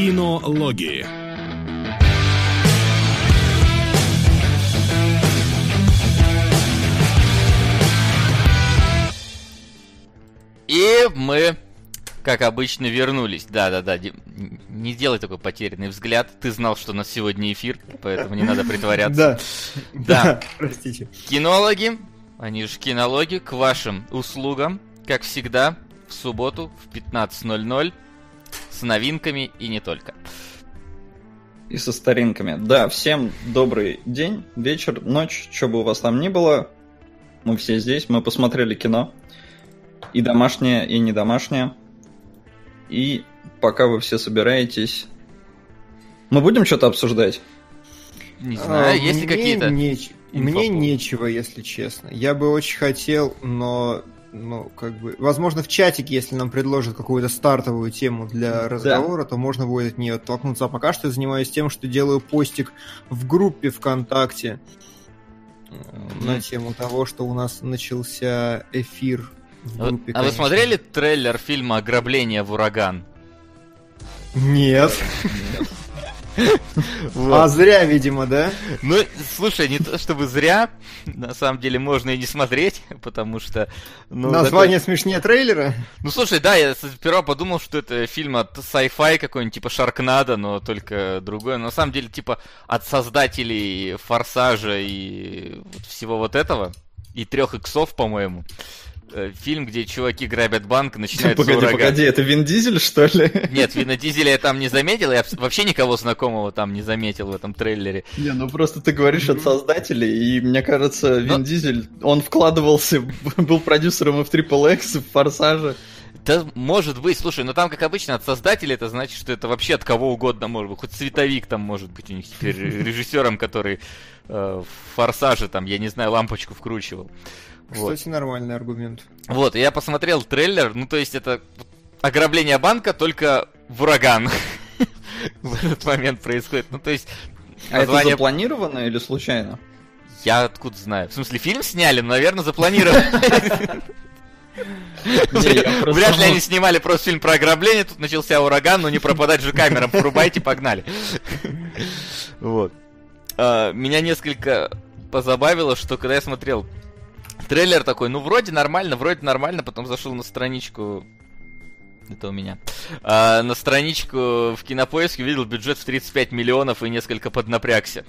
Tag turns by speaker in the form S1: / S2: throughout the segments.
S1: Кинологии.
S2: И мы, как обычно, вернулись. Да-да-да, не делай такой потерянный взгляд. Ты знал, что у нас сегодня эфир, поэтому не надо притворяться.
S3: Да, да, простите.
S2: Кинологи, они же кинологи, к вашим услугам, как всегда, в субботу в 15.00 с новинками и не только.
S4: И со старинками. Да, всем добрый день, вечер, ночь, что бы у вас там ни было. Мы все здесь, мы посмотрели кино. И домашнее, и не домашнее. И пока вы все собираетесь, мы будем что-то обсуждать?
S2: Не знаю, а, есть ли какие-то...
S3: Неч... Мне нечего, если честно. Я бы очень хотел, но ну, как бы, возможно, в чатике, если нам предложат какую-то стартовую тему для разговора, да. то можно будет от нее оттолкнуться. А пока что я занимаюсь тем, что делаю постик в группе ВКонтакте mm-hmm. на тему того, что у нас начался эфир в группе.
S2: А вы смотрели трейлер фильма «Ограбление в ураган»?
S3: Нет. Нет. А зря, видимо, да?
S2: Ну, слушай, не то чтобы зря, на самом деле можно и не смотреть, потому что...
S3: Ну, Название смешнее трейлера?
S2: Ну, слушай, да, я сперва подумал, что это фильм от sci-fi какой-нибудь, типа Шаркнада, но только другой. Но на самом деле, типа, от создателей Форсажа и всего вот этого, и трех иксов, по-моему. Э, фильм, где чуваки грабят банк, начинается
S4: Погоди, ураган. погоди, это Вин Дизель, что ли?
S2: Нет, Вина Дизеля я там не заметил, я вообще никого знакомого там не заметил в этом трейлере.
S4: Не, ну просто ты говоришь от создателей, и мне кажется, Вин Но... Дизель, он вкладывался, был продюсером и в Triple X, в Форсаже.
S2: Да, может быть, слушай, но там, как обычно, от создателей это значит, что это вообще от кого угодно может быть. Хоть световик там может быть у них теперь режиссером, который э, в Форсаже там, я не знаю, лампочку вкручивал.
S3: Кстати, вот. нормальный аргумент.
S2: Вот, я посмотрел трейлер, ну то есть это ограбление банка, только в ураган в этот момент происходит. Ну то есть...
S4: А название... это запланировано или случайно?
S2: Я откуда знаю. В смысле, фильм сняли, но, наверное, запланировано. Вряд ли они снимали просто фильм про ограбление, тут начался ураган, но не пропадать же камерам, порубайте, погнали. Вот. А, меня несколько позабавило, что когда я смотрел трейлер такой, ну вроде нормально, вроде нормально, потом зашел на страничку это у меня. А, на страничку в кинопоиске увидел бюджет в 35 миллионов и несколько поднапрягся.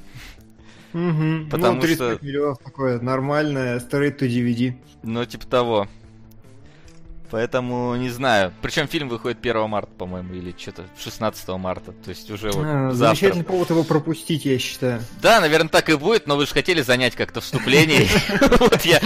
S3: Угу. Потому ну, 35 что... миллионов такое нормальное, straight to DVD.
S2: Ну, типа того. Поэтому не знаю. Причем фильм выходит 1 марта, по-моему, или что-то 16 марта. То есть уже вот а,
S3: завтра. Замечательный повод его пропустить, я считаю.
S2: Да, наверное, так и будет, но вы же хотели занять как-то вступление. Вот я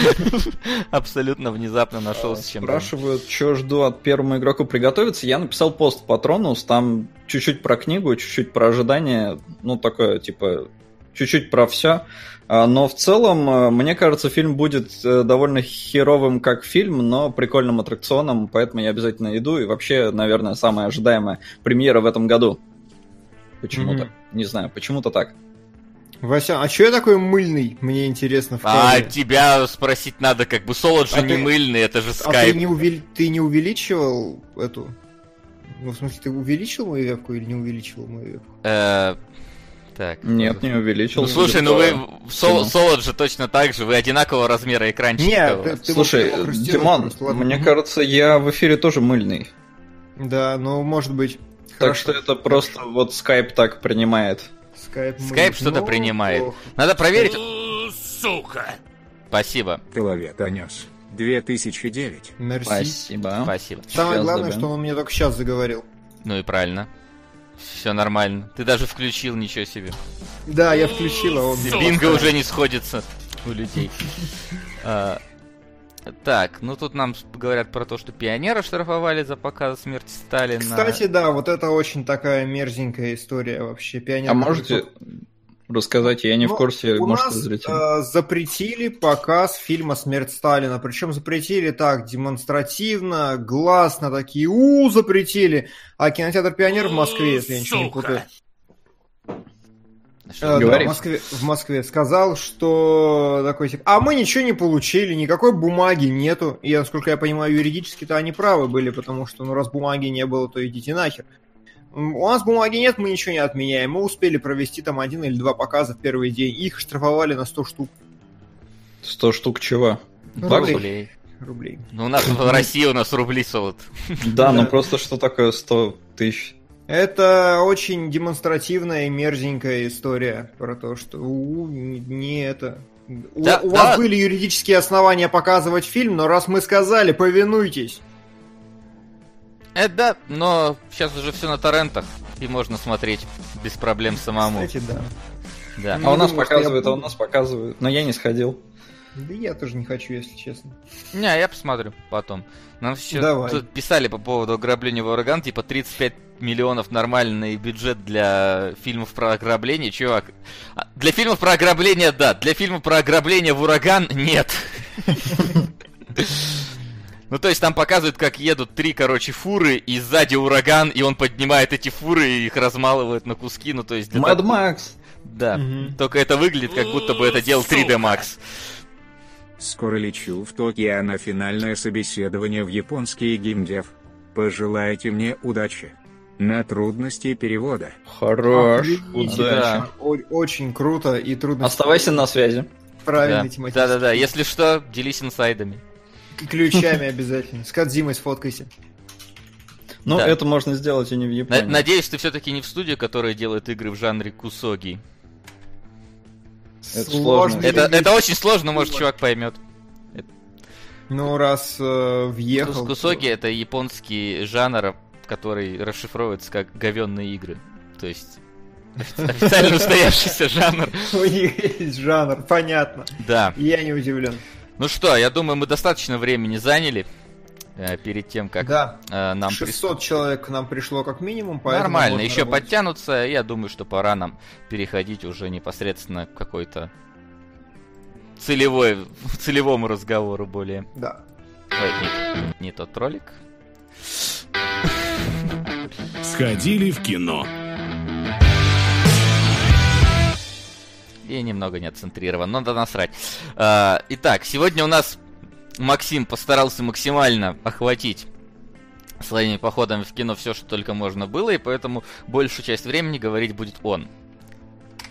S2: абсолютно внезапно нашел с чем.
S4: Спрашивают, что жду от первому игроку приготовиться. Я написал пост Патронус, там чуть-чуть про книгу, чуть-чуть про ожидание, ну такое, типа, чуть-чуть про все. А, но в целом, э, мне кажется, фильм будет э, довольно херовым как фильм, но прикольным аттракционом, поэтому я обязательно иду. И вообще, наверное, самая ожидаемая премьера в этом году. Почему-то. Mm-hmm. Не знаю, почему-то так.
S3: Вася, а что я такой мыльный? Мне интересно. В
S2: а тебя спросить надо, как бы Солод же а не ты... мыльный, это же скайп.
S3: А ты не, увели... ты не увеличивал эту... Ну, в смысле, ты увеличил мою вебку или не увеличивал мою вебку?
S2: Так.
S4: Нет, не увеличил.
S2: Ну, слушай, ну вы Сол, Солод же точно так же, вы одинакового размера экранчика.
S4: Нет, ты, ты слушай, Димон, мне кажется, я в эфире тоже мыльный.
S3: Да, ну может быть.
S4: Так что это просто вот скайп так принимает.
S2: Скайп, скайп что-то ну, принимает. Ох. Надо проверить. Сука! Спасибо.
S1: Человек донес. 2009.
S3: Мерси.
S4: Спасибо.
S2: Спасибо.
S3: Самое сейчас главное, что он мне только сейчас заговорил.
S2: Ну и правильно. Все нормально. Ты даже включил, ничего себе.
S3: Да, я включил, а он...
S2: Бинго уже не сходится у людей. А, так, ну тут нам говорят про то, что пионера штрафовали за показ смерти Сталина.
S3: Кстати, да, вот это очень такая мерзенькая история вообще.
S4: Пионер а можете рассказать? Я не Но в курсе,
S3: у может, нас, зрители. Э, запретили показ фильма «Смерть Сталина». Причем запретили так демонстративно, гласно, такие у запретили. А кинотеатр «Пионер» в Москве, если я ничего не путаю. Что э, да, в, Москве, в Москве сказал, что такой типа, а мы ничего не получили, никакой бумаги нету. И, насколько я понимаю, юридически-то они правы были, потому что, ну, раз бумаги не было, то идите нахер. У нас бумаги нет, мы ничего не отменяем. Мы успели провести там один или два показа в первый день. Их штрафовали на 100 штук.
S4: 100 штук чего?
S3: Рублей.
S2: Рублей.
S3: Рублей.
S2: Ну, у нас в России у нас рубли солод.
S4: Да, ну
S3: Да.
S4: просто что такое 100 тысяч?
S3: Это очень демонстративная и мерзенькая история про то, что у, не не это. У,
S2: Да,
S3: у
S2: да.
S3: вас были юридические основания показывать фильм, но раз мы сказали, повинуйтесь.
S2: Это да, но сейчас уже все на торрентах, и можно смотреть без проблем самому.
S3: Кстати, да.
S2: Да.
S3: Ну,
S4: А у нас
S3: думаю,
S4: показывают,
S3: я-
S4: а у нас показывают. Но я не сходил.
S3: Да я тоже не хочу, если честно.
S2: Не, я посмотрю потом. Нам еще
S3: Давай.
S2: тут писали по поводу ограбления в ураган, типа 35 миллионов нормальный бюджет для фильмов про ограбление. Чувак, а, для фильмов про ограбление да, для фильмов про ограбление в ураган нет. Ну, то есть там показывают, как едут три, короче, фуры, и сзади ураган, и он поднимает эти фуры и их размалывает на куски, ну, то есть... так-
S4: Макс.
S2: Да,
S3: Мгм.
S2: только это выглядит, как будто бы это делал 3D Max.
S1: Скоро лечу в Токио на финальное собеседование в японский геймдев. Пожелайте мне удачи. На трудности перевода.
S4: Хорош. Удачи.
S2: Да.
S3: О- Очень круто и трудно.
S4: Оставайся на связи.
S3: правильно
S2: Да.
S3: тематически.
S2: Да-да-да, если что, делись инсайдами.
S3: И Ключами обязательно. С Кадзимой сфоткайся.
S4: Ну,
S2: Да.
S4: это можно сделать и не в Японии.
S2: Надеюсь, ты все-таки не в студии, которая делает игры в жанре кусоги.
S4: Это
S3: Сложно.
S2: Это, это очень сложно, может, чувак поймет.
S3: Ну, раз э, въехал...
S2: Кусоги это японский жанр, который расшифровывается как говенные игры. То есть офи- официально устоявшийся жанр.
S3: У них есть жанр, понятно.
S2: Да.
S3: Я не удивлен.
S2: Ну что, я думаю, мы достаточно времени заняли э, перед тем, как
S3: Да,
S2: э, нам приступить.
S3: 600 человек к нам пришло как минимум, поэтому
S2: Нормально, еще
S3: работать.
S2: подтянутся. Я думаю, что пора нам переходить уже непосредственно к какой-то целевой, целевому разговору более.
S3: Да.
S2: Ой, нет, не тот ролик.
S5: Сходили в кино.
S2: И немного не отцентрирован, но да насрать. А, итак, сегодня у нас Максим постарался максимально охватить своими походами в кино все, что только можно было, и поэтому большую часть времени говорить будет он.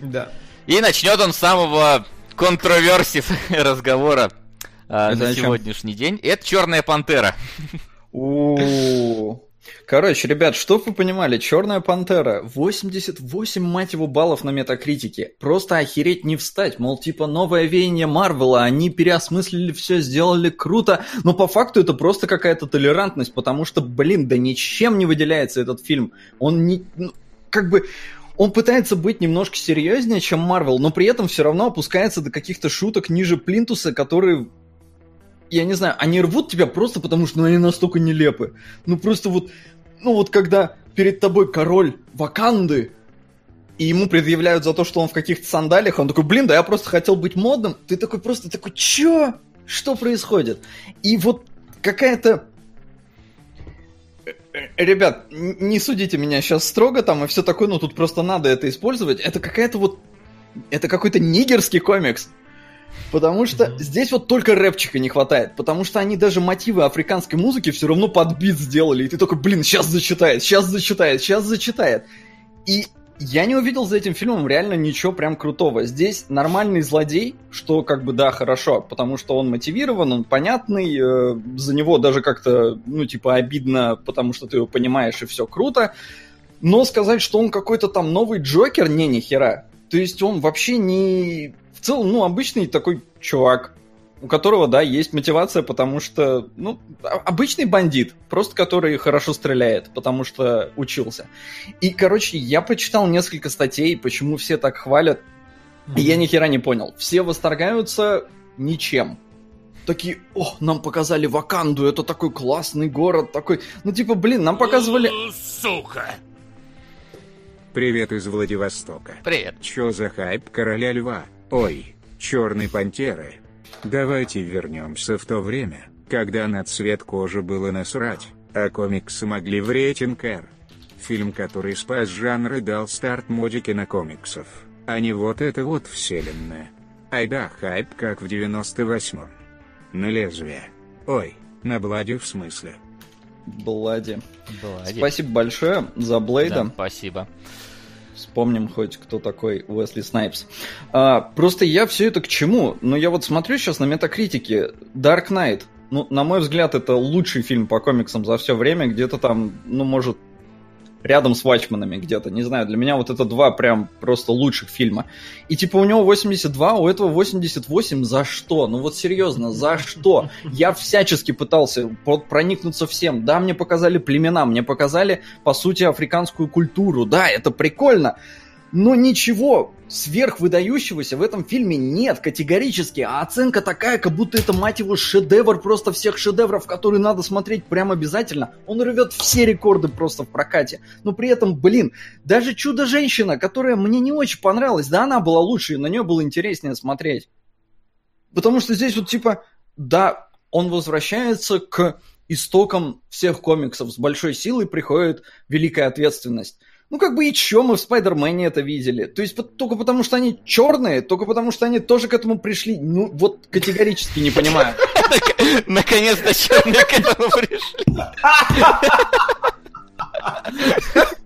S3: Да.
S2: И начнет он с самого контроверсив разговора
S4: Это
S2: на сегодняшний день. Это Черная пантера.
S4: Короче, ребят, чтоб вы понимали, Черная пантера 88, мать его, баллов на метакритике. Просто охереть не встать. Мол, типа новое веяние Марвела, они переосмыслили все, сделали круто. Но по факту это просто какая-то толерантность, потому что, блин, да ничем не выделяется этот фильм. Он не. ну, как бы. Он пытается быть немножко серьезнее, чем Марвел, но при этом все равно опускается до каких-то шуток ниже плинтуса, которые я не знаю, они рвут тебя просто потому, что ну, они настолько нелепы. Ну просто вот, ну вот когда перед тобой король Ваканды, и ему предъявляют за то, что он в каких-то сандалиях, он такой, блин, да я просто хотел быть модным. Ты такой просто такой, чё? Что происходит? И вот какая-то... Э, Ребят, не судите меня сейчас строго там и все такое, но тут просто надо это использовать. Это какая-то вот... Это какой-то нигерский комикс. Потому что здесь вот только рэпчика не хватает, потому что они даже мотивы африканской музыки все равно под бит сделали, и ты такой, блин, сейчас зачитает, сейчас зачитает, сейчас зачитает. И я не увидел за этим фильмом реально ничего прям крутого. Здесь нормальный злодей, что как бы да, хорошо, потому что он мотивирован, он понятный, э, за него даже как-то, ну, типа, обидно, потому что ты его понимаешь, и все круто. Но сказать, что он какой-то там новый Джокер, не, ни хера. То есть он вообще не... Целом, ну, обычный такой чувак, у которого, да, есть мотивация, потому что, ну, а- обычный бандит, просто который хорошо стреляет, потому что учился. И, короче, я прочитал несколько статей, почему все так хвалят, и я ни хера не понял. Все восторгаются ничем. Такие, о, нам показали Ваканду, это такой классный город, такой... Ну, типа, блин, нам показывали...
S5: Сука!
S1: Привет из Владивостока.
S2: Привет.
S1: Чё за хайп короля льва? Ой, черной пантеры. Давайте вернемся в то время, когда на цвет кожи было насрать, а комиксы могли в рейтинг R. Фильм, который спас жанр и дал старт моде кинокомиксов, а не вот это вот вселенная. Айда хайп как в 98-м. На лезвие. Ой, на бладе в смысле.
S4: Блади.
S2: Блади.
S4: Спасибо большое за Блейда.
S2: Да, спасибо.
S4: Вспомним хоть, кто такой Уэсли Снайпс. А, просто я все это к чему? Ну, я вот смотрю сейчас на метакритике. Dark Knight. Ну, на мой взгляд, это лучший фильм по комиксам за все время. Где-то там, ну, может, рядом с Ватчманами где-то. Не знаю, для меня вот это два прям просто лучших фильма. И типа у него 82, у этого 88. За что? Ну вот серьезно, за что? Я всячески пытался проникнуться всем. Да, мне показали племена, мне показали, по сути, африканскую культуру. Да, это прикольно. Но ничего сверхвыдающегося в этом фильме нет категорически, а оценка такая, как будто это, мать его, шедевр просто всех шедевров, которые надо смотреть прям обязательно. Он рвет все рекорды просто в прокате. Но при этом, блин, даже «Чудо-женщина», которая мне не очень понравилась, да, она была лучше, и на нее было интереснее смотреть. Потому что здесь вот типа, да, он возвращается к истокам всех комиксов. С большой силой приходит великая ответственность. Ну, как бы и чё, мы в Спайдермене это видели. То есть только потому, что они черные, только потому, что они тоже к этому пришли. Ну, вот категорически не понимаю.
S2: Наконец-то черные к этому пришли.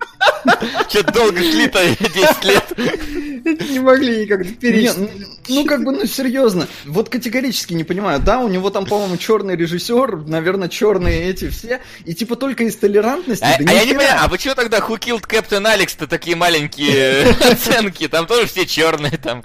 S2: Че долго шли-то 10 лет?
S3: Не могли никак перейти.
S4: Ну, ну, как бы, ну, серьезно. Вот категорически не понимаю. Да, у него там, по-моему, черный режиссер, наверное, черные эти все. И типа только из толерантности.
S2: А, а я не понимаю, а почему тогда Who Killed Captain Alex-то такие маленькие оценки? Там тоже все черные там.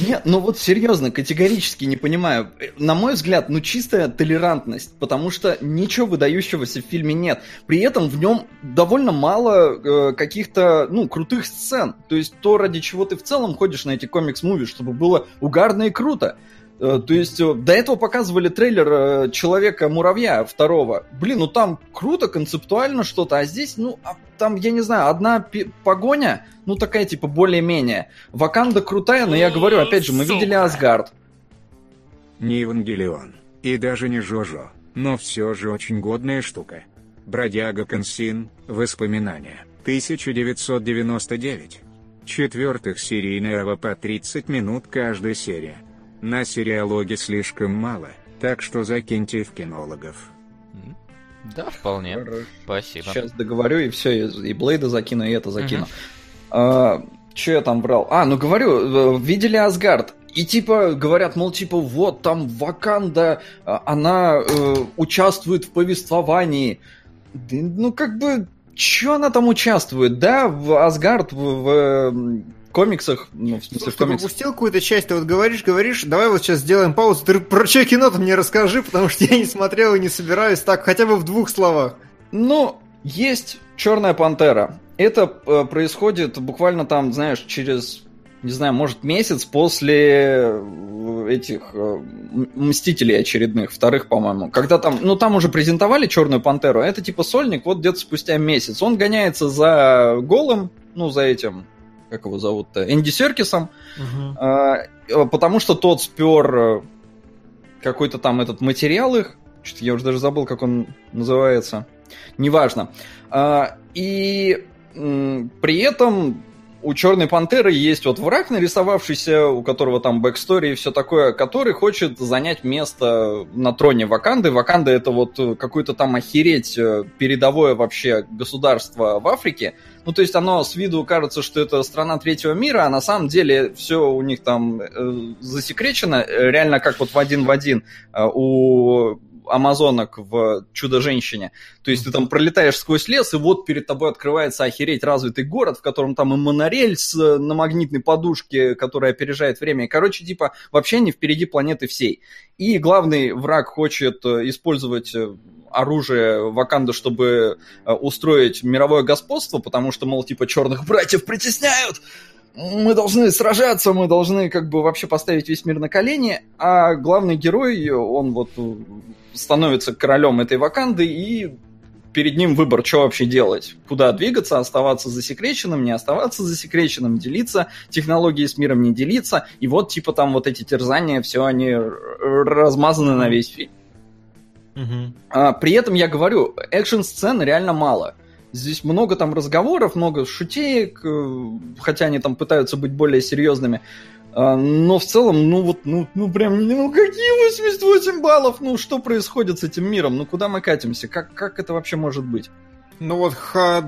S4: Нет, ну вот серьезно, категорически не понимаю. На мой взгляд, ну чистая толерантность, потому что ничего выдающегося в фильме нет. При этом в нем довольно мало э, каких-то, ну, крутых сцен. То есть то, ради чего ты в целом ходишь на эти комикс-муви, чтобы было угарно и круто. Э, то есть э, до этого показывали трейлер э, Человека-муравья второго. Блин, ну там круто, концептуально что-то, а здесь, ну, а там, я не знаю, одна погоня, ну такая типа более-менее. Ваканда крутая, но я говорю, опять же, мы видели Асгард.
S1: Не Евангелион, и даже не Жожо, но все же очень годная штука. Бродяга Консин, воспоминания, 1999. Четвертых серийного по 30 минут каждая серия. На сериалоге слишком мало, так что закиньте в кинологов.
S2: Да, вполне. Хорошо. Спасибо.
S4: Сейчас договорю, и все, и Блейда закину, и это закину. Угу. А, Че я там брал? А, ну говорю, э, видели Асгард. И типа говорят, мол, типа, вот там Ваканда, а, она э, участвует в повествовании. Ну, как бы, что она там участвует? Да, в Асгард, в, в комиксах, ну, в смысле,
S3: в комиксах. пропустил какую-то часть, ты вот говоришь, говоришь, давай вот сейчас сделаем паузу, ты про что кино-то мне расскажи, потому что я не смотрел и не собираюсь так, хотя бы в двух словах.
S4: Ну, есть Черная Пантера. Это э, происходит буквально там, знаешь, через, не знаю, может месяц после э, этих э, Мстителей очередных, вторых, по-моему. Когда там, ну там уже презентовали Черную Пантеру, а это типа сольник вот где-то спустя месяц. Он гоняется за голым, ну за этим, как его зовут-то, Энди Серкисом, угу. потому что тот спер э, какой-то там этот материал их, что-то я уже даже забыл, как он называется, неважно. А, и при этом у Черной Пантеры есть вот враг нарисовавшийся, у которого там backstory и все такое, который хочет занять место на троне Ваканды. Ваканда это вот э, какое-то там охереть э, передовое вообще государство в Африке. Ну, то есть оно с виду кажется, что это страна третьего мира, а на самом деле все у них там э, засекречено, реально как вот в один в один э, у амазонок в «Чудо-женщине». То есть ты там пролетаешь сквозь лес, и вот перед тобой открывается охереть развитый город, в котором там и монорель с, э, на магнитной подушке, которая опережает время. Короче, типа, вообще не впереди планеты всей. И главный враг хочет э, использовать э, оружие Ваканда, чтобы устроить мировое господство, потому что, мол, типа, черных братьев притесняют мы должны сражаться, мы должны как бы вообще поставить весь мир на колени, а главный герой, он вот становится королем этой ваканды, и перед ним выбор, что вообще делать. Куда двигаться, оставаться засекреченным, не оставаться засекреченным, делиться технологией с миром, не делиться. И вот типа там вот эти терзания, все они размазаны на весь фильм. Угу. А, при этом я говорю, экшн-сцен реально мало. Здесь много там разговоров, много шутеек, э, хотя они там пытаются быть более серьезными. А, но в целом, ну вот, ну, ну прям, ну какие 88 баллов? Ну что происходит с этим миром? Ну куда мы катимся? Как, как это вообще может быть?
S3: Ну вот Хад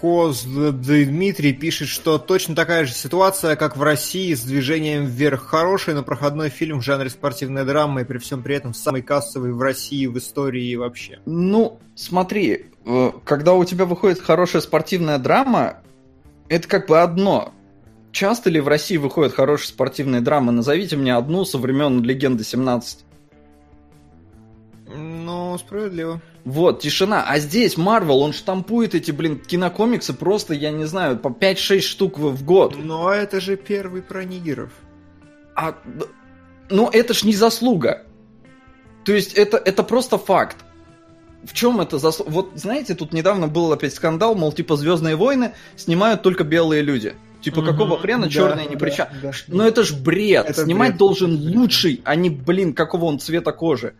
S3: Коз Дмитрий пишет, что точно такая же ситуация, как в России с движением вверх. Хороший, но проходной фильм в жанре спортивная драма и при всем при этом самый кассовый в России в истории вообще.
S4: Ну, смотри, э, когда у тебя выходит хорошая спортивная драма, это как бы одно. Часто ли в России выходят хорошие спортивные драмы? Назовите мне одну со времен Легенды 17.
S3: Ну, справедливо.
S4: Вот, тишина. А здесь Марвел, он штампует эти, блин, кинокомиксы просто, я не знаю, по 5-6 штук в год.
S3: Но это же первый про нигеров.
S4: А, ну, это ж не заслуга. То есть это, это просто факт. В чем это заслуга? Вот, знаете, тут недавно был опять скандал, мол, типа Звездные войны снимают только белые люди. Типа, угу, какого хрена да, черные не при Да, да, Но это ж бред. Это Снимать бред. должен лучший, а не, блин, какого он цвета кожи.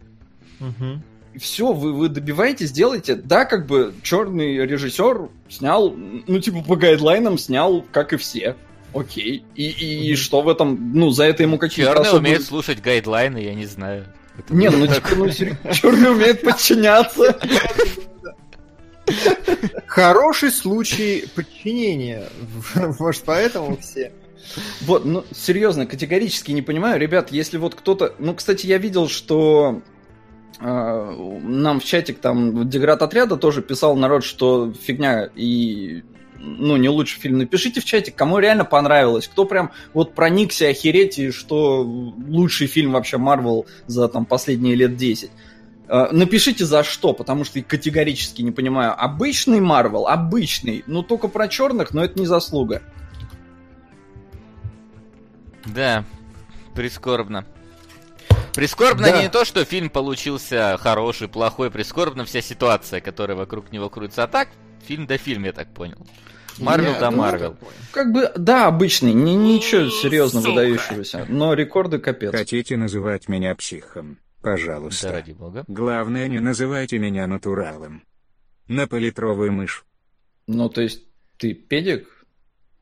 S4: Угу все, вы, вы добиваетесь, делаете. Да, как бы черный режиссер снял, ну, типа, по гайдлайнам снял, как и все. Окей. И, и, и что в этом, ну, за это ему какие-то
S2: Черный особые... умеет слушать гайдлайны, я не знаю.
S4: Это не, ну, типа, ну, черный умеет подчиняться.
S3: Хороший случай подчинения. Может, поэтому все.
S4: Вот, ну, серьезно, категорически не понимаю. Ребят, если вот кто-то... Ну, кстати, я видел, что а, нам в чатик там деград отряда тоже писал народ, что фигня и ну, не лучший фильм. Напишите в чатик, кому реально понравилось, кто прям вот проникся охереть, и что лучший фильм вообще Марвел за там последние лет 10. А, напишите за что, потому что я категорически не понимаю. Обычный Марвел, обычный, ну только про черных, но это не заслуга.
S2: Да, прискорбно. Прискорбно да. не то, что фильм получился хороший, плохой, прискорбно вся ситуация, которая вокруг него крутится. А так, фильм до фильм, я так понял. Марвел да ну, Марвел.
S4: Как бы, да, обычный, не, ничего серьезно выдающегося, но рекорды капец.
S1: Хотите называть меня психом? Пожалуйста.
S2: Да, ради бога.
S1: Главное, не называйте меня натуралом. На политровую мышь.
S4: Ну, то есть, ты педик?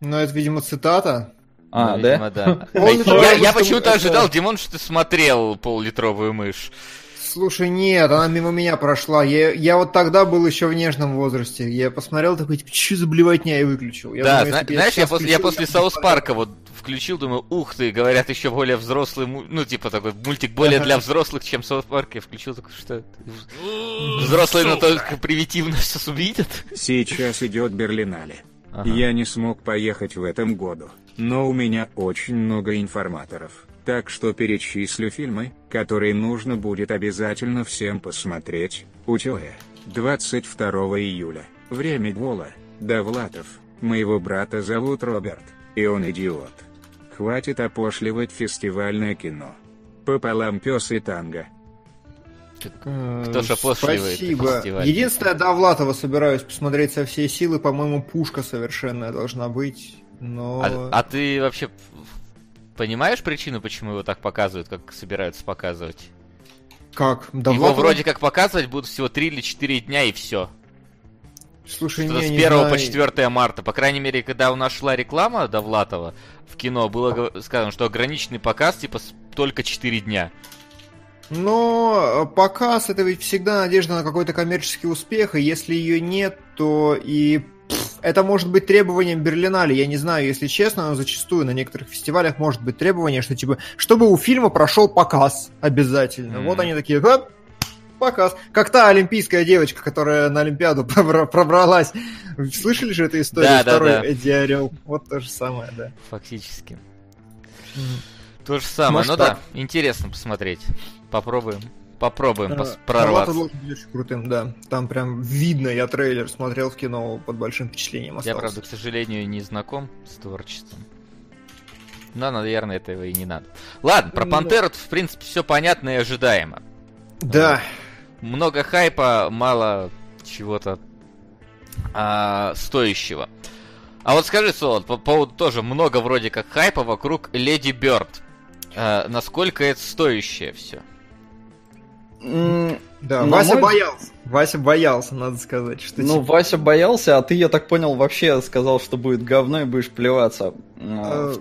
S3: Ну, это, видимо, цитата.
S4: А, ну, да? да.
S2: Я, я почему-то ожидал, Димон, что ты смотрел пол-литровую мышь.
S3: Слушай, нет, она мимо меня прошла. Я, я вот тогда был еще в нежном возрасте. Я посмотрел такой, типа, что за блевотня, и выключил.
S2: Я да, думаю, зна- знаешь, я, после, я после Саус Парка вот включил, думаю, ух ты, говорят, еще более взрослый, ну, типа такой мультик более для взрослых, чем Саус Парк. Я включил такой, что взрослые, но только примитивно сейчас увидят.
S1: Сейчас идет Берлинале. Ага. Я не смог поехать в этом году. Но у меня очень много информаторов, так что перечислю фильмы, которые нужно будет обязательно всем посмотреть. Утюэ. 22 июля. Время Вола. Довлатов. Моего брата зовут Роберт, и он идиот. Хватит опошливать фестивальное кино. Пополам пес и танго.
S2: Кто же опошливает
S3: Спасибо. Единственное, Довлатова собираюсь посмотреть со всей силы. По-моему, пушка совершенная должна быть. Но...
S2: А, а ты вообще понимаешь причину, почему его так показывают, как собираются показывать?
S3: Как?
S2: Довлатова? Его вроде как показывать будут всего 3 или 4 дня и все.
S3: Слушай,
S2: Что-то
S3: не,
S2: с 1
S3: не
S2: по 4 марта. По крайней мере, когда у нас шла реклама Довлатова в кино, было сказано, что ограниченный показ типа только 4 дня.
S3: Но показ это ведь всегда надежда на какой-то коммерческий успех, и если ее нет, то и это может быть требованием Берлинале, я не знаю, если честно, но зачастую на некоторых фестивалях может быть требование, что типа, чтобы у фильма прошел показ обязательно. Mm-hmm. Вот они такие, Ха! Показ. Как та олимпийская девочка, которая на Олимпиаду пробралась. Слышали же эту историю? Да, Второй да, да. Эдди Орел. Вот то же самое, да.
S2: Фактически. Mm. То же самое. Может, ну так? да, интересно посмотреть. Попробуем. Попробуем а, прорваться.
S3: должен очень крутым, да. Там прям видно, я трейлер смотрел в кино под большим впечатлением остался.
S2: Я, правда, к сожалению, не знаком с творчеством. Но, наверное, этого и не надо. Ладно, про ну, Пантеру, в принципе, все понятно и ожидаемо.
S3: Да.
S2: Много хайпа, мало чего-то а, стоящего. А вот скажи, Солод, по поводу тоже много вроде как хайпа вокруг Леди Бёрд. А, насколько это стоящее все?
S3: Да, Но Вася мой... боялся. Вася боялся, надо сказать. Что
S4: ну, типа... Вася боялся, а ты, я так понял, вообще сказал, что будет говно и будешь плеваться.
S3: А,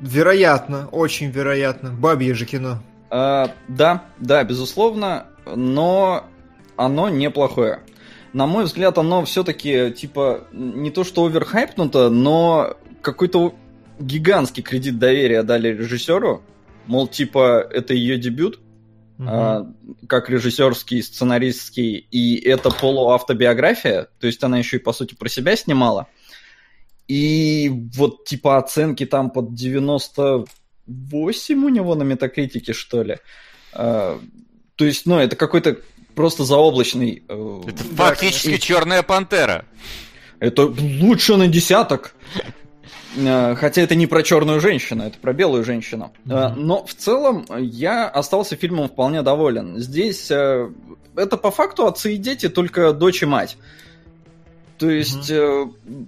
S3: Вероятно, очень вероятно. Бабье же кино.
S4: А, да, да, безусловно, но оно неплохое. На мой взгляд, оно все-таки, типа, не то что оверхайпнуто, но какой-то гигантский кредит доверия дали режиссеру. Мол, типа, это ее дебют, угу. а, как режиссерский, сценаристский, и это полуавтобиография, то есть она еще и, по сути, про себя снимала. И вот, типа, оценки там под 98 у него на метакритике, что ли. А, то есть, ну, это какой-то просто заоблачный...
S2: Э, это да, фактически и... черная пантера.
S4: Это лучше на десяток. Э, хотя это не про черную женщину, это про белую женщину. Mm-hmm. Но в целом я остался фильмом вполне доволен. Здесь это по факту отцы и дети, только дочь и мать. То есть mm-hmm.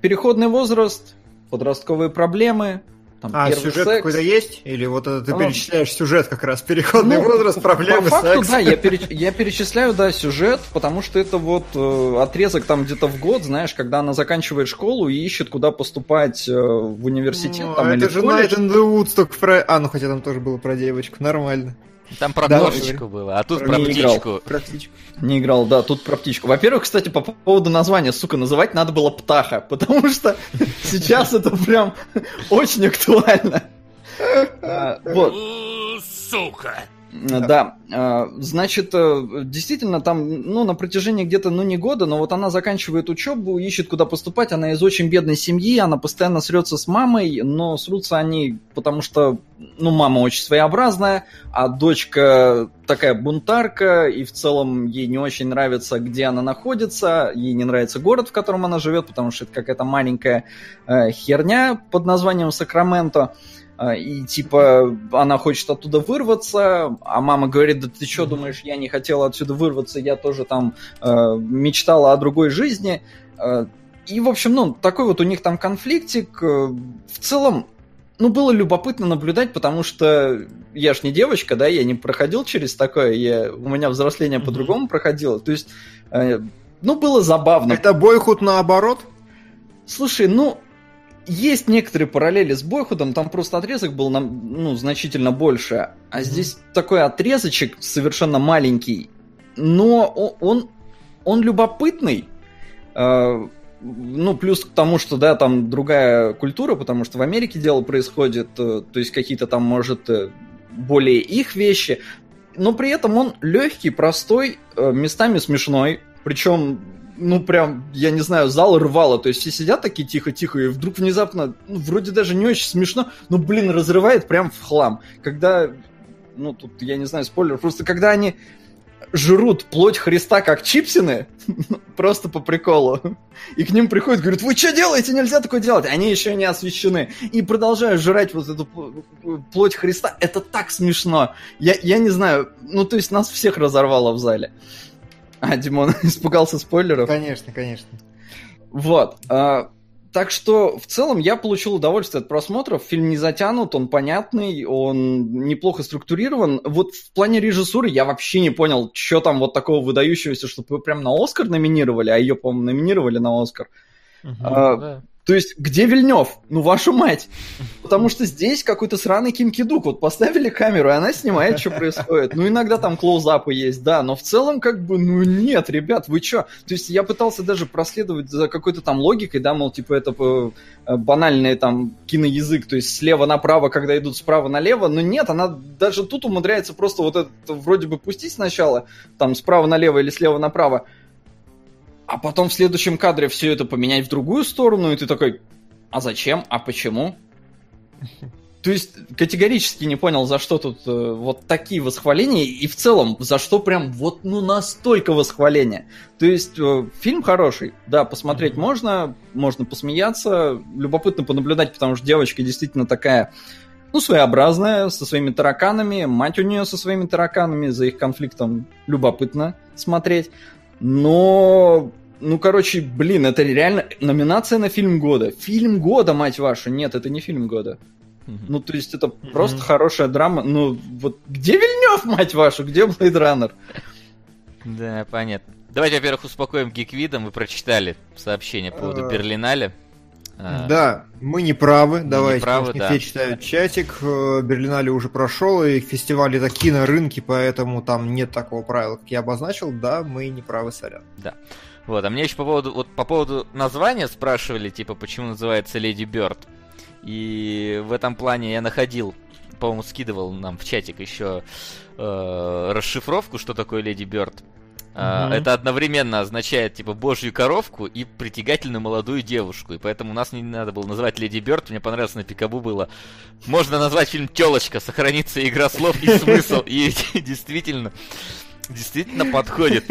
S4: переходный возраст, подростковые проблемы,
S3: там, а, сюжет секс. какой-то есть? Или вот это ты а, перечисляешь сюжет как раз, переходный ну, возраст, проблемы, по факту,
S4: секс? да, я, переч... я перечисляю, да, сюжет, потому что это вот э, отрезок там где-то в год, знаешь, когда она заканчивает школу и ищет, куда поступать э, в университет. Ну, там,
S3: это или же Night in the Woods только про... А, ну хотя там тоже было про девочку, нормально.
S2: Там про да, кошечку было, а тут про, про птичку.
S4: Про птичку. Не играл, да, тут про птичку. Во-первых, кстати, по поводу названия, сука, называть надо было птаха, потому что сейчас это прям очень актуально. А, вот.
S5: Сука!
S4: Да, а, значит, э, действительно, там, ну, на протяжении где-то, ну, не года, но вот она заканчивает учебу, ищет, куда поступать, она из очень бедной семьи, она постоянно срется с мамой, но срутся они, потому что, ну, мама очень своеобразная, а дочка такая бунтарка, и в целом ей не очень нравится, где она находится, ей не нравится город, в котором она живет, потому что это какая-то маленькая э, херня под названием Сакраменто. А, и типа она хочет оттуда вырваться, а мама говорит, да ты что думаешь, я не хотела отсюда вырваться, я тоже там э, мечтала о другой жизни. Э, и, в общем, ну, такой вот у них там конфликтик. Э, в целом, ну, было любопытно наблюдать, потому что я ж не девочка, да, я не проходил через такое, я, у меня взросление mm-hmm. по-другому проходило. То есть, э, ну, было забавно.
S3: Это бойхуд наоборот?
S4: Слушай, ну, есть некоторые параллели с Бойхудом, там просто отрезок был ну, значительно больше, а mm-hmm. здесь такой отрезочек совершенно маленький, но он, он любопытный. Э, ну, плюс к тому, что, да, там другая культура, потому что в Америке дело происходит, э, то есть какие-то там, может, э, более их вещи, но при этом он легкий, простой, местами смешной, причем ну, прям, я не знаю, зал рвало. То есть все сидят такие тихо-тихо, и вдруг внезапно, ну, вроде даже не очень смешно, но, блин, разрывает прям в хлам. Когда, ну, тут, я не знаю, спойлер, просто когда они жрут плоть Христа как чипсины, просто по приколу. И к ним приходят, говорят, вы что делаете, нельзя такое делать. Они еще не освящены. И продолжают жрать вот эту плоть Христа. Это так смешно. Я, я не знаю, ну то есть нас всех разорвало в зале. А, Димон испугался спойлеров?
S3: Конечно, конечно.
S4: Вот. А, так что, в целом, я получил удовольствие от просмотров. Фильм не затянут, он понятный, он неплохо структурирован. Вот в плане режиссуры я вообще не понял, что там вот такого выдающегося, чтобы прям на Оскар номинировали, а ее, по-моему, номинировали на Оскар. Угу, а, да. То есть, где Вильнев? Ну, вашу мать! Потому что здесь какой-то сраный Ким Кидук. Вот поставили камеру, и она снимает, что происходит. Ну, иногда там клоузапы есть, да, но в целом, как бы, ну, нет, ребят, вы чё? То есть, я пытался даже проследовать за какой-то там логикой, да, мол, типа, это э, банальный там киноязык, то есть, слева направо, когда идут справа налево, но нет, она даже тут умудряется просто вот это вроде бы пустить сначала, там, справа налево или слева направо, а потом в следующем кадре все это поменять в другую сторону, и ты такой, а зачем, а почему? То есть категорически не понял, за что тут э, вот такие восхваления, и в целом, за что прям вот ну настолько восхваления. То есть э, фильм хороший, да, посмотреть mm-hmm. можно, можно посмеяться, любопытно понаблюдать, потому что девочка действительно такая, ну, своеобразная, со своими тараканами, мать у нее со своими тараканами, за их конфликтом любопытно смотреть. Но ну, короче, блин, это реально номинация на фильм года. Фильм года, мать вашу. Нет, это не фильм года. Mm-hmm. Ну, то есть это mm-hmm. просто хорошая драма. Ну, вот где Вильнев, мать вашу? Где Blade Runner?
S2: Да, понятно. Давайте, во-первых, успокоим Гиквидом. Вы прочитали сообщение по поводу Берлинале. А,
S3: Да, мы не правы,
S2: не
S3: давайте,
S2: правы,
S3: не
S2: да.
S3: все читают чатик. Э, Берлинале уже прошел, и фестиваль это кинорынки, поэтому там нет такого правила, как я обозначил. Да, мы не правы, сорян.
S2: Вот, а мне еще по поводу, вот по поводу названия спрашивали, типа, почему называется Леди Бёрд. И в этом плане я находил, по-моему, скидывал нам в чатик еще э, расшифровку, что такое Леди Бёрд.
S3: Мгм.
S2: Это одновременно означает, типа, божью коровку и притягательную молодую девушку. И поэтому нас не надо было называть Леди Бёрд. Мне понравилось на Пикабу было. Можно назвать фильм Телочка, сохранится игра слов и смысл. И действительно, действительно подходит.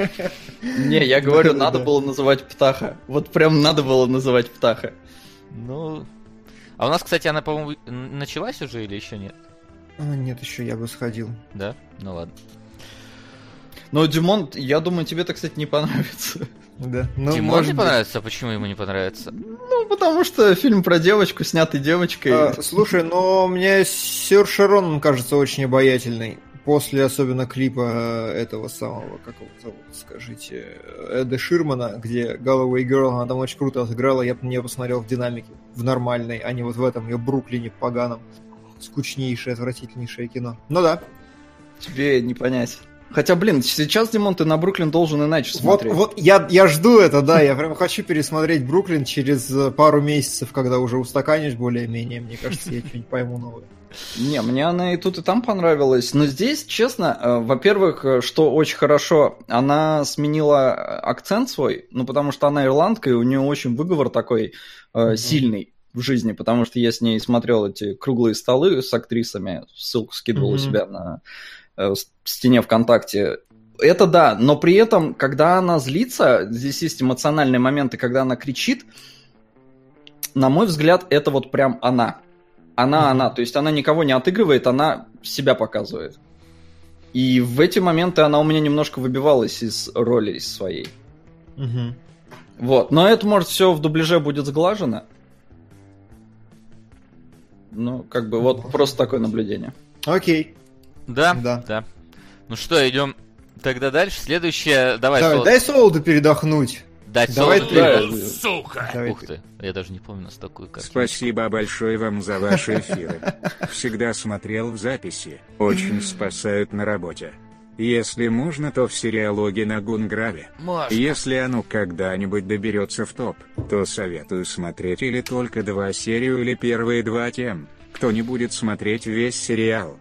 S4: Не, я говорю, надо было называть Птаха. Вот прям надо было называть Птаха.
S2: Ну. А у нас, кстати, она, по-моему, началась уже или еще нет?
S3: А, нет, еще я бы сходил.
S2: Да? Ну ладно.
S4: Но, Димон, я думаю, тебе-то, кстати, не понравится.
S3: Да. Ну,
S2: Тимону
S3: может
S2: не понравится, а почему ему не понравится?
S4: Ну, потому что фильм про девочку, снятый девочкой.
S3: А, слушай, но мне Сёр Шарон кажется очень обаятельный. После особенно клипа э, этого самого, как его зовут, скажите, Эда Ширмана, где Galloway Girl, она там очень круто сыграла, я бы не посмотрел в динамике, в нормальной, а не вот в этом ее Бруклине поганом. Скучнейшее, отвратительнейшее кино. Ну да.
S4: Тебе не понять. Хотя, блин, сейчас, Димон, ты на Бруклин должен иначе
S3: Вот,
S4: смотреть.
S3: вот я, я жду это, да, я прям хочу пересмотреть Бруклин через э, пару месяцев, когда уже устаканюсь более-менее, мне кажется, я что-нибудь пойму новое.
S4: Не, мне она и тут, и там понравилась. Но здесь, честно, э, во-первых, э, что очень хорошо, она сменила акцент свой, ну, потому что она ирландка, и у нее очень выговор такой э, сильный в жизни, потому что я с ней смотрел эти круглые столы с актрисами, ссылку скидывал у
S3: Мгм.
S4: себя на стене ВКонтакте. Это да, но при этом, когда она злится, здесь есть эмоциональные моменты, когда она кричит, на мой взгляд, это вот прям она. Она,
S3: Мгм.
S4: она. То есть она никого не отыгрывает, она себя показывает. И в эти моменты она у меня немножко выбивалась из роли из своей. Вот. Но это, может, все в дубляже будет сглажено. Ну, как бы, вот просто такое наблюдение.
S3: Окей.
S2: Да?
S3: Да.
S2: Да. Ну что, идем тогда дальше. Следующее, давай,
S3: Давай,
S2: Солод,
S3: дай Солоду передохнуть.
S2: дать
S3: давай
S2: Солоду
S3: ты.
S2: передать.
S5: Сука!
S3: Давай
S2: Ух
S3: ты.
S2: ты, я даже не помню нас такую картину.
S1: Спасибо большое вам за ваши эфиры. Всегда смотрел в записи. Очень спасают на работе. Если можно, то в сериалоге на Гунграве.
S2: Маш,
S1: Если оно когда-нибудь доберется в топ, то советую смотреть или только два серию или первые два тем. Кто не будет смотреть весь сериал.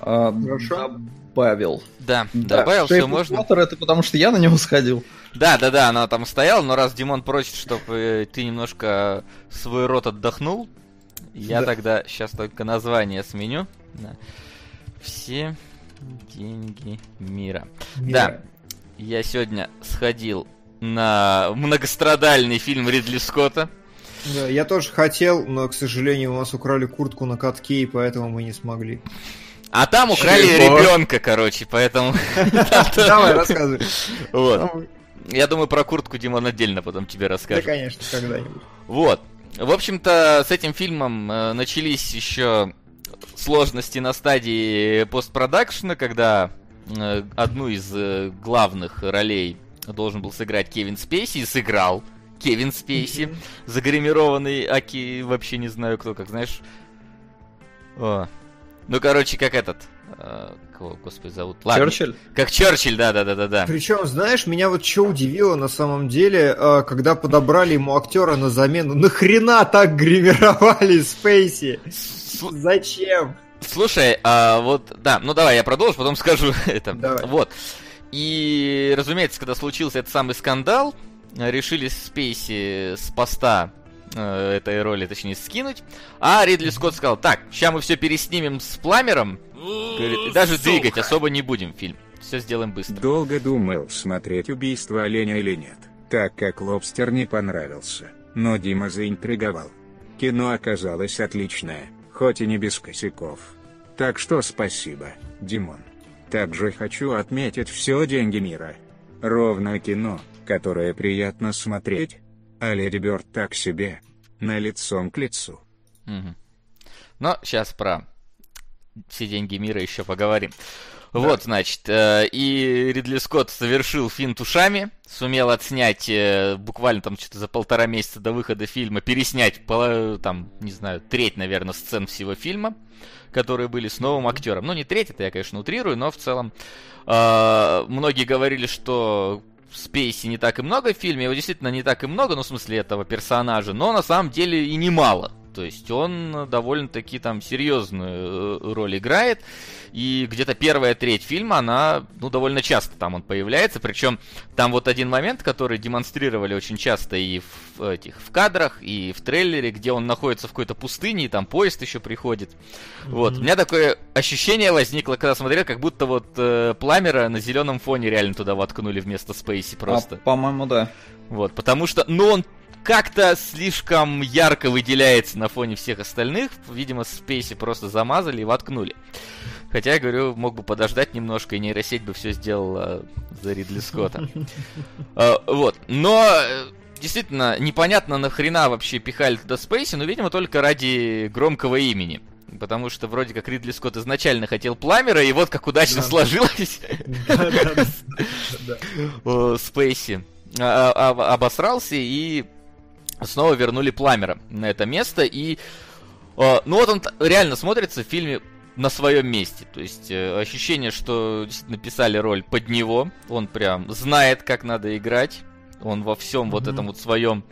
S4: А,
S3: Хорошо.
S4: Добавил.
S2: да,
S4: Да,
S2: добавил,
S4: of
S2: можно.
S4: Water это потому что я на него сходил.
S2: Да, да, да, она там стояла, но раз Димон просит, чтобы ты немножко свой рот отдохнул, я
S3: Да.
S2: тогда сейчас только название сменю. Да. Все деньги мира. Да, я сегодня сходил на многострадальный фильм Ридли Скотта.
S3: Да, я тоже хотел, но, к сожалению, у нас украли куртку на катке, и поэтому мы не смогли.
S2: А там украли
S4: Чего?
S2: ребенка, короче, поэтому...
S3: Давай, рассказывай.
S2: Вот. Я думаю, про куртку Димон отдельно потом тебе
S3: Да,
S2: расскажет.
S3: конечно, когда-нибудь.
S2: Вот. В общем-то, с этим фильмом э, начались еще сложности на стадии постпродакшена, когда э, одну из э, главных ролей должен был сыграть Кевин Спейси, и сыграл Кевин Спейси, загримированный Аки, вообще не знаю кто, как знаешь. О. Ну, короче, как этот. э, кого, господи, зовут? Ладно.
S4: Черчилль?
S2: Как Черчилль, да-да-да-да-да.
S3: Причем, знаешь, меня вот что удивило на самом деле, э, когда подобрали ему актера на замену. Нахрена так гримировали Спейси? Зачем?
S2: Слушай, а вот, да, ну давай я продолжу, потом скажу это.
S3: Давай.
S2: Вот. И, разумеется, когда случился этот самый скандал, э, решили Спейси с поста э, этой роли, точнее, скинуть. А Ридли Скотт сказал, так, сейчас мы все переснимем с Пламером, говорит, и даже
S5: Сука.
S2: двигать особо не будем фильм. Все сделаем быстро.
S1: Долго думал, смотреть убийство оленя или нет, так как лобстер не понравился, но Дима заинтриговал. Кино оказалось отличное, хоть и не без косяков. Так что спасибо, Димон. Также хочу отметить все деньги мира. Ровно кино, которое приятно смотреть, а Леди Бёрд так себе, на лицом к лицу.
S2: Мгм. Но сейчас про все деньги мира еще поговорим. Вот, значит, э, и Ридли Скотт совершил финт ушами, сумел отснять э, буквально там что-то за полтора месяца до выхода фильма, переснять, там, не знаю, треть, наверное, сцен всего фильма, которые были с новым актером. Ну, не треть, это я, конечно, утрирую, но в целом э, многие говорили, что Спейси не так и много в фильме, его действительно не так и много, ну, в смысле этого персонажа, но на самом деле и немало. То есть он довольно-таки там серьезную э, роль играет. И где-то первая треть фильма, она, ну, довольно часто там он появляется. Причем там вот один момент, который демонстрировали очень часто и в этих в кадрах, и в трейлере, где он находится в какой-то пустыне, и там поезд еще приходит. Mm-hmm. Вот. У меня такое ощущение возникло, когда смотрел, как будто вот э, Пламера на зеленом фоне реально туда воткнули вместо Спейси просто. А,
S4: по-моему, да.
S2: Вот, потому что, ну, он как-то слишком ярко выделяется на фоне всех остальных. Видимо, Спейси просто замазали и воткнули. Хотя, я говорю, мог бы подождать немножко, и нейросеть бы все сделала за Ридли Скотта. А, вот. Но э, действительно, непонятно нахрена вообще пихали туда Спейси, но, видимо, только ради громкого имени. Потому что вроде как Ридли Скотт изначально хотел Пламера, и вот как удачно сложилось. Спейси обосрался и снова вернули Пламера на это место. И, э, ну вот он реально смотрится в фильме на своем месте. То есть э, ощущение, что действительно писали роль под него. Он прям знает, как надо играть. Он во всем mm-hmm. вот этом вот своем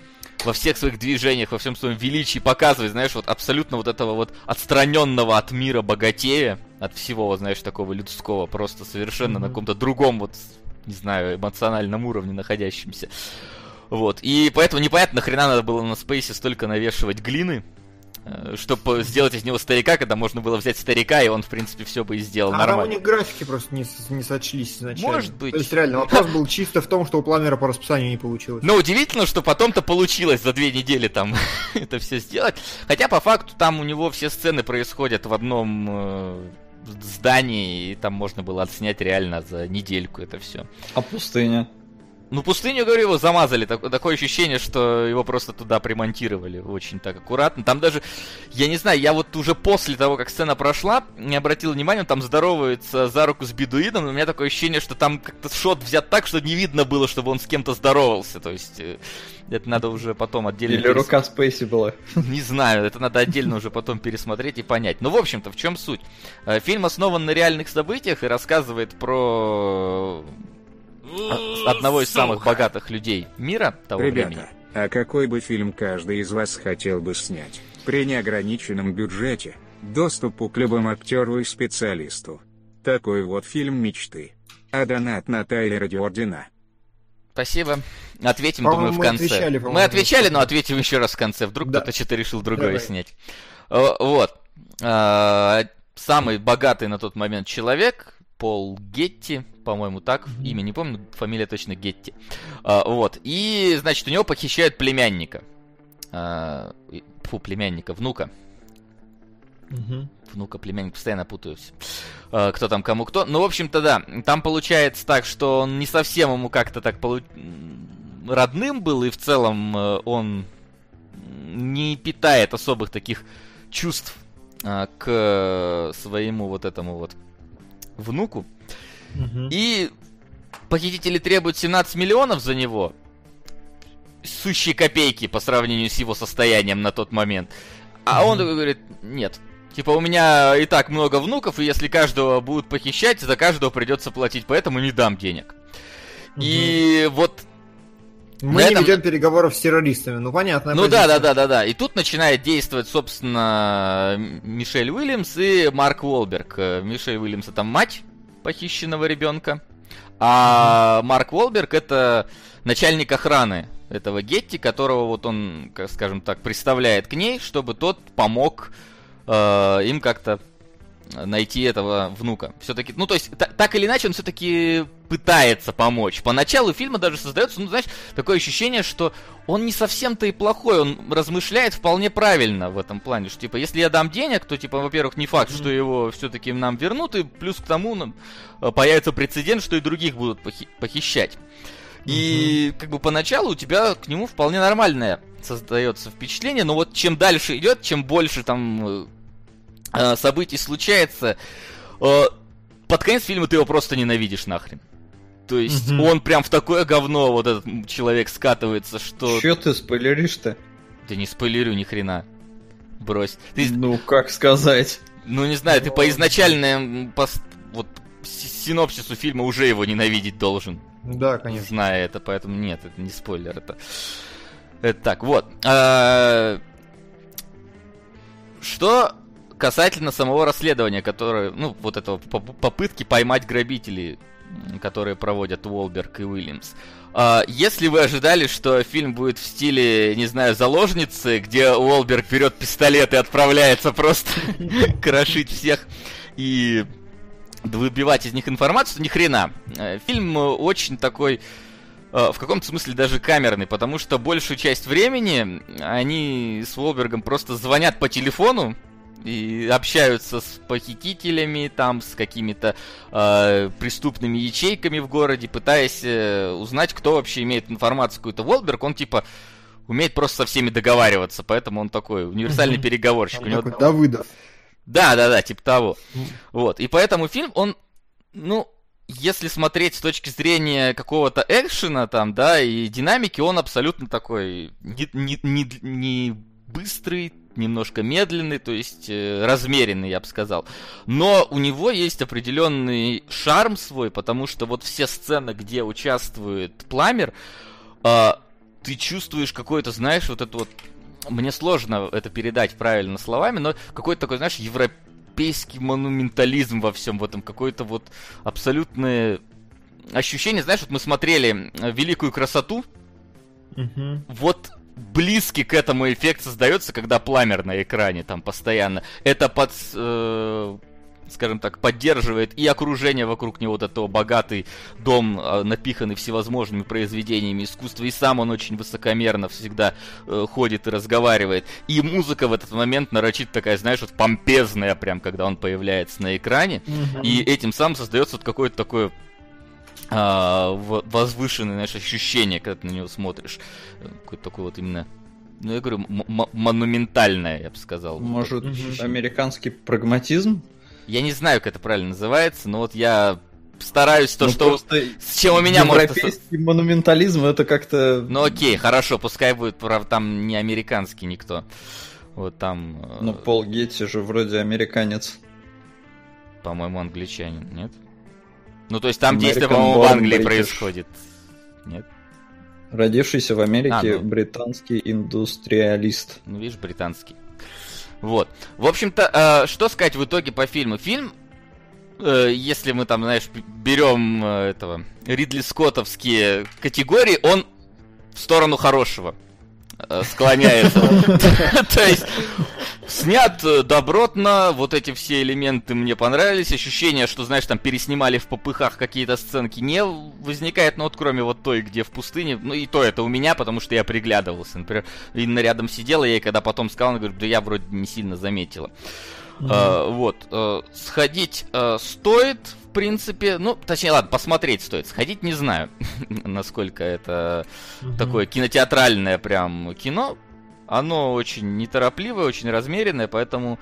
S2: во всех своих движениях, во всем своем величии показывает, знаешь, вот абсолютно вот этого вот отстраненного от мира богатея, от всего, знаешь, такого людского, просто совершенно mm-hmm. на каком-то другом вот, не знаю, эмоциональном уровне находящемся. Вот. И поэтому непонятно, нахрена надо было на Спейсе столько навешивать глины, э, чтобы сделать из него старика, когда можно было взять старика, и он, в принципе, все бы и сделал
S3: а
S2: нормально.
S3: А у них графики просто не, не сочлись изначально.
S2: Может быть.
S3: То есть, реально, вопрос был чисто в том, что у Пламера по расписанию не получилось.
S2: Но удивительно, что потом-то получилось за две недели там это все сделать. Хотя, по факту, там у него все сцены происходят в одном э, здании, и там можно было отснять реально за недельку это все.
S4: А пустыня?
S2: Ну, пустыню, говорю, его замазали. Так, такое ощущение, что его просто туда примонтировали очень так аккуратно. Там даже, я не знаю, я вот уже после того, как сцена прошла, не обратил внимания, он там здоровается за руку с бедуином, но у меня такое ощущение, что там как-то шот взят так, что не видно было, чтобы он с кем-то здоровался. То есть, э, это надо уже потом отдельно...
S4: Или перес... рука Спейси была.
S2: Не знаю, это надо отдельно уже потом пересмотреть и понять. Ну, в общем-то, в чем суть? Э, фильм основан на реальных событиях и рассказывает про одного из самых богатых людей мира того
S1: Ребята,
S2: времени.
S1: а какой бы фильм каждый из вас хотел бы снять? При неограниченном бюджете, доступу к любому актеру и специалисту. Такой вот фильм мечты. А донат на Тайлера Дёрдина.
S2: Спасибо. Ответим, думаю, в конце. Отвечали, мы отвечали, но ответим еще раз в конце. Вдруг да. кто-то что-то решил другое Давай. снять. Вот. А, самый богатый на тот момент человек, Пол Гетти, по-моему, так, имя не помню, фамилия точно Гетти. А, вот, и, значит, у него похищают племянника. А, фу, племянника, внука. Внука, племянник, постоянно путаюсь. А, кто там, кому кто. Ну, в общем-то, да, там получается так, что он не совсем ему как-то так полу... родным был, и в целом э, он не питает особых таких чувств а, к своему вот этому вот внуку. Угу. И похитители требуют 17 миллионов за него. Сущие копейки по сравнению с его состоянием на тот момент. А он говорит, нет. Типа, у меня и так много внуков, и если каждого будут похищать, за каждого придется платить, поэтому не дам денег. И вот
S3: мы на не этом... ведем переговоров с террористами, ну понятно.
S2: Ну да, да, да, да, да. И тут начинает действовать, собственно, Мишель Уильямс и Марк Уолберг. Мишель Уильямс это мать похищенного ребенка, а. Марк Уолберг это начальник охраны этого Гетти, которого вот он, скажем так, представляет к ней, чтобы тот помог э, им как-то найти этого внука. Все-таки, ну то есть, так или иначе, он все-таки пытается помочь. Поначалу фильма даже создается, ну знаешь, такое ощущение, что он не совсем-то и плохой, он размышляет вполне правильно в этом плане, что типа, если я дам денег, то типа, во-первых, не факт, что его все-таки нам вернут, и плюс к тому ну, появится прецедент, что и других будут похи- похищать. И как бы поначалу у тебя к нему вполне нормальное создается впечатление, но вот чем дальше идет, чем больше там э, событий случается, э, под конец фильма ты его просто ненавидишь нахрен. То есть
S3: Мгм.
S2: он прям в такое говно, вот этот человек скатывается, что...
S4: Че ты спойлеришь-то?
S2: Да не спойлерю ни хрена. Брось. Ты,
S4: Ну, как сказать?
S2: ну не знаю, ты по изначальному пос- вот синопсису фильма уже его ненавидеть должен.
S3: Да, конечно.
S2: Зная это, поэтому нет, это не спойлер, это... Это так, вот. А, Что касательно самого расследования, которое, ну, вот этого поп- попытки поймать грабителей, которые проводят Уолберг и Уильямс. А, Если вы ожидали, что фильм будет в стиле, не знаю, заложницы, где Уолберг берет пистолет и отправляется просто крошить всех и выбивать из них информацию, ни хрена. Э, Фильм э, очень такой, э, в каком-то смысле даже камерный, потому что большую часть времени они с Волбергом просто звонят по телефону и общаются с похитителями, там, с какими-то э, преступными ячейками в городе, пытаясь э, узнать, кто вообще имеет информацию какую-то. Волберг, он типа умеет просто со всеми договариваться, поэтому он такой универсальный переговорщик.
S3: Там
S2: У него
S3: такой Давыдов.
S2: да, да, да, типа того. Вот. И поэтому фильм, он, ну, если смотреть с точки зрения какого-то экшена там, да, и динамики, он абсолютно такой не, не, не, не быстрый, немножко медленный, то есть э, размеренный, я бы сказал. Но у него есть определенный шарм свой, потому что вот все сцены, где участвует Пламер, а, ты чувствуешь какой-то, знаешь, вот это вот мне сложно это передать правильно словами, но какой-то такой, знаешь, европейский монументализм во всем в этом, какое-то вот абсолютное ощущение, знаешь, вот мы смотрели э, «Великую красоту»,
S3: Мгм.
S2: вот близкий к этому эффект создается, когда пламер на экране там постоянно. Это под, э, скажем так, поддерживает и окружение вокруг него, вот этого богатый дом, э, напиханный всевозможными произведениями искусства, и сам он очень высокомерно всегда э, ходит и разговаривает. И музыка в этот момент нарочит такая, знаешь, вот помпезная прям, когда он появляется на экране. И этим самым создается вот какое-то такое возвышенное, знаешь, ощущение, когда ты на него смотришь. Э, Какое-то такое вот именно, ну, я говорю, монументальное, я бы сказал.
S4: Может, американский прагматизм?
S2: Я не знаю, как это правильно называется, но вот я стараюсь то,
S4: Ну,
S2: что... С чем у меня может...
S4: Европейский монументализм это как-то...
S2: Ну окей, хорошо, пускай будет, правда, там не американский никто. Вот там, э,
S4: Ну, Пол Гетти же вроде американец.
S2: по-моему, англичанин, нет? Ну, то есть там
S4: American
S2: действие, по-моему, в Англии
S4: British.
S2: происходит. Нет?
S4: Родившийся в Америке
S2: А, ну.
S4: британский индустриалист.
S2: Ну, видишь, британский. Вот. В общем-то, э, что сказать в итоге по фильму? Фильм, э, если мы там, знаешь, берем э, этого Ридли Скоттовские категории, он в сторону хорошего э, склоняется. То есть снят э, добротно, вот эти все элементы мне понравились, ощущение, что, знаешь, там переснимали в попыхах какие-то сценки не возникает, ну вот кроме вот той, где в пустыне, ну и то это у меня, потому что я приглядывался, например, Инна рядом сидела, я ей когда потом сказал, она говорит, да я вроде не сильно заметила. А, вот, э, сходить э, стоит, в принципе, ну, точнее, ладно, посмотреть стоит, сходить не знаю, насколько это
S3: Мгм.
S2: такое кинотеатральное прям кино. Оно очень неторопливое, очень размеренное, поэтому,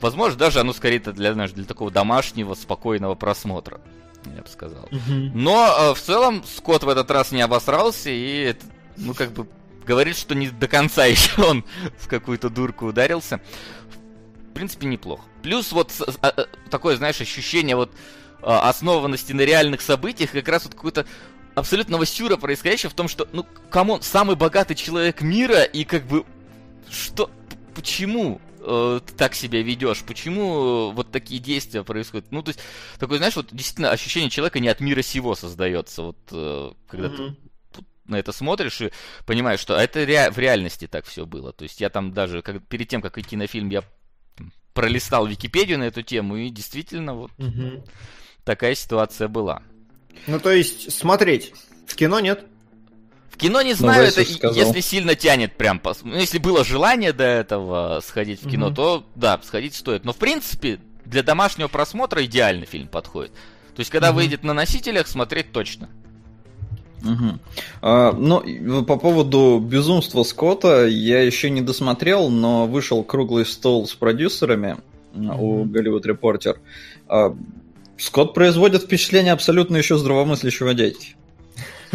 S2: возможно, даже оно скорее для, знаешь, для такого домашнего, спокойного просмотра, я бы сказал. Но э, в целом Скотт в этот раз не обосрался и, ну, как бы, говорит, что не до конца еще он в какую-то дурку ударился. В принципе, неплохо. Плюс вот а, а, такое, знаешь, ощущение вот основанности на реальных событиях, как раз вот какой-то абсолютного сюра происходящего в том, что, ну, come on, самый богатый человек мира, и как бы, что, почему э, ты так себя ведешь, почему э, вот такие действия происходят? Ну, то есть, такое, знаешь, вот действительно ощущение человека не от мира сего создается, вот, э, когда ты
S3: Мгм.
S2: на это смотришь и понимаешь, что это ре- в реальности так все было. То есть я там даже как, перед тем, как идти на фильм, я пролистал Википедию на эту тему, и действительно вот
S3: Мгм.
S2: такая ситуация была.
S3: Ну, то есть, смотреть. В кино нет?
S2: В кино не знаю,
S4: Вася
S2: это если сильно тянет прям. пос- Ну, если было желание до этого сходить в кино,
S3: Мгм.
S2: то да, сходить стоит. Но в принципе, для домашнего просмотра идеальный фильм подходит. То есть, когда
S3: Мгм.
S2: выйдет на носителях, смотреть точно.
S4: Мгм. А, ну, по поводу безумства Скотта я еще не досмотрел, но вышел круглый стол с продюсерами м, у. Голливуд Репортер. А, Скотт производит впечатление абсолютно еще здравомыслящего дядьки.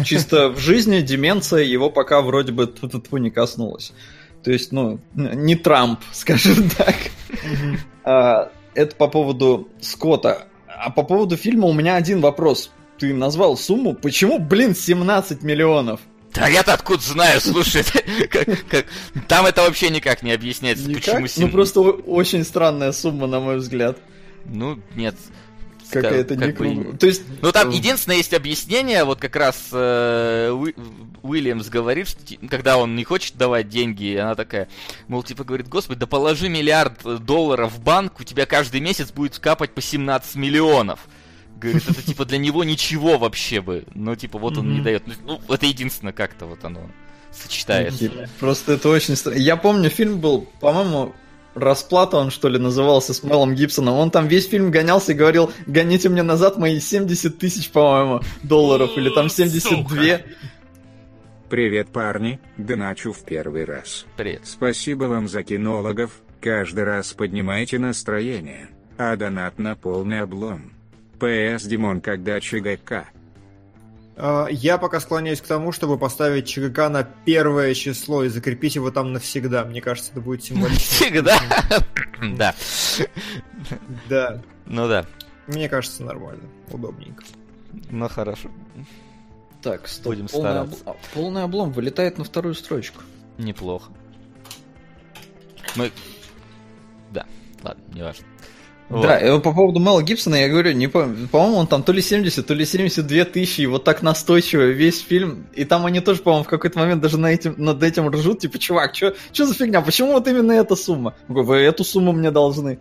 S4: Чисто в жизни деменция его пока вроде бы тут не коснулась. То есть, ну, не Трамп, скажем так. А, это по поводу Скотта. А по поводу фильма у меня один вопрос. Ты назвал сумму. Почему, блин, 17 миллионов?
S2: Да я-то откуда знаю, слушай, как, как... там это вообще никак не объясняется,
S4: никак?
S2: почему
S4: 7... Ну просто очень странная сумма, на мой взгляд.
S2: Ну, нет,
S4: какая-то
S2: как
S4: не
S2: бы...
S4: То есть...
S2: Ну там единственное есть объяснение, вот как раз э, Уи... Уильямс говорит, что, когда он не хочет давать деньги, она такая, мол, типа говорит, господи, да положи миллиард долларов в банк, у тебя каждый месяц будет капать по 17 миллионов. Говорит, это типа для него ничего вообще бы. Но типа вот он не дает. Ну, это единственное как-то вот оно сочетается.
S4: Просто это очень странно. Я помню, фильм был, по-моему, Расплата он, что ли, назывался с Мелом Гибсоном. Он там весь фильм гонялся и говорил, гоните мне назад мои 70 тысяч, по-моему, долларов, или там 72.
S1: Привет, парни, доначу в первый раз.
S2: Привет.
S1: Спасибо вам за кинологов, каждый раз поднимаете настроение, а донат на полный облом. ПС Димон, когда ЧГК?
S3: А, я пока склоняюсь к тому, чтобы поставить ЧГК на первое число и закрепить его там навсегда. Мне кажется, это будет символично.
S2: Всегда? Да.
S3: Да.
S2: Ну да.
S3: Мне кажется, нормально. Удобненько.
S2: Ну хорошо.
S4: Так, стоп.
S2: Будем
S4: полный,
S2: стараться.
S4: облом, полный облом вылетает на вторую строчку.
S2: Неплохо. Мы... Да, ладно, не важно. Вот.
S4: Да, и по поводу Мела Гибсона я говорю, не помню, по-моему, он там то ли 70, то ли 72 тысячи, и вот так настойчиво весь фильм, и там они тоже, по-моему, в какой-то момент даже на этим, над этим ржут, типа, чувак, что за фигня, почему вот именно эта сумма? Вы эту сумму мне должны.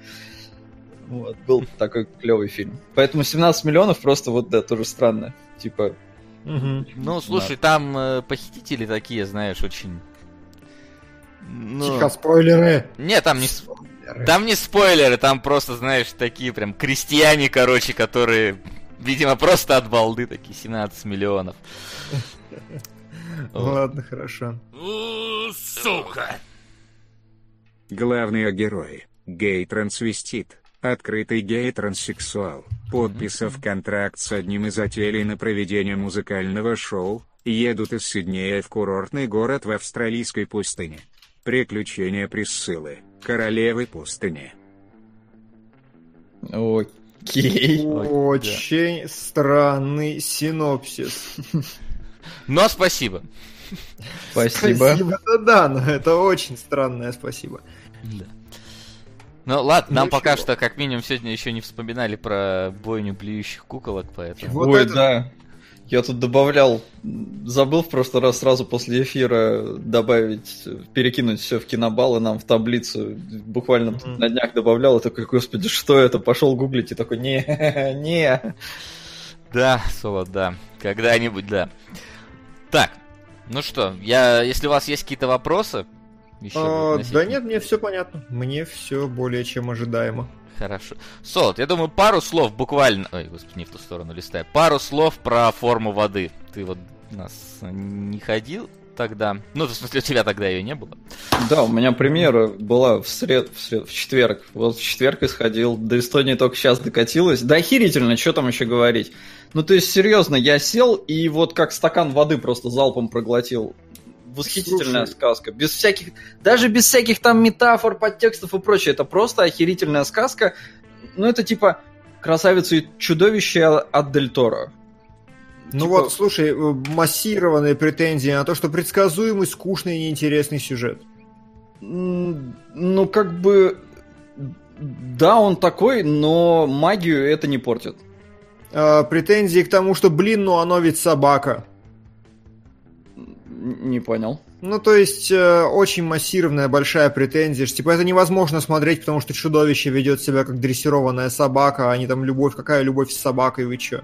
S4: Вот, был такой клевый фильм. Поэтому 17 миллионов просто вот, да, тоже странно. Типа...
S2: Угу. Ну, слушай, да. там э, похитители такие, знаешь, очень...
S3: Ну... Тихо, спойлеры!
S2: Нет, там не... Там не спойлеры, там просто, знаешь, такие прям крестьяне, короче, которые, видимо, просто от балды такие 17 миллионов.
S3: Ладно, хорошо.
S5: Сука!
S1: Главные герои. Гей-трансвестит. Открытый гей-транссексуал. Подписав контракт с одним из отелей на проведение музыкального шоу, едут из Сиднея в курортный город в австралийской пустыне. Приключения Присциллы, королевы пустыни.
S4: Окей.
S3: Очень да. странный синопсис.
S2: Но спасибо.
S4: Спасибо.
S3: Спасибо, да, но это очень странное спасибо.
S2: Да. Ну ладно, нам пока что как минимум сегодня еще не вспоминали про бойню блюющих куколок, поэтому...
S4: Вот Ой, это... да. Я тут добавлял, забыл в прошлый раз сразу после эфира добавить, перекинуть все в кинобаллы нам в таблицу. Буквально mm-hmm. на днях добавлял, и такой, господи, что это? Пошел гуглить и такой, не, не.
S2: Да, Соло, да. Когда-нибудь, да. Так, ну что, я, если у вас есть какие-то вопросы,
S3: еще а, да нет, мне все понятно. Мне все более чем ожидаемо.
S2: Хорошо. Солод, я думаю, пару слов буквально... Ой, господи, не в ту сторону листаю. Пару слов про форму воды. Ты вот нас не ходил тогда? Ну, в смысле, у тебя тогда ее не было?
S4: Да, у меня премьера была в, сред... в, сред... в четверг. Вот в четверг исходил. До Эстонии только сейчас докатилась. Да охерительно, что там еще говорить. Ну, то есть, серьезно, я сел и вот как стакан воды просто залпом проглотил восхитительная Слушай. сказка. Без всяких, даже без всяких там метафор, подтекстов и прочее. Это просто охерительная сказка. Ну, это типа красавица и чудовище от Дель Торо.
S3: Ну типа... вот, слушай, массированные претензии на то, что предсказуемый, скучный и неинтересный сюжет.
S4: Ну, как бы... Да, он такой, но магию это не портит.
S3: А, претензии к тому, что, блин, ну оно ведь собака.
S4: Не понял.
S3: Ну, то есть, э, очень массированная, большая претензия, что, типа, это невозможно смотреть, потому что чудовище ведет себя как дрессированная собака, а не там любовь, какая любовь с собакой, вы чё?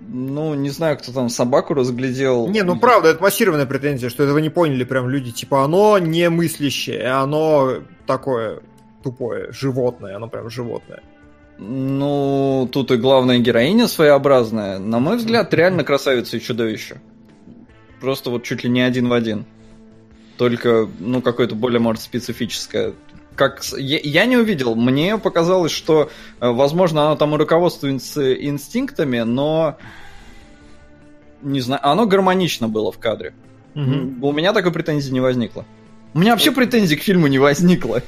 S4: Ну, не знаю, кто там собаку разглядел.
S3: Не, ну правда, это массированная претензия, что этого не поняли прям люди. Типа, оно не мыслящее, оно такое тупое, животное, оно прям животное.
S4: Ну, тут и главная героиня своеобразная. На мой взгляд, реально красавица и чудовище просто вот чуть ли не один в один. Только, ну, какое-то более, может, специфическое. как я, я не увидел. Мне показалось, что, э, возможно, оно там и руководствуется инстинктами, но не знаю, оно гармонично было в кадре. Угу. У меня такой претензии не возникло. У меня вообще претензий к фильму не возникло.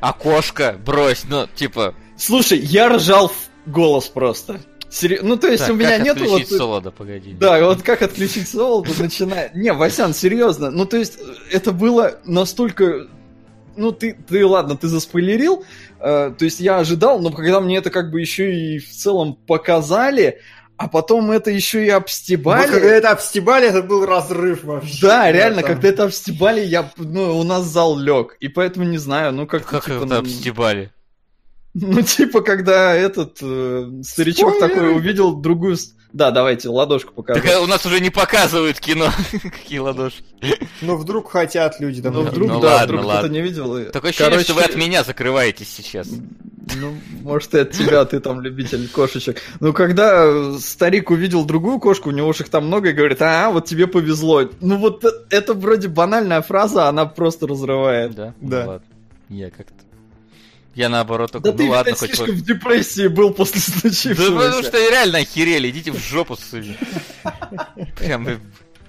S2: Окошко, брось, ну, типа...
S4: Слушай, я ржал в голос просто. Сери... Ну, то есть так, у меня нет вот...
S2: отключить солода, погоди.
S4: Да, вот как отключить солода, начиная... Не, Васян, серьезно. Ну, то есть это было настолько... Ну, ты, ты ладно, ты заспойлерил. Э, то есть я ожидал, но когда мне это как бы еще и в целом показали, а потом это еще и обстебали. Вот
S3: когда это обстебали, это был разрыв вообще.
S4: Да, реально, там... когда это обстебали, я, ну, у нас зал лег. И поэтому не знаю, ну как...
S2: Как типа, это обстебали?
S4: Ну, типа, когда этот э, старичок Спойлеры. такой увидел другую... Да, давайте, ладошку покажем. Так
S2: у нас уже не показывают кино. Какие ладошки.
S3: Ну, вдруг хотят люди там.
S4: Ну, вдруг, ну, да, ладно, вдруг кто-то не видел.
S2: Такое ощущение, Короче... что вы от меня закрываетесь сейчас.
S4: Ну, может, и от тебя, ты там любитель кошечек. Ну, когда старик увидел другую кошку, у него уж их там много, и говорит, а, вот тебе повезло. Ну, вот это вроде банальная фраза, она просто разрывает.
S2: Да? Да. Ну, ладно. Я как-то я наоборот
S4: только, да ну ты, ладно, хоть... слишком в депрессии был после случившегося.
S2: Да потому что реально охерели, идите в жопу, суди. Прям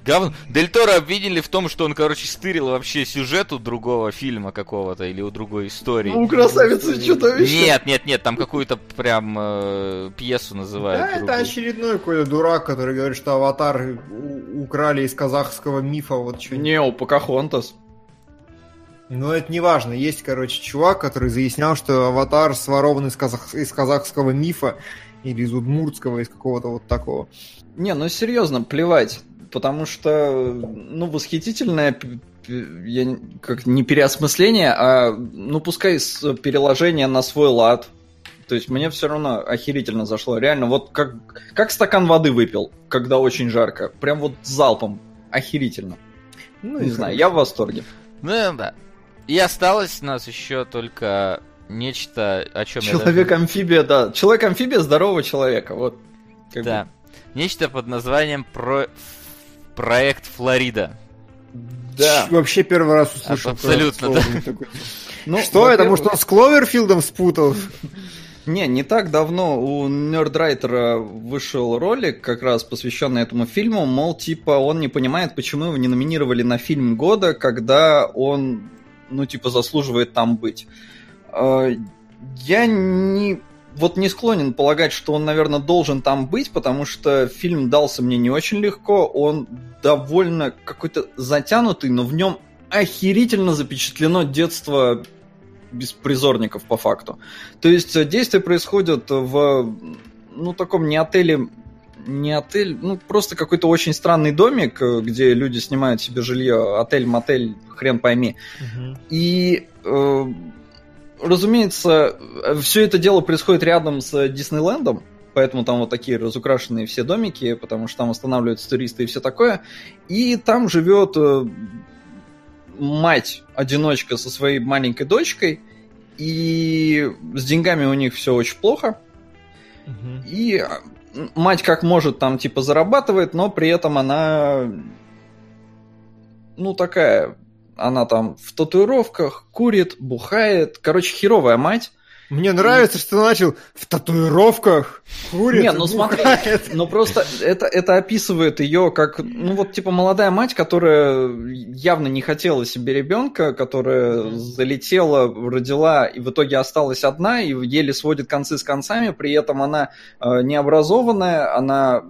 S2: говно. Дель Торо обвинили в том, что он, короче, стырил вообще сюжет у другого фильма какого-то или у другой истории.
S4: Ну, красавица и чудовище.
S2: Нет, нет, нет, там какую-то прям э, пьесу называют.
S3: Да, другую. это очередной какой-то дурак, который говорит, что аватар украли из казахского мифа, вот что.
S4: Не, у Покахонтас.
S3: Но это не важно. Есть, короче, чувак, который заяснял, что аватар сворован из, казах... из казахского мифа или из удмуртского, из какого-то вот такого.
S4: Не, ну серьезно, плевать. Потому что, ну, восхитительное я, как не переосмысление, а ну пускай с переложение на свой лад. То есть мне все равно охерительно зашло. Реально, вот как, как стакан воды выпил, когда очень жарко. Прям вот залпом. Охерительно. Ну, не знаю, я в восторге.
S2: Ну да. И осталось у нас еще только нечто, о чем
S4: Человек-амфибия, да. Человек-амфибия здорового человека, вот.
S2: да. Бы. Нечто под названием Про... Проект Флорида.
S3: Да. Вообще первый раз услышал.
S2: Абсолютно, да.
S3: Ну, что это? Может, он с Кловерфилдом спутал?
S4: Не, не так давно у Нердрайтера вышел ролик, как раз посвященный этому фильму, мол, типа, он не понимает, почему его не номинировали на фильм года, когда он ну, типа, заслуживает там быть. А, я не вот не склонен полагать, что он, наверное, должен там быть, потому что фильм дался мне не очень легко. Он довольно какой-то затянутый, но в нем охерительно запечатлено детство беспризорников по факту. То есть э, действие происходит в ну таком не отеле, не отель, ну просто какой-то очень странный домик, э, где люди снимают себе жилье, отель, мотель, хрен пойми. Угу. И э, разумеется, все это дело происходит рядом с Диснейлендом, поэтому там вот такие разукрашенные все домики, потому что там останавливаются туристы и все такое. И там живет э, мать-одиночка со своей маленькой дочкой, и с деньгами у них все очень плохо. Угу. И мать как может там типа зарабатывает, но при этом она ну такая, она там в татуировках, курит, бухает, короче, херовая мать.
S3: Мне нравится, что начал в татуировках, курит,
S4: Не, ну смотри, ну просто это, это описывает ее как, ну вот типа молодая мать, которая явно не хотела себе ребенка, которая залетела, родила и в итоге осталась одна и еле сводит концы с концами, при этом она э, необразованная, она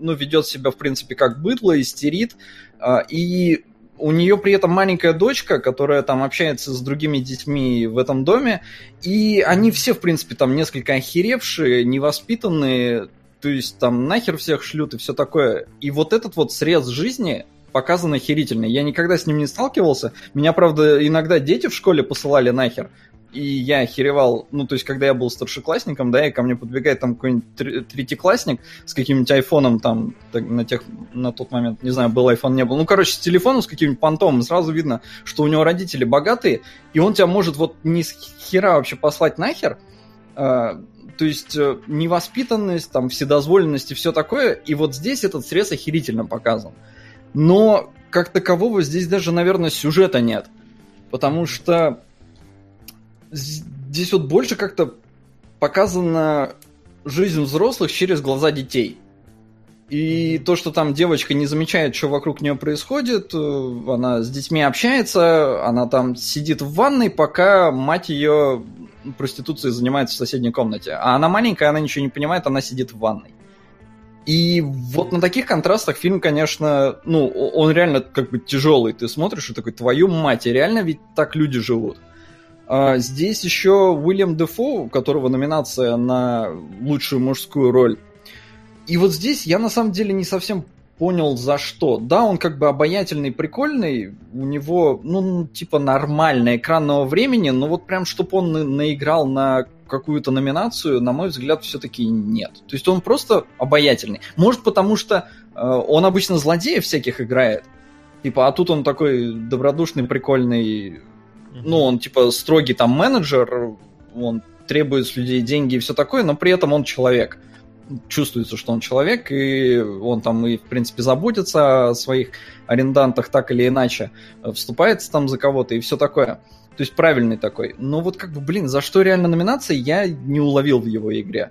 S4: ну, ведет себя, в принципе, как быдло, истерит, э, и у нее при этом маленькая дочка, которая там общается с другими детьми в этом доме, и они все, в принципе, там несколько охеревшие, невоспитанные, то есть там нахер всех шлют и все такое. И вот этот вот срез жизни показан охерительно. Я никогда с ним не сталкивался. Меня, правда, иногда дети в школе посылали нахер и я охеревал, ну, то есть, когда я был старшеклассником, да, и ко мне подбегает там какой-нибудь третьеклассник с каким-нибудь айфоном там на, тех, на тот момент, не знаю, был айфон, не был, ну, короче, с телефоном, с каким-нибудь понтом, сразу видно, что у него родители богатые, и он тебя может вот ни с хера вообще послать нахер, э, то есть э, невоспитанность, там, вседозволенность и все такое, и вот здесь этот срез охерительно показан. Но как такового здесь даже, наверное, сюжета нет, потому что здесь вот больше как-то показана жизнь взрослых через глаза детей. И то, что там девочка не замечает, что вокруг нее происходит, э, она с детьми общается, она там сидит в ванной, пока мать ее проституцией занимается в соседней комнате. А она маленькая, она ничего не понимает, она сидит в ванной. И вот на таких контрастах фильм, конечно, ну, он реально как бы тяжелый. Ты смотришь и такой, твою мать, реально ведь так люди живут. А здесь еще Уильям Дефо, у которого номинация на лучшую мужскую роль. И вот здесь я на самом деле не совсем понял за что. Да, он как бы обаятельный, прикольный, у него, ну, типа нормально экранного времени, но вот прям, чтобы он на наиграл на какую-то номинацию, на мой взгляд, все-таки нет. То есть он просто обаятельный. Может, потому что э, он обычно злодеев всяких играет. Типа, а тут он такой добродушный, прикольный ну, он типа строгий там менеджер, он требует с людей деньги и все такое, но при этом он человек. Чувствуется, что он человек, и он там и, в принципе, заботится о своих арендантах так или иначе, вступается там за кого-то и все такое. То есть правильный такой. Но вот как бы, блин, за что реально номинация, я не уловил в его игре.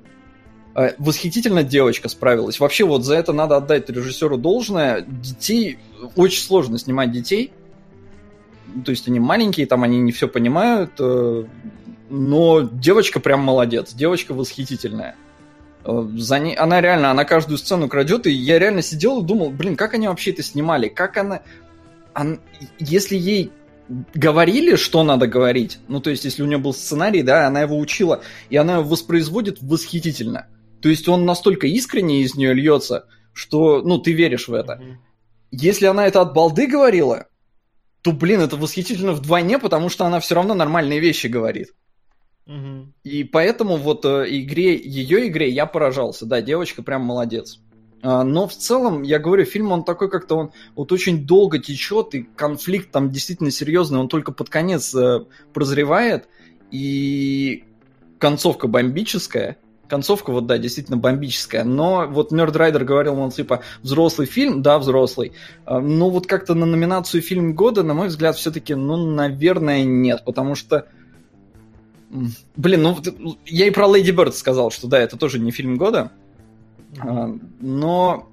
S4: А, восхитительно девочка справилась. Вообще вот за это надо отдать режиссеру должное. Детей, очень сложно снимать детей, то есть они маленькие, там они не все понимают, э, но девочка прям молодец, девочка восхитительная. Э, за ней, она реально, она каждую сцену крадет, и я реально сидел и думал, блин, как они вообще это снимали, как она, она если ей говорили, что надо говорить, ну, то есть, если у нее был сценарий, да, она его учила, и она его воспроизводит восхитительно. То есть, он настолько искренне из нее льется, что, ну, ты веришь в это. Mm-hmm. Если она это от балды говорила, то, блин, это восхитительно вдвойне, потому что она все равно нормальные вещи говорит. Угу. И поэтому вот э, игре, ее игре я поражался. Да, девочка прям молодец. А, но в целом, я говорю, фильм он такой как-то он вот очень долго течет, и конфликт там действительно серьезный, он только под конец э, прозревает, и концовка бомбическая концовка, вот да, действительно бомбическая. Но вот Нерд Райдер говорил, мол, типа, взрослый фильм, да, взрослый. А, но вот как-то на номинацию фильм года, на мой взгляд, все-таки, ну, наверное, нет, потому что Блин, ну я и про Леди Бёрд сказал, что да, это тоже не фильм года. Mm-hmm. Но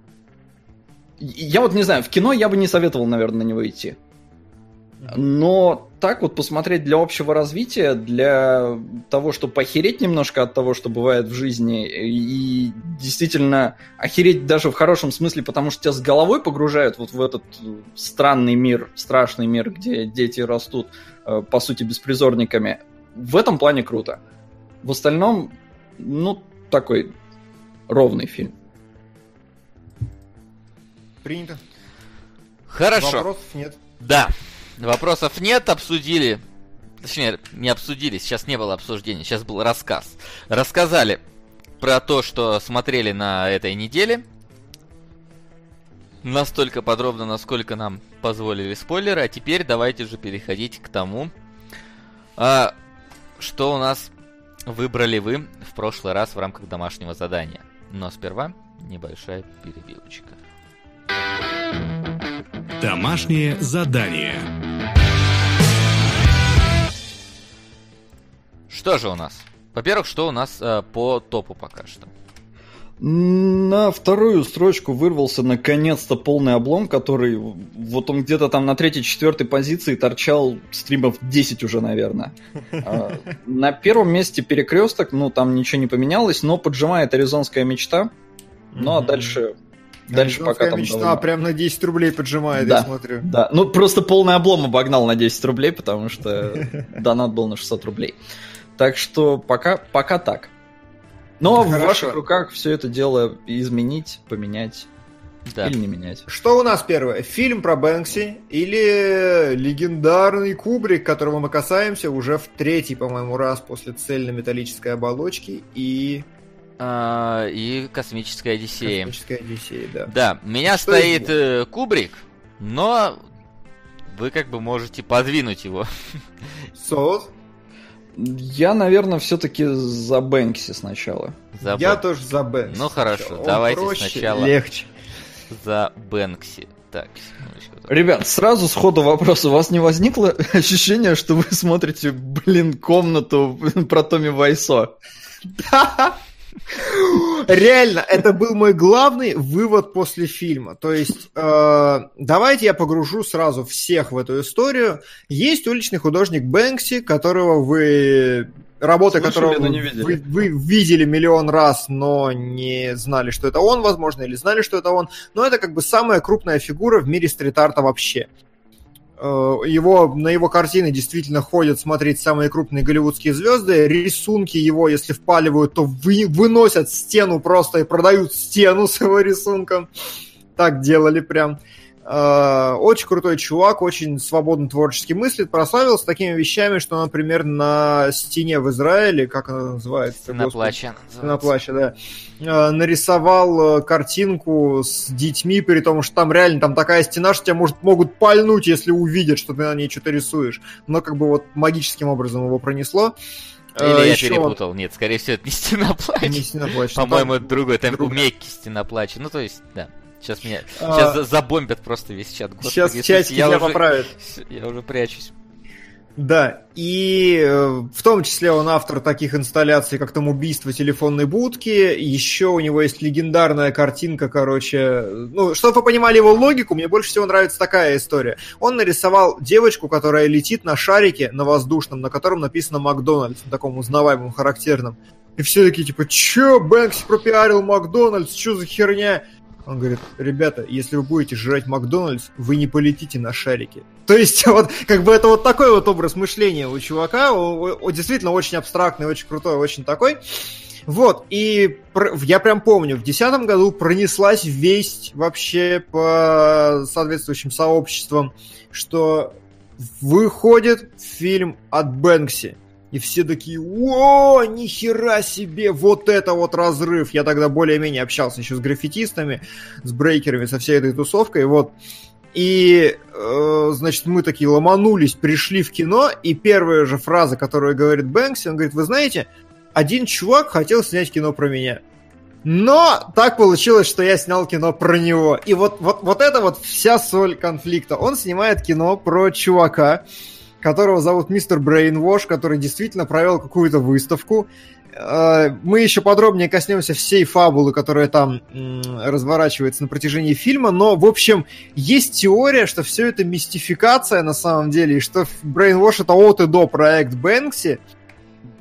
S4: я вот не знаю, в кино я бы не советовал, наверное, на него идти. Но так вот посмотреть для общего развития, для того, чтобы похереть немножко от того, что бывает в жизни, и действительно охереть даже в хорошем смысле, потому что тебя с головой погружают вот в этот странный мир, страшный мир, где дети растут, э, по сути, беспризорниками. В этом плане круто. В остальном, ну, такой ровный фильм.
S3: Принято.
S2: Хорошо.
S3: Вопросов нет.
S2: Да. Вопросов нет, обсудили. Точнее, не обсудили, сейчас не было обсуждения, сейчас был рассказ. Рассказали про то, что смотрели на этой неделе. Настолько подробно, насколько нам позволили спойлеры. А теперь давайте же переходить к тому, а, что у нас выбрали вы в прошлый раз в рамках домашнего задания. Но сперва небольшая перебивочка.
S6: Домашнее задание.
S2: Что же у нас? Во-первых, что у нас э, по топу пока что?
S4: На вторую строчку вырвался наконец-то полный облом, который вот он где-то там на третьей-четвертой позиции торчал стримов 10 уже, наверное. А, на первом месте перекресток, ну там ничего не поменялось, но поджимает аризонская мечта. Ну а дальше Дальше пока там
S3: мечта довольно... прям на 10 рублей поджимает,
S4: да,
S3: я смотрю.
S4: Да, ну просто полный облом обогнал на 10 рублей, потому что донат был на 600 рублей. Так что пока, пока так. Но Хорошо. в ваших руках все это дело изменить, поменять да. или не менять.
S3: Что у нас первое? Фильм про Бэнкси или легендарный Кубрик, которого мы касаемся уже в третий, по-моему, раз после цельнометаллической оболочки и
S2: и Космическая Одиссея.
S3: Космическая Одиссея, да.
S2: Да, у меня Что стоит э, Кубрик, но вы как бы можете подвинуть его.
S3: Сос?
S4: Я, наверное, все-таки за Бэнкси сначала.
S3: За Я Бэн... тоже за Бэнкси.
S2: Ну хорошо, Он давайте
S3: проще,
S2: сначала
S3: легче.
S2: за Бэнкси. Так, секундочку.
S4: Ребят, сразу сходу вопрос. У вас не возникло ощущение, что вы смотрите, блин, комнату про Томми Вайсо?
S3: Реально, это был мой главный вывод после фильма. То есть, э, давайте я погружу сразу всех в эту историю. Есть уличный художник Бэнкси, которого вы работы,
S4: Слышали,
S3: которого
S4: видели.
S3: вы- вы видели миллион раз, но не знали, что это он, возможно, или знали, что это он. Но это как бы самая крупная фигура в мире стрит-арта вообще. Э, Его, на его картины действительно ходят смотреть самые крупные голливудские звезды. Рисунки его, если впаливают, то вы, выносят стену просто и продают стену с его рисунком. Так делали прям. Э, Очень крутой чувак, очень свободно творчески мыслит, прославился такими вещами, что, например, на стене в Израиле, как она называется?
S2: Стена плача.
S3: Стена плача, да. Э, Нарисовал э, картинку с детьми, при том, что там реально там такая стена, что тебя может, могут пальнуть, если увидят, что ты на ней что-то рисуешь. Но как бы вот магическим образом его пронесло. Э,
S2: Или я
S3: еще он-
S2: перепутал. Нет, скорее всего, это не стена плача.
S3: Не стена плача.
S2: По-моему, это другой. Там у
S3: другая.
S2: Мекки стена плача. Ну, то есть, да. Сейчас меня...
S3: А,
S2: Сейчас за- забомбят просто весь чат. Господи,
S3: Сейчас чатики
S2: я
S3: тебя
S2: уже-
S3: поправят.
S2: Я уже прячусь.
S3: Да, и э, в том числе он автор таких инсталляций, как там «Убийство телефонной будки». Еще у него есть легендарная картинка, короче... Ну, чтобы вы понимали его логику, мне больше всего нравится такая история. Он нарисовал девочку, которая летит на шарике на воздушном, на котором написано «Макдональдс», на таком узнаваемом, характерном. И все такие, типа, чё, Бэнкси пропиарил Макдональдс, чё за херня? Он говорит, ребята, если вы будете жрать Макдональдс, вы не полетите на шарике. То есть, вот, как бы это вот такой вот образ мышления у чувака, о- о- действительно очень абстрактный, очень крутой, очень такой. Вот, и я прям помню, в 2010 году пронеслась весть вообще по соответствующим сообществам, что выходит фильм от Бэнкси. И все такие, о, нихера себе, вот это вот разрыв. Я тогда более-менее общался еще с граффитистами, с брейкерами, со всей этой тусовкой, вот. И, э, значит, мы такие ломанулись, пришли в кино, и первая же фраза, которую говорит Бэнкси, он говорит, вы знаете, один чувак хотел снять кино про меня. Но так получилось, что я снял кино про него. И вот, вот, вот это вот вся соль конфликта. Он снимает кино про чувака, которого зовут мистер Брейнвош, который действительно провел какую-то выставку. Э, Мы еще подробнее коснемся всей фабулы, которая там разворачивается на протяжении фильма, но, в общем, есть теория, что все это мистификация на самом деле, и что Brainwash это от и до проект Бэнкси.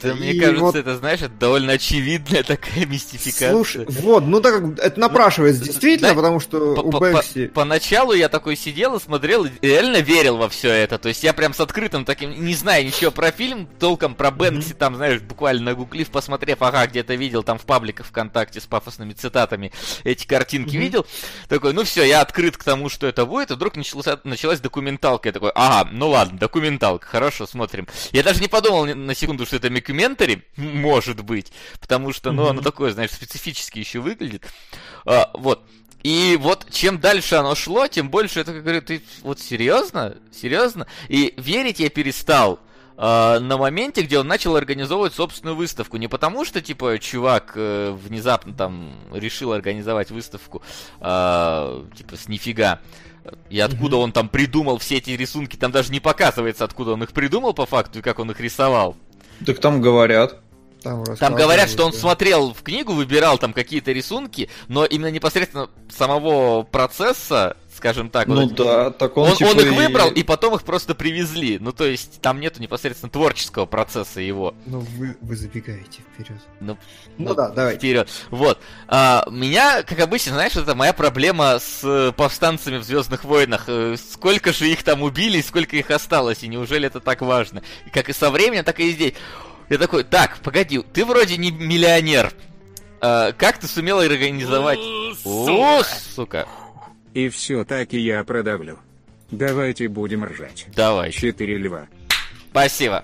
S2: Да мне
S3: И
S2: кажется,
S3: вот-
S2: это, знаешь, это довольно очевидная такая мистификация.
S3: Слушай, вот, ну так как это напрашивается
S2: Ну,
S3: действительно,
S2: да,
S3: потому что
S2: По-
S3: у Бэнкси...
S2: по- Поначалу я такой сидел и смотрел, и реально верил во все это. То есть я прям с открытым таким, не зная ничего про фильм, толком про Бэнкси, там, знаешь, буквально нагуглив, посмотрев, ага, где-то видел там в пабликах ВКонтакте с пафосными цитатами эти картинки
S3: Мгм.
S2: видел. Такой, ну все, я открыт к тому, что это будет, и вдруг началась, началась документалка. Я такой, ага, ну ладно, документалка, хорошо, смотрим. Я даже не подумал на секунду, что это микументари, может быть, потому что, ну, оно такое, знаешь, специфически еще выглядит. А, вот. И вот чем дальше оно шло, тем больше это, как говорю, ты вот серьезно? Серьезно? И верить я перестал а, на моменте, где он начал организовывать собственную выставку. Не потому, что, типа, чувак э, внезапно там решил организовать выставку, а, типа, с нифига. И откуда он там придумал все эти рисунки, там даже не показывается, откуда он их придумал по факту и как он их рисовал.
S4: Так там говорят.
S3: Там,
S2: Там говорят, что он смотрел в книгу, выбирал там какие-то рисунки, но именно непосредственно самого процесса, скажем так, вот
S4: Ну
S2: эти-
S4: да, так он,
S2: он,
S4: типа
S2: он их
S4: и-
S2: выбрал, и потом их просто привезли. Ну, то есть, там нету непосредственно творческого процесса его.
S3: Ну, вы, вы забегаете вперед.
S2: Ну,
S3: Ну,
S2: ну,
S3: да, давайте.
S2: Вперед. Вот. А, меня, как обычно, знаешь, это моя проблема с э, повстанцами в Звездных войнах. Э, Сколько же их там убили, и сколько их осталось, и неужели это так важно? И как и со временем, так и здесь. Я такой, так, погоди, ты вроде не миллионер. А, как ты сумел организовать? О, сука.
S1: И все таки я продавлю. Давайте будем ржать.
S2: Давай,
S1: Четыре льва.
S2: спасибо.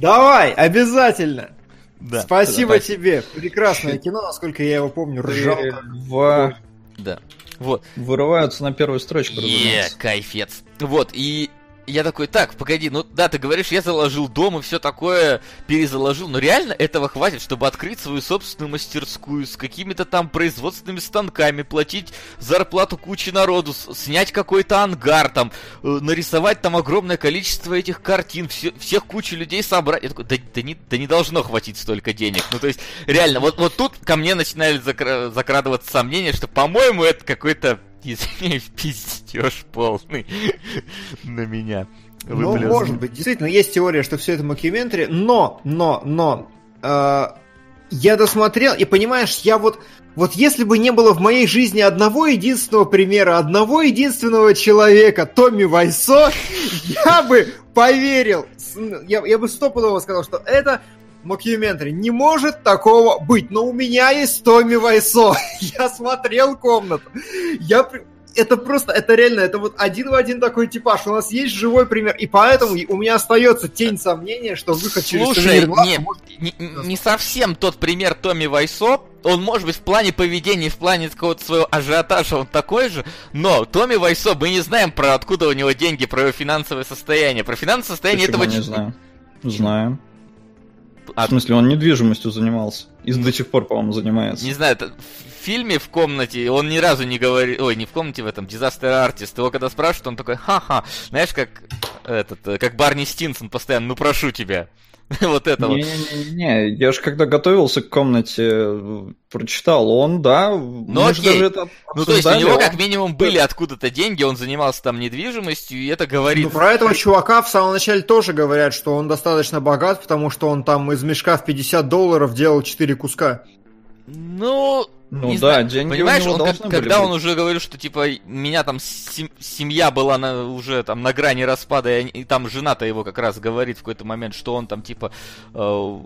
S3: Давай, обязательно.
S2: Да.
S3: Спасибо
S2: Да,
S3: тебе. Прекрасное кино, насколько я его помню, ржал. как-
S4: Два
S2: Да. Вот.
S4: вырываются на первую строчку,
S2: Е, кайфец. Вот, и я такой, так, погоди, ну да, ты говоришь, я заложил дом и все такое перезаложил, но реально этого хватит, чтобы открыть свою собственную мастерскую с какими-то там производственными станками, платить зарплату куче народу, снять какой-то ангар там, э, нарисовать там огромное количество этих картин, все, всех кучу людей собрать. Я такой, да, да, не, да не должно хватить столько денег. Ну, то есть, реально, вот, вот тут ко мне начинали закра- закрадываться сомнения, что, по-моему, это какой-то извиняюсь, пиздеж полный на меня.
S3: Ну, может быть, действительно, есть теория, что все это мокюментари, но, но, но, э, я досмотрел, и понимаешь, я вот, вот если бы не было в моей жизни одного единственного примера, одного единственного человека, Томми Вайсо, я бы поверил, я, я бы стопудово сказал, что это мокюментари. Не может такого быть. Но у меня есть Томми Вайсо. Я смотрел комнату. Я это просто, это реально, это вот один в один такой типаж. У нас есть живой пример, и поэтому у меня остается тень сомнения, что выход
S2: Слушай, через Слушай, не, может... не, не совсем тот пример Томми Вайсо. Он может быть в плане поведения, в плане какого-то своего ажиотажа он такой же, но Томми Вайсо, мы не знаем про откуда у него деньги, про его финансовое состояние. Про финансовое состояние
S4: Почему
S2: этого...
S4: не знаем? Знаем. А... В смысле, он недвижимостью занимался. И до сих пор, по-моему, занимается.
S2: Не знаю, это в фильме в комнате он ни разу не говорит... Ой, не в комнате в этом, Disaster Artist. Его когда спрашивают, он такой, ха-ха. Знаешь, как этот, э, как Барни Стинсон постоянно, ну прошу тебя. вот это
S4: не,
S2: вот.
S4: Не-не-не, я же когда готовился к комнате, прочитал, он, да,
S2: ну, окей. даже это Ну, то есть у него как минимум были откуда-то деньги, он занимался там недвижимостью, и это говорит... Ну,
S3: про этого чувака в самом начале тоже говорят, что он достаточно богат, потому что он там из мешка в 50 долларов делал 4 куска.
S2: Ну,
S4: ну да, знаю. деньги
S2: Понимаешь, он, как, когда он уже говорил, что типа меня там сем- семья была на, уже там на грани распада, и, и там жена-то его как раз говорит в какой-то момент, что он там типа э,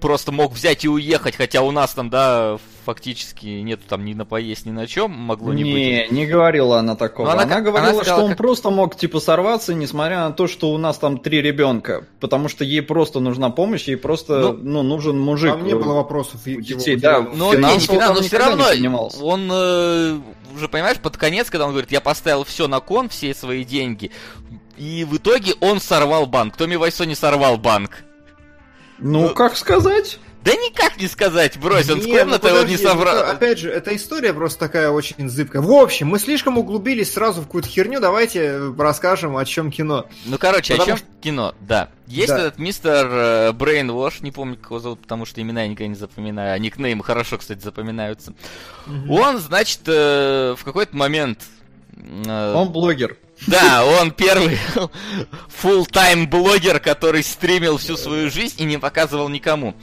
S2: просто мог взять и уехать, хотя у нас там, да, фактически нету там ни на поесть, ни на чем, могло не, не
S4: быть. Не, не говорила она такого. она, она говорила, она сказала, что он как... просто мог, типа, сорваться, несмотря на то, что у нас там три ребенка, потому что ей просто нужна помощь, ей просто, ну, ну нужен мужик.
S3: Там не было вопросов у
S4: детей, да.
S2: Но, не, не финал, но все равно он э, уже, понимаешь, под конец, когда он говорит, я поставил все на кон, все свои деньги, и в итоге он сорвал банк. Томми Вайсо не сорвал банк.
S4: Ну, ну, как сказать?
S2: Да никак не сказать, брось, он не, с комнаты ну, подожди, не соврал. Ну,
S3: опять же, эта история просто такая очень зыбкая. В общем, мы слишком углубились сразу в какую-то херню, давайте расскажем, о чем кино.
S2: Ну, короче, потому о чем что... кино, да. Есть да. этот мистер Брейнвош, не помню, как его зовут, потому что имена я никогда не запоминаю, а никнеймы хорошо, кстати, запоминаются. Угу. Он, значит, э, в какой-то момент...
S4: Э, он блогер.
S2: Да, он первый full-time блогер, который стримил всю свою жизнь и не показывал никому.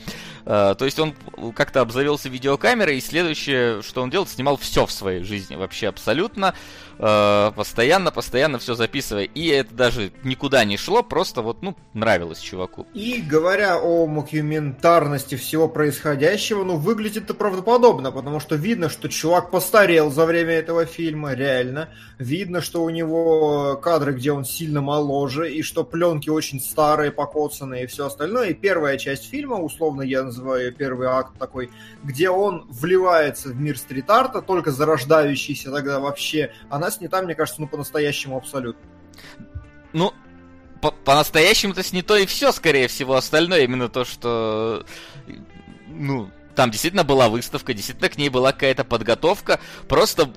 S2: Uh, то есть он как-то обзавелся видеокамерой, и следующее, что он делал, снимал все в своей жизни, вообще абсолютно. Э, постоянно, постоянно все записывая. И это даже никуда не шло, просто вот, ну, нравилось чуваку.
S3: И говоря о мокюментарности всего происходящего, ну, выглядит это правдоподобно, потому что видно, что чувак постарел за время этого фильма, реально. Видно, что у него кадры, где он сильно моложе, и что пленки очень старые, покоцанные и все остальное. И первая часть фильма, условно я называю первый акт такой, где он вливается в мир стрит-арта, только зарождающийся тогда вообще, она снята, мне кажется, ну по-настоящему абсолютно.
S2: Ну, по-настоящему-то снято и все, скорее всего, остальное именно то, что... Ну, там действительно была выставка, действительно к ней была какая-то подготовка, просто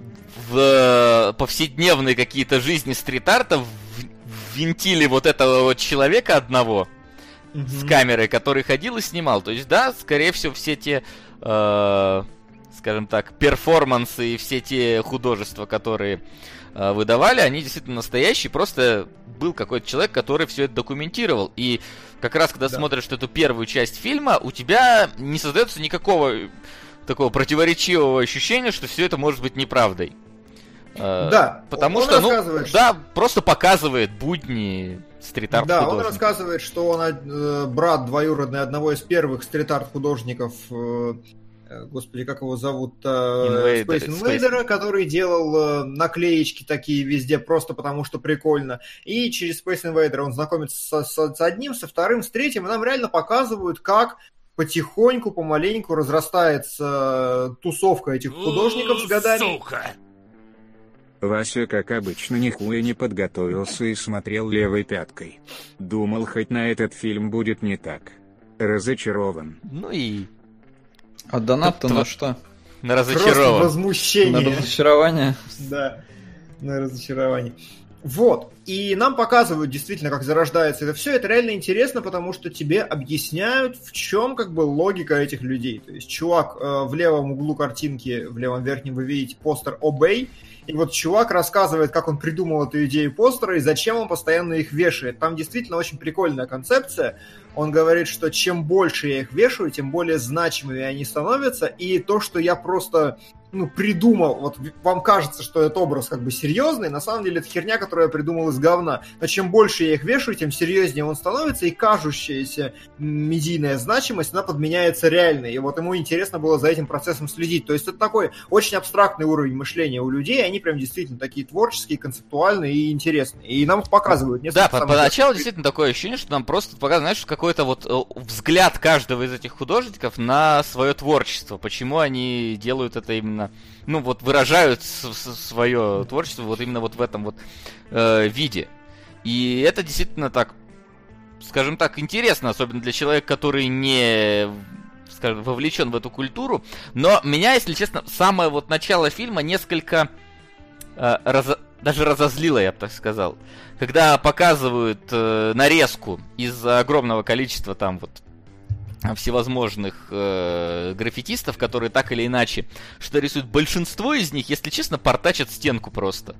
S2: в э, повседневные какие-то жизни стрит-арта ввинтили вот этого вот человека одного mm-hmm. с камерой, который ходил и снимал. То есть, да, скорее всего, все те э, скажем так, перформансы и все те художества, которые э, выдавали, они действительно настоящие. Просто был какой-то человек, который все это документировал. И как раз, когда да. смотришь эту первую часть фильма, у тебя не создается никакого такого противоречивого ощущения, что все это может быть неправдой.
S3: Э, да,
S2: потому он что, ну, что... да, просто показывает будни стрит-арт
S3: Да, он рассказывает, что он э, брат двоюродный одного из первых стрит-арт художников э, Э, господи, как его зовут, Invader, Space Invader, который делал э, наклеечки такие везде просто потому, что прикольно. И через Space Invader он знакомится с, с, с одним, со вторым, с третьим, и нам реально показывают, как потихоньку, помаленьку разрастается тусовка этих художников с годами. Сука!
S1: Вася, как обычно, нихуя не подготовился и смотрел левой пяткой. Думал, хоть на этот фильм будет не так. Разочарован.
S2: Ну и
S4: А донат-то на что?
S2: на
S3: Просто
S2: разочарован.
S4: На
S3: возмущение.
S4: разочарование?
S3: Да, на разочарование. Вот. И нам показывают действительно, как зарождается это все. Это реально интересно, потому что тебе объясняют, в чем как бы логика этих людей. То есть чувак э, в левом углу картинки, в левом верхнем вы видите постер Obey. И вот чувак рассказывает, как он придумал эту идею постера и зачем он постоянно их вешает. Там действительно очень прикольная концепция. Он говорит, что чем больше я их вешаю, тем более значимыми они становятся. И то, что я просто ну, придумал, вот вам кажется, что этот образ как бы серьезный, на самом деле это херня, которую я придумал из говна. Но чем больше я их вешаю, тем серьезнее он становится, и кажущаяся медийная значимость, она подменяется реальной. И вот ему интересно было за этим процессом следить. То есть это такой очень абстрактный уровень мышления у людей, они прям действительно такие творческие, концептуальные и интересные. И нам их показывают
S2: Да, по- поначалу действительно такое ощущение, что нам просто показывают, знаешь, какой-то вот э, взгляд каждого из этих художников на свое творчество. Почему они делают это именно, ну вот выражают свое творчество вот именно вот в этом вот э, виде. И это действительно так, скажем так, интересно, особенно для человека, который не скажем, вовлечен в эту культуру. Но меня, если честно, самое вот начало фильма несколько э, разо- даже разозлило, я бы так сказал. Когда показывают э, нарезку из огромного количества там вот всевозможных э, граффитистов, которые так или иначе что рисуют, большинство из них, если честно, портачат стенку просто.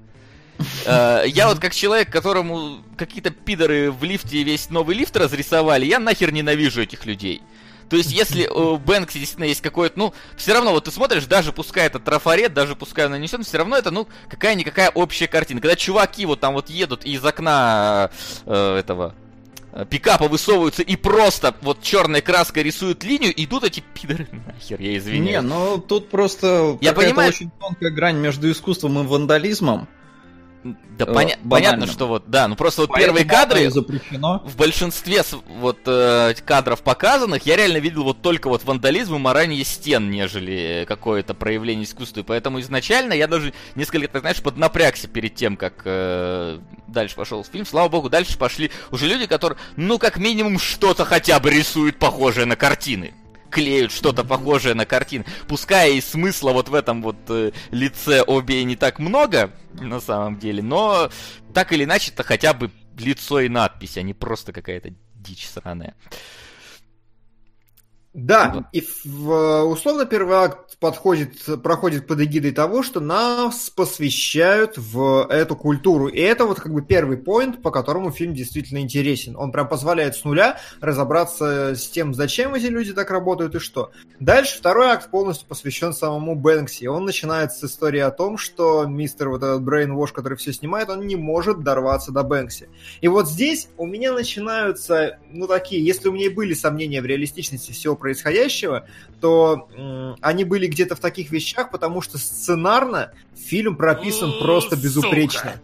S2: Э, Я вот как человек, которому какие-то пидоры в лифте весь новый лифт разрисовали, я нахер ненавижу этих людей. То есть, если у Бэнкси действительно есть какой-то, ну, все равно, вот ты смотришь, даже пускай это трафарет, даже пускай он нанесен, все равно это, ну, какая-никакая общая картина. Когда чуваки вот там вот едут и из окна э, этого пикапа высовываются и просто вот черной краской рисуют линию, идут эти пидоры нахер, я
S4: Не,
S2: извиняюсь.
S4: ну тут просто
S2: Я понимаю-
S4: очень тонкая грань между искусством и вандализмом.
S2: Да
S4: э,
S2: поня-
S4: банально.
S2: понятно, что вот, да, ну просто вот первые
S4: Поэтому оно
S2: кадры
S4: запрещено.
S2: в большинстве вот э, кадров показанных я реально видел вот только вот вандализм и маранье стен, нежели какое-то проявление искусства. И поэтому изначально я даже несколько, так знаешь, поднапрягся перед тем, как э, дальше пошел фильм. Слава богу, дальше пошли уже люди, которые, ну, как минимум, что-то хотя бы рисуют похожее на картины клеют что-то похожее на картины. Пускай и смысла вот в этом вот э, лице обе не так много, на самом деле, но так или иначе это хотя бы лицо и надпись, а не просто какая-то дичь сраная.
S3: Да, и в, условно первый акт подходит, проходит под эгидой того, что нас посвящают в эту культуру. И это вот как бы первый поинт, по которому фильм действительно интересен. Он прям позволяет с нуля разобраться с тем, зачем эти люди так работают и что. Дальше второй акт полностью посвящен самому Бэнкси. Он начинает с истории о том, что мистер вот этот Брейнвош, который все снимает, он не может дорваться до Бэнкси. И вот здесь у меня начинаются, ну такие, если у меня и были сомнения в реалистичности всего происходящего, то м, они были где-то в таких вещах, потому что сценарно фильм прописан просто безупречно.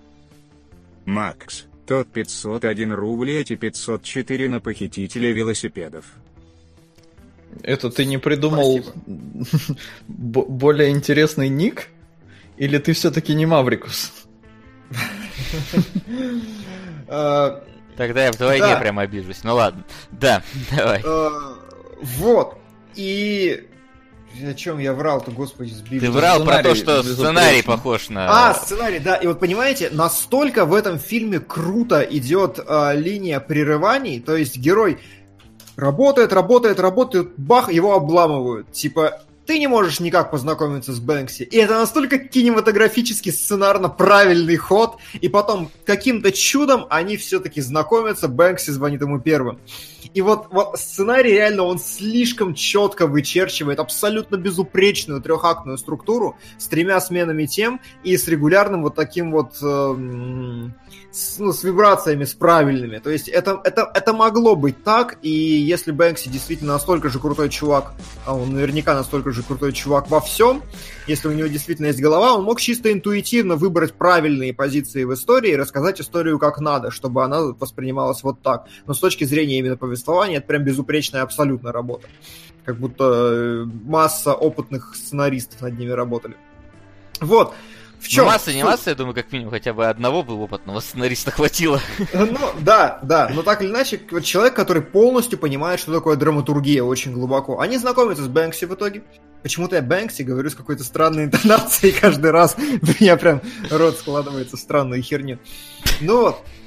S1: Макс, тот 501 рубль, эти 504 на похитителя велосипедов.
S4: Это ты не придумал более интересный ник? Или ты все-таки не Маврикус?
S3: Э,
S2: Тогда я вдвойне
S3: Да.
S2: прям обижусь. Ну ладно. Да, давай.
S3: Э, Вот. И... О чем я врал-то, господи, сбили.
S2: Ты врал про то,
S4: сценарий
S2: что сценарий похож на...
S3: А, сценарий, да. И вот понимаете, настолько в этом фильме круто идет а, линия прерываний, то есть герой работает, работает, работает, бах, его обламывают. Типа, ты не можешь никак познакомиться с Бэнкси. И это настолько кинематографически сценарно правильный ход, и потом каким-то чудом они все-таки знакомятся, Бэнкси звонит ему первым. И вот, вот сценарий реально, он слишком четко вычерчивает абсолютно безупречную трехактную структуру с тремя сменами тем и с регулярным вот таким вот эм, с, ну, с вибрациями, с правильными. То есть это, это, это могло быть так, и если Бэнкси действительно настолько же крутой чувак, а он наверняка настолько же крутой чувак во всем, если у него действительно есть голова, он мог чисто интуитивно выбрать правильные позиции в истории и рассказать историю как надо, чтобы она воспринималась вот так. Но с точки зрения именно повествования, это прям безупречная абсолютно работа. Как будто э, масса опытных сценаристов над ними работали. Вот. В чем?
S2: Ну, масса, не масса, я думаю, как минимум хотя бы одного бы опытного сценариста хватило.
S3: Ну, да, да, но так или иначе, вот человек, который полностью понимает, что такое драматургия очень глубоко. Они знакомятся с Бэнкси в итоге. Почему-то я Бэнкси говорю с какой-то странной интонацией каждый раз. У меня прям рот складывается в странную херню. Ну вот,
S2: Э,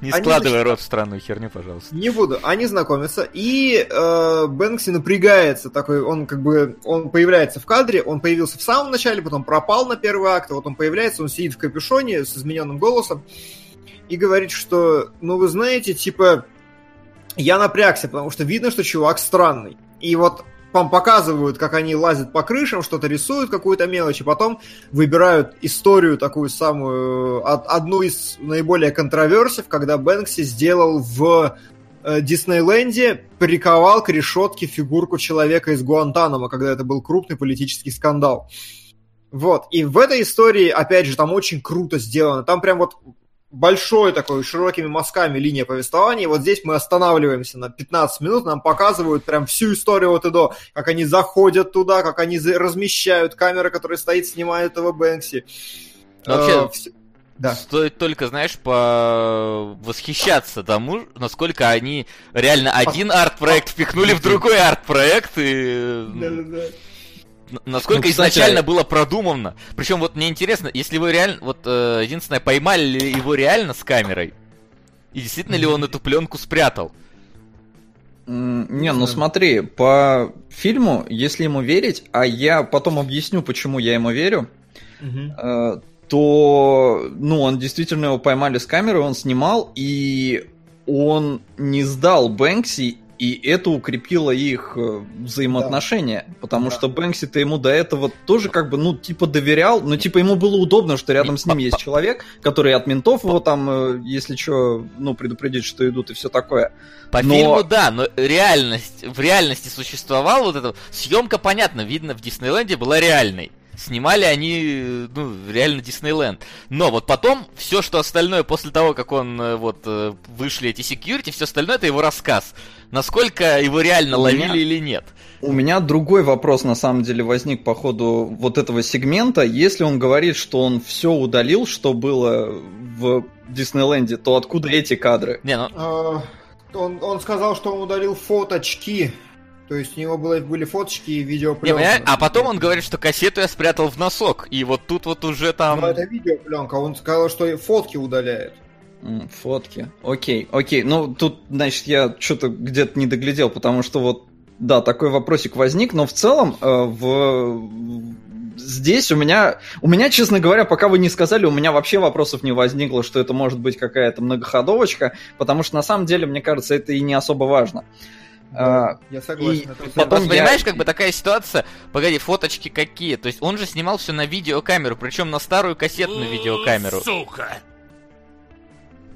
S2: не складывай рот в странную херню, пожалуйста.
S3: Не буду. Они знакомятся, и э, Бэнкси напрягается, такой, он как бы, он появляется в кадре, он появился в самом начале, потом пропал на первый акт, вот он появляется, он сидит в капюшоне с измененным голосом и говорит, что, ну вы знаете, типа, я напрягся, потому что видно, что чувак странный. И вот вам показывают, как они лазят по крышам, что-то рисуют, какую-то мелочь, и потом выбирают историю такую самую, одну из наиболее контроверсив, когда Бэнкси сделал в э, Диснейленде приковал к решетке фигурку человека из Гуантанамо, когда это был крупный политический скандал. Вот. И в этой истории, опять же, там очень круто сделано. Там прям вот большой такой, широкими мазками линия повествования. И вот здесь мы останавливаемся на 15 минут, нам показывают прям всю историю от и до, как они заходят туда, как они размещают камеры, которая стоит, снимает этого Бэнкси.
S2: Но вообще, э, да. Стоит только, знаешь, по восхищаться тому, насколько они реально один арт-проект впихнули в другой арт-проект и... Да, да, да насколько ну, кстати, изначально было продумано. Причем вот мне интересно, если вы реально, вот э, единственное, поймали ли его реально с камерой, и действительно ли он эту пленку спрятал?
S4: Не, ну смотри, по фильму, если ему верить, а я потом объясню, почему я ему верю, угу. то, ну, он действительно его поймали с камеры, он снимал, и он не сдал Бэнкси и это укрепило их э, взаимоотношения, да. потому да. что Бэнкси-то ему до этого тоже как бы, ну, типа доверял, но типа ему было удобно, что рядом с ним есть человек, который от ментов его там, э, если что, ну, предупредить, что идут и все такое.
S2: По но... фильму, да, но реальность, в реальности существовал вот это, съемка, понятно, видно, в Диснейленде была реальной снимали они, ну, реально Диснейленд. Но вот потом, все, что остальное, после того, как он, э, вот, э, вышли эти security, все остальное, это его рассказ. Насколько его реально у ловили меня, или нет.
S4: У меня другой вопрос, на самом деле, возник по ходу вот этого сегмента. Если он говорит, что он все удалил, что было в Диснейленде, то откуда эти кадры?
S3: Не, ну... А, он, он сказал, что он удалил фоточки то есть у него было, были фоточки и видеопленка. Не,
S2: а потом он говорит, что кассету я спрятал в носок, и вот тут вот уже там... Ну,
S3: это видеопленка, он сказал, что фотки удаляет.
S4: Фотки. Окей, окей. Ну, тут, значит, я что-то где-то не доглядел, потому что вот, да, такой вопросик возник, но в целом э, в... здесь у меня, у меня, честно говоря, пока вы не сказали, у меня вообще вопросов не возникло, что это может быть какая-то многоходовочка, потому что на самом деле, мне кажется, это и не особо важно.
S2: А, я согласен. И потом я... понимаешь, как бы такая ситуация. Погоди, фоточки какие? То есть он же снимал все на видеокамеру, причем на старую кассетную видеокамеру. Сука!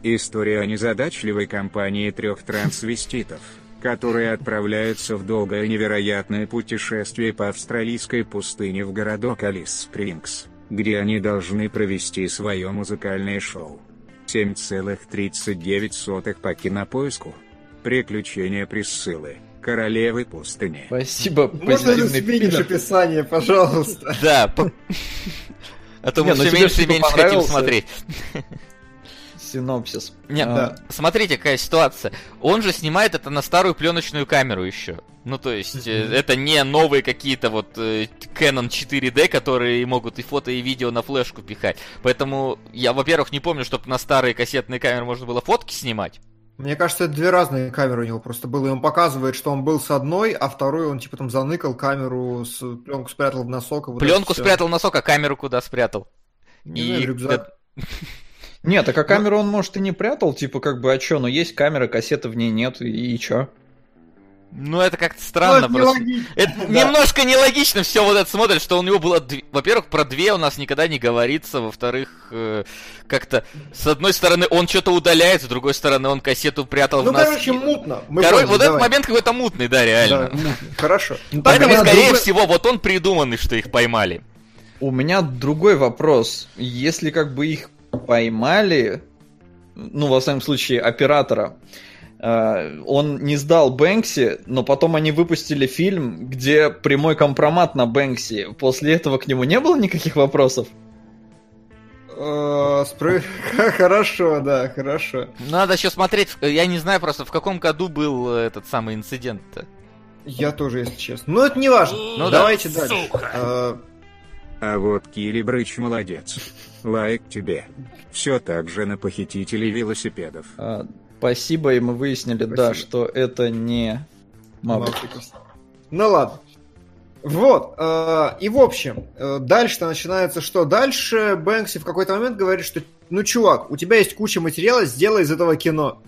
S1: История о незадачливой компании трех трансвеститов, которые отправляются в долгое невероятное путешествие по австралийской пустыне в городок Алис Спрингс, где они должны провести свое музыкальное шоу. 7,39 по кинопоиску. Приключения Присциллы, королевы пустыни.
S3: Спасибо, Можно сменишь описание, пожалуйста?
S2: Да. А то мы все меньше и меньше хотим смотреть.
S4: Синопсис.
S2: Нет, а... смотрите, какая ситуация. Он же снимает это на старую пленочную камеру еще. Ну, то есть, mm-hmm. это не новые какие-то вот э, Canon 4D, которые могут и фото, и видео на флешку пихать. Поэтому я, во-первых, не помню, чтобы на старые кассетные камеры можно было фотки снимать.
S3: Мне кажется, это две разные камеры у него просто было. И он показывает, что он был с одной, а второй он типа там заныкал камеру, с, пленку спрятал в носок.
S2: Вот пленку спрятал в носок, а камеру куда спрятал?
S3: Не и... знаю, рюкзак.
S4: Нет, так а камеру он, может, и не прятал, типа, как бы, а чё, но есть камера, кассеты в ней нет, и, и чё?
S2: Ну, это как-то странно ну, просто. Это да. немножко нелогично все вот это смотрит, что у него было... Дв... Во-первых, про две у нас никогда не говорится. Во-вторых, э, как-то... С одной стороны, он что-то удаляет, с другой стороны, он кассету прятал
S3: ну,
S2: в нас.
S3: Ну, короче, мутно.
S2: Мы Короче, вот давай. этот момент какой-то мутный, да, реально. Да,
S3: Хорошо.
S2: Ну, Поэтому, скорее другой... всего, вот он придуманный, что их поймали.
S4: У меня другой вопрос. Если как бы их поймали, ну, во всяком случае, оператора, он не сдал Бэнкси, но потом они выпустили фильм, где прямой компромат на Бэнкси. После этого к нему не было никаких вопросов?
S3: Э, спро- Хорошо, да, хорошо.
S2: Надо еще смотреть, я не знаю просто, в каком году был э, этот самый инцидент-то.
S3: Я тоже, если честно. Но это не важно.
S2: Ну да.
S3: Давайте дальше.
S5: Сука.
S3: Э,
S1: А вот Кири Брыч молодец. Лайк тебе. Все так же на похитителей велосипедов.
S4: А, Спасибо, и мы выяснили, да,
S3: Спасибо.
S4: что это не Маврик.
S3: Маврикус. Ну ладно. Вот, э, и в общем, э, дальше-то начинается что? Дальше Бэнкси в какой-то момент говорит, что ну, чувак, у тебя есть куча материала, сделай из этого кино.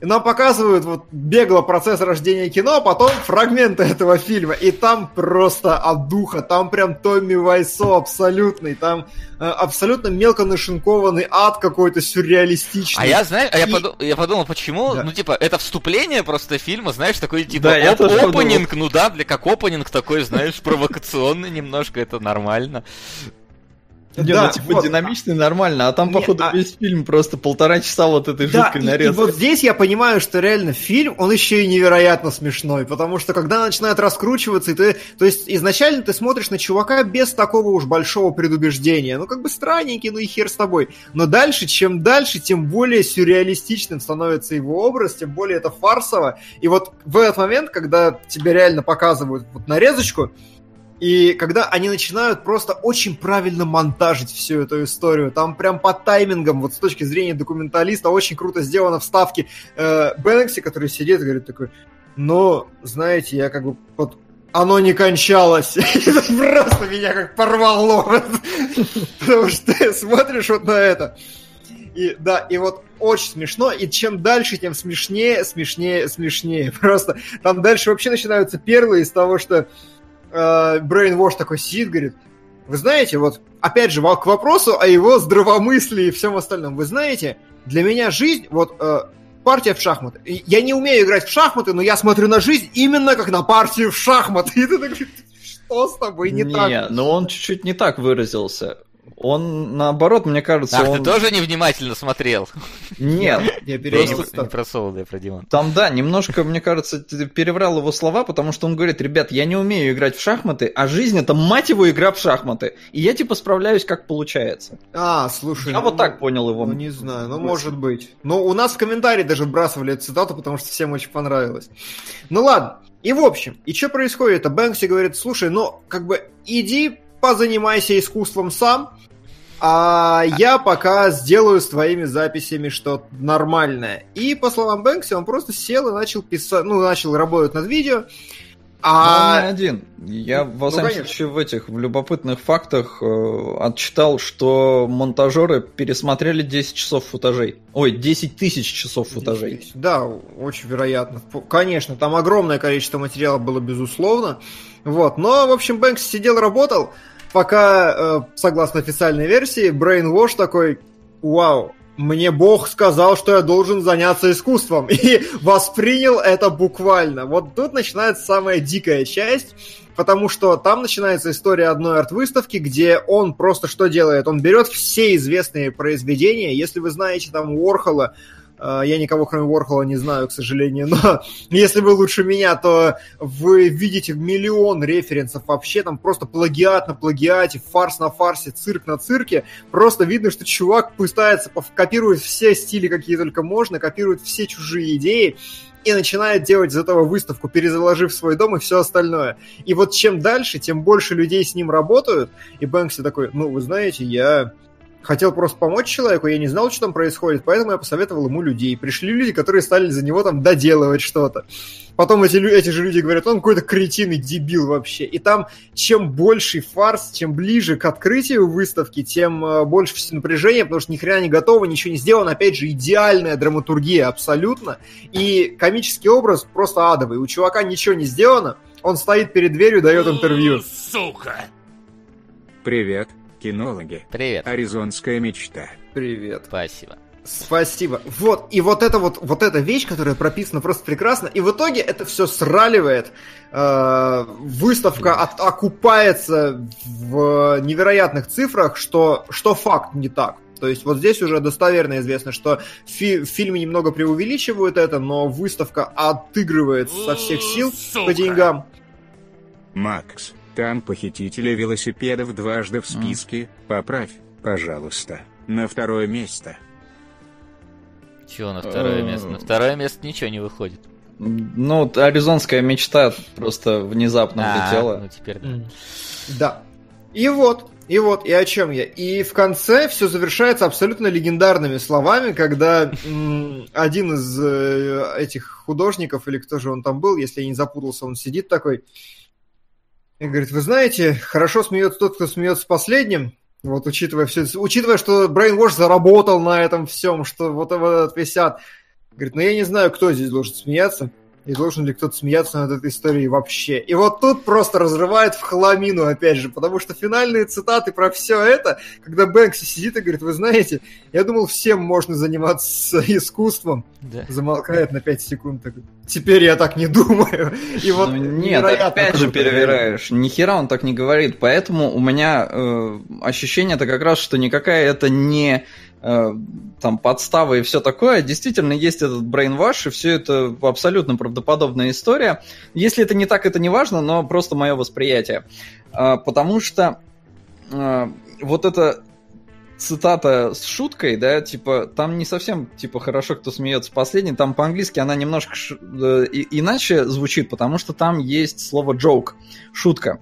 S3: И нам показывают вот бегло процесс рождения кино, а потом фрагменты этого фильма. И там просто от духа, там прям Томми Вайсо абсолютный, там э, абсолютно мелко нашинкованный ад какой-то сюрреалистичный.
S2: А я, знаю, а я,
S3: И-
S2: поду- я подумал, почему,
S3: Да.
S2: ну, типа, это вступление просто фильма, знаешь, такой, типа,
S4: Да, я
S2: оп-
S4: тоже подумал.
S2: опенинг, ну да, для как опенинг такой, знаешь, провокационный немножко, это нормально.
S4: Не,
S3: Да,
S4: ну типа
S3: вот.
S4: динамично и нормально, а там,
S3: Не,
S4: походу,
S3: а-
S4: весь фильм просто полтора часа вот этой
S3: Да,
S4: жуткой
S3: и, и
S4: нарезки.
S3: вот здесь я понимаю, что реально фильм, он еще и невероятно смешной, потому что когда начинает раскручиваться, и ты, то есть изначально ты смотришь на чувака без такого уж большого предубеждения, ну как бы странненький, ну и хер с тобой, но дальше, чем дальше, тем более сюрреалистичным становится его образ, тем более это фарсово, и вот в этот момент, когда тебе реально показывают вот нарезочку, и когда они начинают просто очень правильно монтажить всю эту историю, там прям по таймингам, вот с точки зрения документалиста, очень круто сделано вставки э, Бэнкси, который сидит и говорит такой, ну, знаете, я как бы вот оно не кончалось. Просто меня как порвало. Потому что ты смотришь вот на это. И да, и вот очень смешно, и чем дальше, тем смешнее, смешнее, смешнее. Просто там дальше вообще начинаются перлы из того, что э, Brainwash такой сидит, говорит, вы знаете, вот опять же, к вопросу о его здравомыслии и всем остальном. Вы знаете, для меня жизнь, вот э, партия в шахматы. Я не умею играть в шахматы, но я смотрю на жизнь именно как на партию в шахматы. И ты такой, что с тобой не, так?
S4: но он чуть-чуть не так выразился. Он, наоборот, мне кажется,
S2: Ах,
S4: он...
S2: ты тоже невнимательно смотрел.
S4: Нет,
S3: Я
S2: Я
S3: перевел
S2: не, не просовывал, я про Димон.
S4: Там, да, немножко, мне кажется, ты переврал его слова, потому что он говорит, ребят, я не умею играть в шахматы, а жизнь это, мать его, игра в шахматы. И я, типа, справляюсь, как получается.
S3: А, слушай.
S4: Я
S3: ну,
S4: вот так понял его.
S3: Ну, не знаю, ну, может быть. Но у нас в комментарии даже вбрасывали эту цитату, потому что всем очень понравилось. Ну, ладно. И в общем, и что происходит? А Бэнкси говорит, слушай, ну, как бы, иди позанимайся искусством сам, а я пока сделаю с твоими записями что-то нормальное. И, по словам Бэнкси, он просто сел и начал писать, ну, начал работать над видео.
S4: Но он не
S3: А,
S4: один. Я, во
S3: Ну,
S4: всяком
S3: конечно.
S4: случае, в этих в любопытных фактах э, отчитал, что монтажеры пересмотрели 10 часов футажей. Ой, 10 тысяч часов футажей.
S3: Да, очень вероятно. Конечно, там огромное количество материала было, безусловно. Вот. Но, в общем, Бэнкс сидел, работал, пока, э, согласно официальной версии, Brainwash такой, вау, мне Бог сказал, что я должен заняться искусством. И воспринял это буквально. Вот тут начинается самая дикая часть, потому что там начинается история одной арт-выставки, где он просто что делает? Он берет все известные произведения. Если вы знаете там Уорхола, я никого кроме Уорхола не знаю, к сожалению, но если вы лучше меня, то вы видите миллион референсов вообще, там просто плагиат на плагиате, фарс на фарсе, цирк на цирке. Просто видно, что чувак пытается, копирует все стили, какие только можно, копирует все чужие идеи и начинает делать из этого выставку, перезаложив свой дом и все остальное. И вот чем дальше, тем больше людей с ним работают. И Бэнкси такой, ну, вы знаете, я хотел просто помочь человеку, я не знал, что там происходит, поэтому я посоветовал ему людей. Пришли люди, которые стали за него там доделывать что-то. Потом эти, эти же люди говорят, он какой-то кретин и дебил вообще. И там чем больше фарс, чем ближе к открытию выставки, тем э, больше все напряжения, потому что ни хрена не готово, ничего не сделано. Опять же, идеальная драматургия абсолютно. И комический образ просто адовый. У чувака ничего не сделано, он стоит перед дверью, дает интервью.
S5: Сука.
S1: Привет, кинологи.
S2: Привет.
S1: Аризонская мечта.
S3: Привет.
S2: Спасибо.
S3: Спасибо. Вот, и вот эта вот, вот эта вещь, которая прописана просто прекрасно, и в итоге это все сраливает. Э, выставка от- окупается в невероятных цифрах, что, что факт не так. То есть вот здесь уже достоверно известно, что фи- в фильме немного преувеличивают это, но выставка отыгрывает со всех сил
S5: Сука.
S3: по деньгам.
S1: Макс, там похитители велосипедов дважды в списке, поправь, пожалуйста, на второе место.
S2: Чего на второе место? На второе место ничего не выходит.
S4: Ну, аризонская мечта просто внезапно
S2: А,
S4: влетела.
S2: Ну теперь да.
S3: Да. И вот, и вот, и о чем я. И в конце все завершается абсолютно легендарными словами, когда м, один из э, этих художников, или кто же он там был, если я не запутался, он сидит такой и говорит, вы знаете, хорошо смеется тот, кто смеется последним, вот учитывая все, учитывая, что Brainwash заработал на этом всем, что вот вот этот висят. Говорит, ну я не знаю, кто здесь должен смеяться. И должен ли кто-то смеяться над этой историей вообще. И вот тут просто разрывает в хламину, опять же, потому что финальные цитаты про все это, когда Бэнкси сидит и говорит, вы знаете, я думал, всем можно заниматься искусством.
S2: Да.
S3: Замолкает на 5 секунд. такой, Теперь я так не думаю. И вот
S4: Ну, нет, опять же перевираешь. Ни хера он так не говорит. Поэтому у меня э, ощущение-то как раз, что никакая это не там подстава и все такое. Действительно есть этот brainwash, и все это абсолютно правдоподобная история. Если это не так, это не важно, но просто мое восприятие. А, потому что а, вот эта цитата с шуткой, да, типа, там не совсем, типа, хорошо, кто смеется последний, там по-английски она немножко ш- э, и- иначе звучит, потому что там есть слово joke, шутка.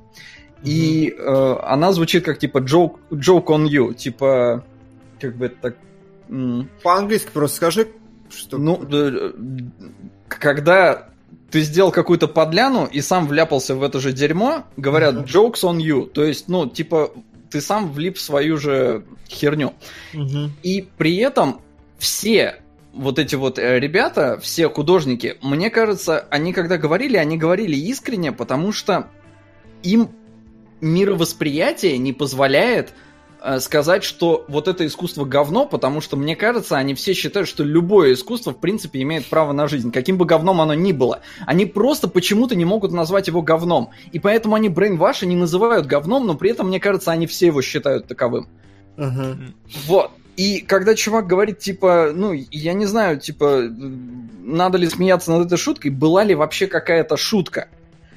S4: И э, она звучит как, типа, joke, joke on you, типа, как бы так...
S3: По-английски просто скажи, что...
S4: ну, э, когда ты сделал какую-то подляну и сам вляпался в это же дерьмо, говорят
S3: Мгм.
S4: jokes on you. То есть, ну, типа, ты сам влип в свою же херню.
S3: Мгм.
S4: И при этом все вот эти вот э, ребята, все художники, мне кажется, они когда говорили, они говорили искренне, потому что им мировосприятие не позволяет сказать, что вот это искусство говно, потому что, мне кажется, они все считают, что любое искусство, в принципе, имеет право на жизнь, каким бы говном оно ни было. Они просто почему-то не могут назвать его говном. И поэтому они Brainwash не называют говном, но при этом, мне кажется, они все его считают таковым.
S3: Ага.
S4: Вот. И когда чувак говорит, типа, ну, я не знаю, типа, э, надо ли смеяться над этой шуткой, была ли вообще какая-то шутка.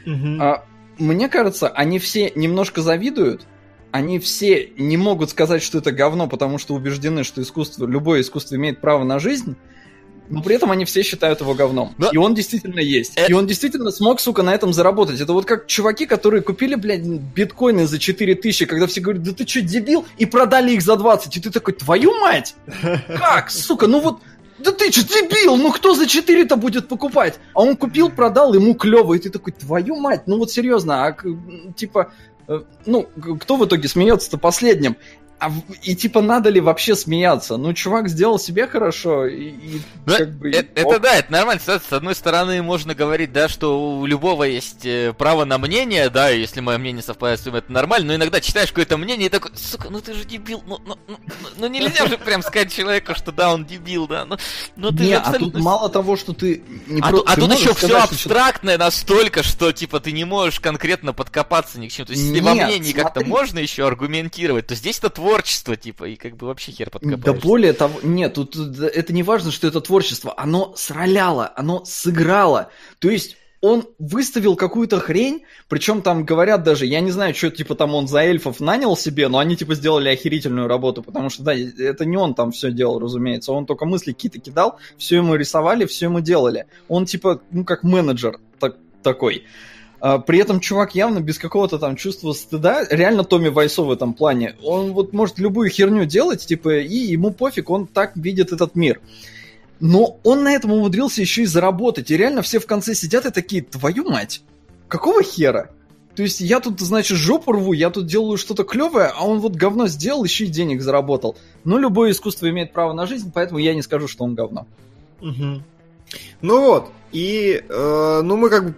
S3: Мгм.
S4: А, мне кажется, они все немножко завидуют, они все не могут сказать, что это говно, потому что убеждены, что искусство, любое искусство имеет право на жизнь, но при этом они все считают его говном.
S2: Но-
S4: И он действительно есть.
S2: Э-
S4: И он действительно смог, сука, на этом заработать. Это вот как чуваки, которые купили, блядь, биткоины за 4000, когда все говорят, да ты что, дебил? И продали их за 20. И ты такой, твою мать! Как, сука, ну вот... Да ты что, дебил? Ну кто за 4-то будет покупать? А он купил, продал, ему клево. И ты такой, твою мать, ну вот серьезно, а типа, ну, г- кто в итоге смеется-то последним? А, и типа, надо ли вообще смеяться? Ну, чувак сделал себе хорошо, и, и
S2: Ну,
S4: как бы...
S2: э- это, да, это нормально. С одной стороны, можно говорить, да, что у любого есть э, право на мнение, да, и если мое мнение совпадает с твоим, это нормально, но иногда читаешь какое-то мнение и такой, сука, ну ты же дебил, ну, ну, ну, ну, нельзя же прям сказать человеку, что да, он дебил, да, ну, ну ты
S4: Не,
S2: же
S4: а тут
S2: абсолютно...
S4: мало того, что ты... Не
S2: А,
S4: про-
S2: а
S4: ты
S2: тут еще все
S4: сказать, что
S2: абстрактное настолько, что типа ты не можешь конкретно подкопаться ни к чему. То есть, если во
S4: Нет,
S2: мнении как-то можно еще аргументировать, то здесь это творчество, типа, и как бы вообще хер
S4: Да
S2: подкопаешься.
S4: более того, нет, тут э, это не важно, что это творчество, оно сраляло, оно сыграло. То есть он выставил какую-то хрень, причем там говорят даже, я не знаю, что типа там он за эльфов нанял себе, но они типа сделали охерительную работу, потому что, да, это не он там все делал, разумеется, он только мысли какие-то кидал, все ему рисовали, все ему делали. Он типа, ну как менеджер так, такой. А, При этом чувак явно без какого-то там чувства стыда, реально Томми Вайсо в этом плане, он вот может любую херню делать, типа, и ему пофиг, он так видит этот мир. Но он на этом умудрился еще и заработать, и реально все в конце сидят и такие, твою мать, какого хера? То есть я тут, значит, жопу рву, я тут делаю что-то клевое, а он вот говно сделал, еще и денег заработал. Но любое искусство имеет право на жизнь, поэтому я не скажу, что он говно.
S3: Мгм. Ну вот, и, э, ну мы как бы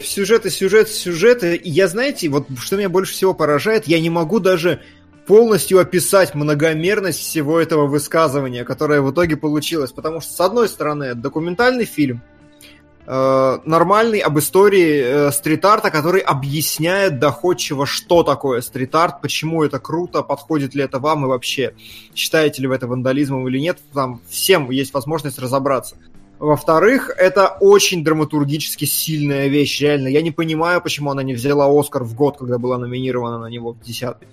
S3: сюжеты, сюжет, сюжеты, и я, знаете, вот что меня больше всего поражает, я не могу даже полностью описать многомерность всего этого высказывания, которое в итоге получилось, потому что, с одной стороны, это документальный фильм, э, нормальный об истории э, стрит-арта, который объясняет доходчиво, что такое стрит-арт, почему это круто, подходит ли это вам и вообще, считаете ли вы это вандализмом или нет, там всем есть возможность разобраться. Во-вторых, это очень драматургически сильная вещь, реально. Я не понимаю, почему она не взяла Оскар в год, когда была номинирована на него в десятый.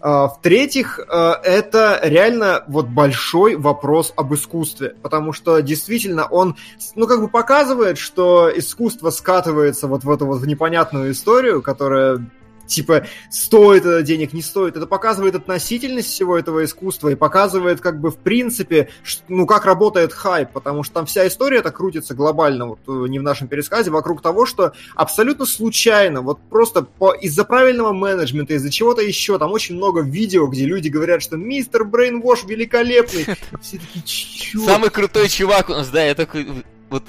S3: А, в-третьих, э, это реально вот большой вопрос об искусстве, потому что действительно он, ну, как бы показывает, что искусство скатывается вот в эту вот в непонятную историю, которая типа, стоит это денег, не стоит. Это показывает относительность всего этого искусства и показывает, как бы, в принципе, ну, как работает хайп, потому что там вся история это крутится глобально, вот э, не в нашем пересказе, вокруг того, что абсолютно случайно, вот просто по, из-за правильного менеджмента, из-за чего-то еще, там очень много видео, где люди говорят, что мистер Брейнвош великолепный. Все
S2: такие, Самый крутой чувак у нас, да, я такой, вот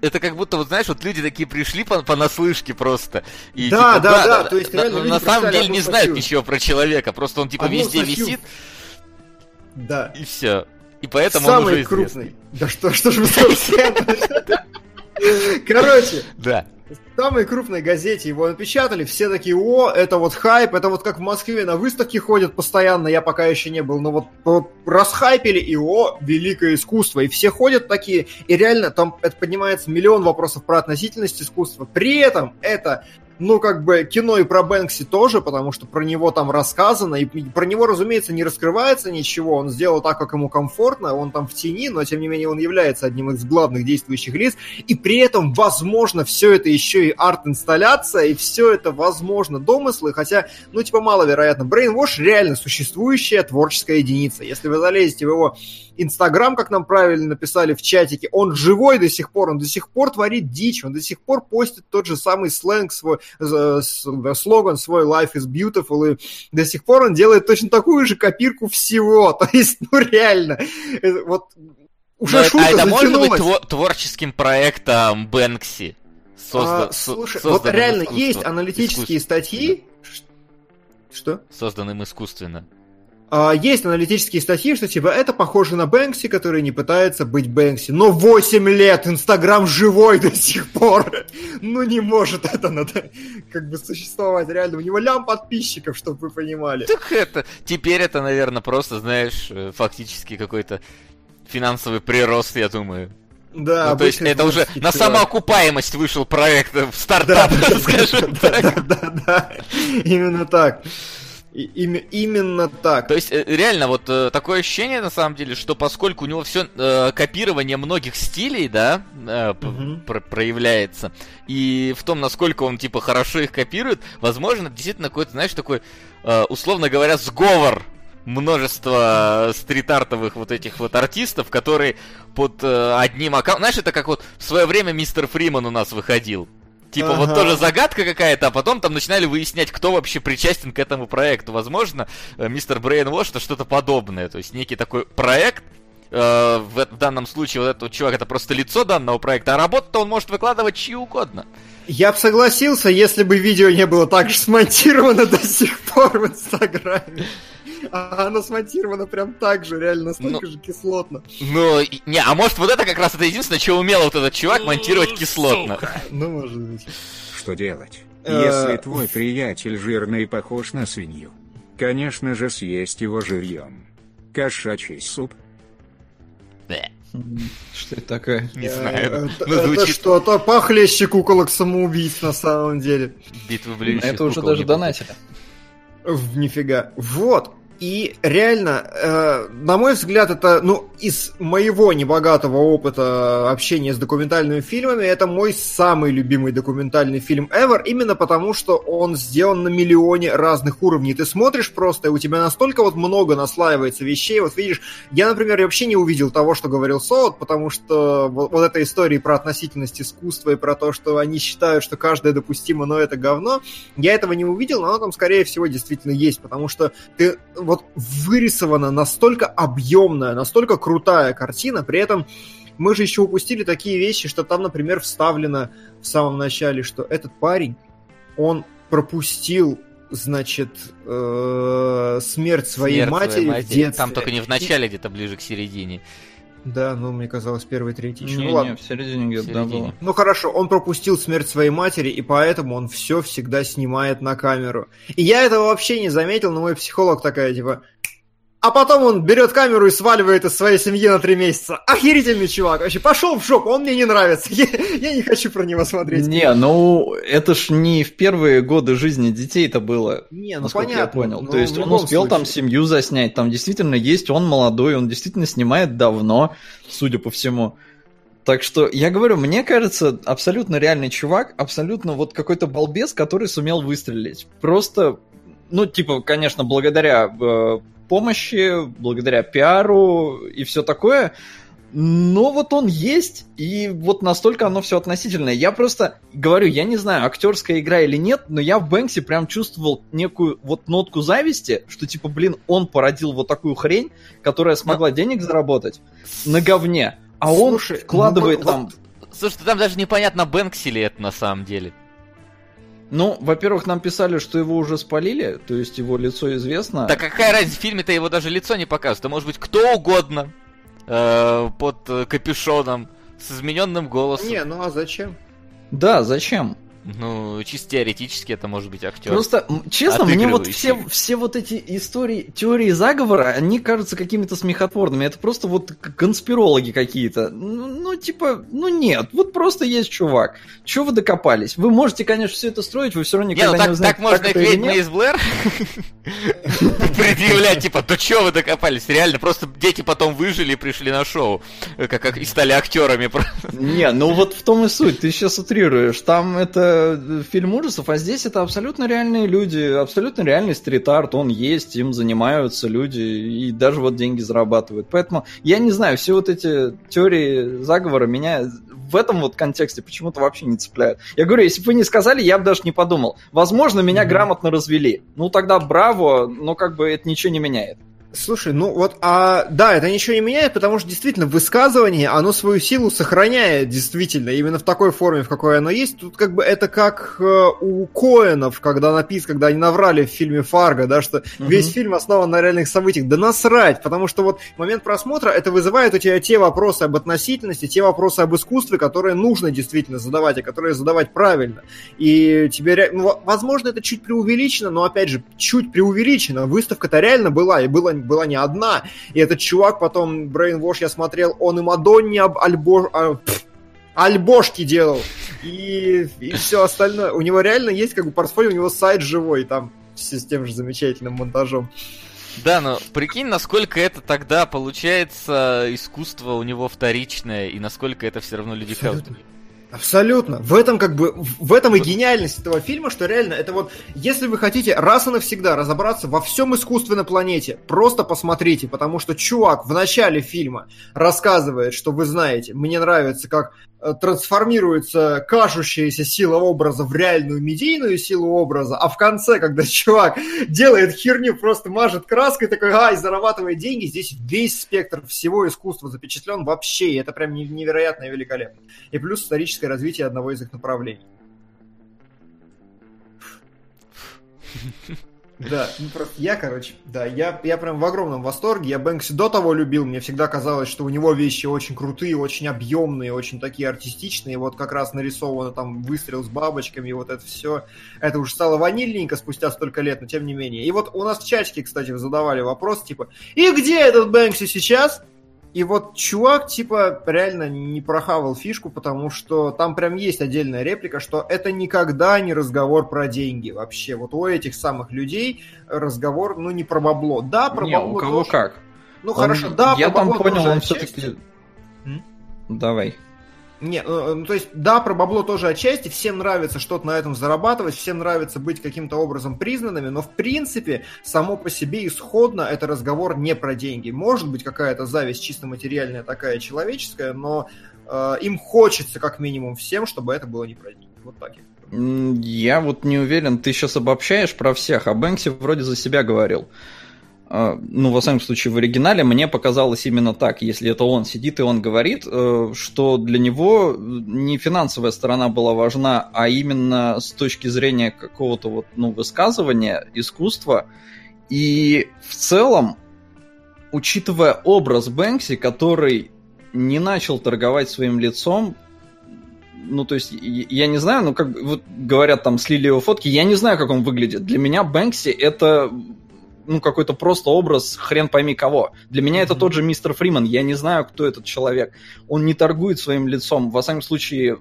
S2: это как будто, вот знаешь, вот люди такие пришли по, по наслышке просто. И,
S3: да, типа, да, да, да, то есть
S2: на, на самом деле не знают ничего про человека, просто он типа одну везде статью... висит.
S3: Да.
S2: И все. И поэтому
S3: Самый
S2: он уже
S3: крупный. Да что, что же вы Короче.
S2: Да
S3: в самой крупной газете его напечатали, все такие, о, это вот хайп, это вот как в Москве на выставке ходят постоянно, я пока еще не был, но вот, вот расхайпили, и о, великое искусство, и все ходят такие, и реально там это поднимается миллион вопросов про относительность искусства, при этом это ну, как бы, кино и про Бэнкси тоже, потому что про него там рассказано, и про него, разумеется, не раскрывается ничего, он сделал так, как ему комфортно, он там в тени, но, тем не менее, он является одним из главных действующих лиц, и при этом, возможно, все это еще и арт-инсталляция, и все это, возможно, домыслы, хотя, ну, типа, маловероятно. Brainwash реально существующая творческая единица. Если вы залезете в его Инстаграм, как нам правильно написали в чатике, он живой до сих пор, он до сих пор творит дичь, он до сих пор постит тот же самый сленг свой, э, слоган свой «Life is beautiful», и до сих пор он делает точно такую же копирку всего. То есть, ну реально, э, вот
S2: уже Но шутка а это может быть тво- творческим проектом Бэнкси?
S3: Созда... А, слушай, вот реально есть аналитические статьи. Что?
S2: Созданным искусственно.
S3: А, есть аналитические статьи, что типа это похоже на Бэнкси, который не пытается быть Бэнкси. Но 8 лет Инстаграм живой до сих пор. Ну не может это надо как бы существовать реально. У него лям подписчиков, чтобы вы понимали.
S2: Так это, теперь это, наверное, просто, знаешь, э, фактически какой-то финансовый прирост, я думаю.
S3: Да,
S2: ну, то есть это уже человек. на самоокупаемость вышел проект в стартап,
S3: да, скажем да, так. Да, да, да, именно так. И, именно так.
S2: То есть, э, реально, вот э, такое ощущение, на самом деле, что поскольку у него все э, копирование многих стилей, да, э, угу. про проявляется, и в том, насколько он, типа, хорошо их копирует, возможно, действительно какой-то, знаешь, такой, э, условно говоря, сговор множество стрит-артовых вот этих вот артистов, которые под э, одним аккаунтом... Знаешь, это как вот в свое время мистер Фриман у нас выходил. Типа ага. вот тоже загадка какая-то, а потом там начинали выяснять, кто вообще причастен к этому проекту. Возможно, э, мистер Брейнвош это что-то подобное. То есть некий такой проект, э, в, в данном случае вот этот чувак это просто лицо данного проекта, а работу-то он может выкладывать чьи угодно.
S3: Я бы согласился, если бы видео не было так же смонтировано до сих пор в Инстаграме. А она смонтирована прям так же, реально настолько ну, же кислотно.
S2: Ну, не, а может вот это как раз это единственное, что умел вот этот чувак монтировать кислотно.
S3: Ну, может быть.
S1: Что делать? Э, Если твой приятель жирный и похож на свинью, конечно же съесть его живьем. Кошачий суп.
S3: Что это такое?
S2: Не знаю.
S3: Это, ну, звучит... это что-то похлеще куколок самоубийц на самом деле.
S2: Битва блюющих
S4: Это уже даже донатили.
S3: Нифига. Вот. И реально, э, на мой взгляд, это, ну, из моего небогатого опыта общения с документальными фильмами, это мой самый любимый документальный фильм ever, именно потому, что он сделан на миллионе разных уровней. Ты смотришь просто, и у тебя настолько вот много наслаивается вещей. Вот видишь, я, например, вообще не увидел того, что говорил Соут, потому что вот, вот эта история про относительность искусства и про то, что они считают, что каждое допустимо, но это говно, я этого не увидел, но оно там, скорее всего, действительно есть, потому что ты вот вырисована настолько объемная, настолько крутая картина, при этом мы же еще упустили такие вещи, что там, например, вставлено в самом начале, что этот парень, он пропустил значит, э, смерть своей смерть матери, своей матери в детстве.
S2: Там только не в начале, и... где-то ближе к середине.
S3: Да, ну, мне казалось, первый, третий еще.
S4: Не,
S3: ну,
S4: не,
S3: ладно.
S4: в середине где-то, да, было.
S3: Ну хорошо, он пропустил смерть своей матери, и поэтому он все всегда снимает на камеру. И я этого вообще не заметил, но мой психолог такая, типа... А потом он берет камеру и сваливает из своей семьи на три месяца. Охерительный чувак. Вообще, пошел в жопу, он мне не нравится. Я, я не хочу про него смотреть.
S4: Не, ну это ж не в первые годы жизни детей-то было.
S3: Не, ну
S4: насколько
S3: понятно.
S4: я понял.
S3: но
S4: То есть он успел там
S3: случае.
S4: семью заснять, там действительно есть, он молодой, он действительно снимает давно, судя по всему. Так что, я говорю, мне кажется, абсолютно реальный чувак, абсолютно вот какой-то балбес, который сумел выстрелить. Просто, ну, типа, конечно, благодаря э, помощи, благодаря пиару и все такое, но вот он есть, и вот настолько оно все относительное. Я просто говорю, я не знаю, актерская игра или нет, но я в Бэнксе прям чувствовал некую вот нотку зависти, что типа, блин, он породил вот такую хрень, которая смогла денег заработать на говне, а он
S3: Слушай,
S4: вкладывает
S3: ну,
S4: там...
S2: Слушай, там даже непонятно, Бэнкси ли это на самом деле.
S4: Ну, во-первых, нам писали, что его уже спалили, то есть его лицо известно.
S2: Да какая разница, в фильме-то его даже лицо не показывают. Это может быть кто угодно э, под капюшоном с измененным голосом.
S3: Не, ну а зачем?
S4: Да, зачем?
S2: Ну, чисто теоретически это может быть актер.
S4: Просто, честно, мне вот все, все вот эти истории, теории заговора, они кажутся какими-то смехотворными. Это просто вот конспирологи какие-то. Ну, ну, типа, ну нет, вот просто есть чувак. Чего вы докопались? Вы можете, конечно, все это строить, вы все равно
S2: Не,
S4: никогда
S2: ну
S4: не
S2: так,
S4: узнаете,
S2: так можно и
S4: нет.
S2: из Блэр предъявлять, типа, да чё вы докопались? Реально, просто дети потом выжили и пришли на шоу, э, как- и стали актерами.
S4: Не, ну вот в том и суть, ты сейчас утрируешь. Там это э, фильм ужасов, а здесь это абсолютно реальные люди, абсолютно реальный стрит-арт, он есть, им занимаются люди и даже вот деньги зарабатывают. Поэтому я не знаю, все вот эти теории заговора меня в этом вот контексте почему-то вообще не цепляют. Я говорю, если бы вы не сказали, я бы даже не подумал. Возможно, меня грамотно развели. Ну тогда браво, но как бы это ничего не меняет.
S3: Слушай, ну вот, а, да, это ничего не меняет, потому что действительно высказывание, оно свою силу сохраняет, действительно, именно в такой форме, в какой оно есть. Тут как бы это как э, у Коэнов, когда написано, когда они наврали в фильме Фарго, да, что
S4: Мгм.
S3: весь фильм основан на реальных событиях. Да насрать, потому что вот момент просмотра это вызывает у тебя те вопросы об относительности, те вопросы об искусстве, которые нужно действительно задавать, и которые задавать правильно. И тебе, ну, во- возможно, это чуть преувеличено, но опять же, чуть преувеличено. Выставка-то реально была, и была, была не одна. И этот чувак потом, Brainwash, я смотрел, он и Мадонне об альбо... а, альбошки делал. И, и все остальное. У него реально есть как бы портфолио, у него сайт живой, там с с тем же замечательным монтажом.
S2: Да, но прикинь, насколько это тогда получается искусство у него вторичное, и насколько это все равно люди
S3: Абсолютно. Абсолютно. В этом как бы, в этом и гениальность этого фильма, что реально это вот, если вы хотите раз и навсегда разобраться во всем искусстве на планете, просто посмотрите, потому что чувак в начале фильма рассказывает, что вы знаете, мне нравится, как трансформируется кажущаяся сила образа в реальную медийную силу образа, а в конце, когда чувак делает херню, просто мажет краской, такой, ай, зарабатывает деньги, здесь весь спектр всего искусства запечатлен вообще, и это прям не- невероятно и великолепно. И плюс историческое развитие одного из их направлений. Да, ну просто я, короче, да, я, я прям в огромном восторге. Я Бэнкси до того любил, мне всегда казалось, что у него вещи очень крутые, очень объемные, очень такие артистичные. Вот как раз нарисовано там выстрел с бабочками, вот это все. Это уже стало ванильненько спустя столько лет, но тем не менее. И вот у нас в чатике, кстати, задавали вопрос, типа, и где этот Бэнкси сейчас? И вот чувак, типа, реально не прохавал фишку, потому что там прям есть отдельная реплика, что это никогда не разговор про деньги вообще. Вот у этих самых людей разговор, ну, не про бабло. Да, про
S4: Не,
S3: бабло
S4: у кого
S3: тоже.
S4: как.
S3: Ну,
S4: Он-
S3: хорошо, да,
S4: Я
S3: про
S4: там
S3: бабло
S4: понял, он все-таки... Давай.
S3: Не, э, ну, то есть, да, про бабло тоже отчасти, всем нравится что-то на этом зарабатывать, всем нравится быть каким-то образом признанными, но в принципе, само по себе исходно это разговор не про деньги. Может быть какая-то зависть чисто материальная такая человеческая, но э, им хочется как минимум всем, чтобы это было не про деньги. Вот так Я
S4: вот не уверен, ты сейчас обобщаешь про всех, а Бэнкси вроде за себя говорил. А, Ну, во всяком случае, в оригинале мне показалось именно так. Если это он сидит и он говорит, э, что для него не финансовая сторона была важна, а именно с точки зрения какого-то вот, ну, высказывания, искусства. И в целом, учитывая образ Бэнкси, который не начал торговать своим лицом, ну, то есть, я не знаю, ну, как вот говорят там, слили его фотки, я не знаю, как он выглядит. Для меня Бэнкси это ну, какой-то просто образ хрен пойми кого. Для меня это тот же мистер Фриман. Я не знаю, кто этот человек. Он не торгует своим лицом. Во всяком случае,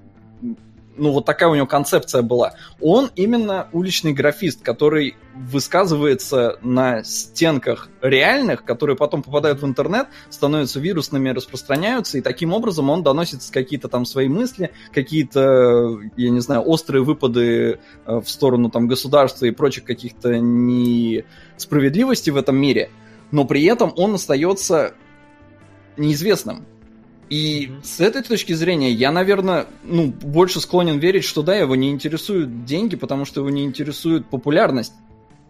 S4: ну, вот такая у него концепция была. Он именно уличный графист, который высказывается на стенках реальных, которые потом попадают в интернет, становятся вирусными, распространяются, и таким образом он доносит какие-то там свои мысли, какие-то, я не знаю, острые выпады э, в сторону там государства и прочих каких-то несправедливостей в этом мире, но при этом он остается неизвестным. И с этой точки зрения я, наверное, ну, больше склонен верить, что да, его не интересуют деньги, потому что его не интересует популярность.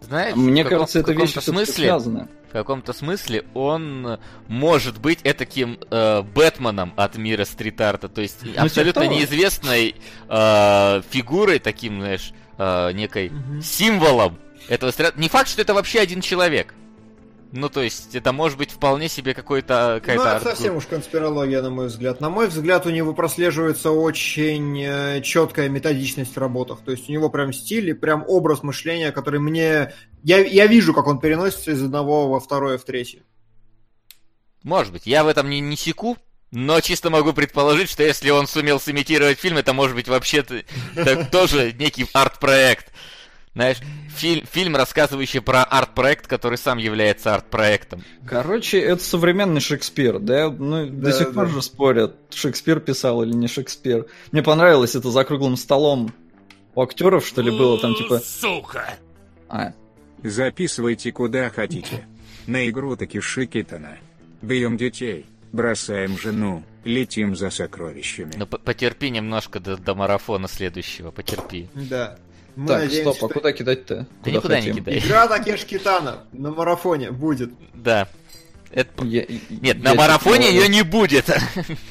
S2: Знаешь,
S4: мне кажется, это вещи
S2: смысле,
S4: связаны.
S2: В каком-то смысле он может быть этаким э, Бэтменом от мира стрит-арта, то есть ну, абсолютно неизвестной э, фигурой, таким, знаешь, э, некой mm-hmm. символом этого стрит Не факт, что это вообще один человек. Ну, то есть, это может быть вполне себе какой-то...
S3: Ну, это совсем уж конспирология, на мой взгляд. На мой взгляд, у него прослеживается очень э, четкая методичность в работах. То есть, у него прям стиль и прям образ мышления, который мне... Я, я вижу, как он переносится из одного во второе, в третье.
S2: Может быть. Я в этом не, не секу, но чисто могу предположить, что если он сумел сымитировать фильм, это может быть вообще-то тоже некий арт-проект. Знаешь, фильм, фильм, рассказывающий про арт-проект, который сам является арт-проектом.
S4: Короче, это современный Шекспир, да? Ну, да, до сих пор же спорят, Шекспир писал или не Шекспир. Мне понравилось это за круглым столом у актеров, что ли, было там типа...
S5: Сука!
S1: А. Записывайте куда хотите. На игру таки Шикитана. Бьем детей, бросаем жену, летим за сокровищами.
S2: Ну, потерпи немножко до, до марафона следующего, потерпи.
S3: Да.
S4: Мы так, надеемся, стоп, а куда кидать-то?
S2: Да
S4: куда
S2: никуда хотим? не кидай.
S3: Игра Такеш Китана на марафоне будет.
S2: Да. Это... Я, Нет, я на марафоне ее не будет.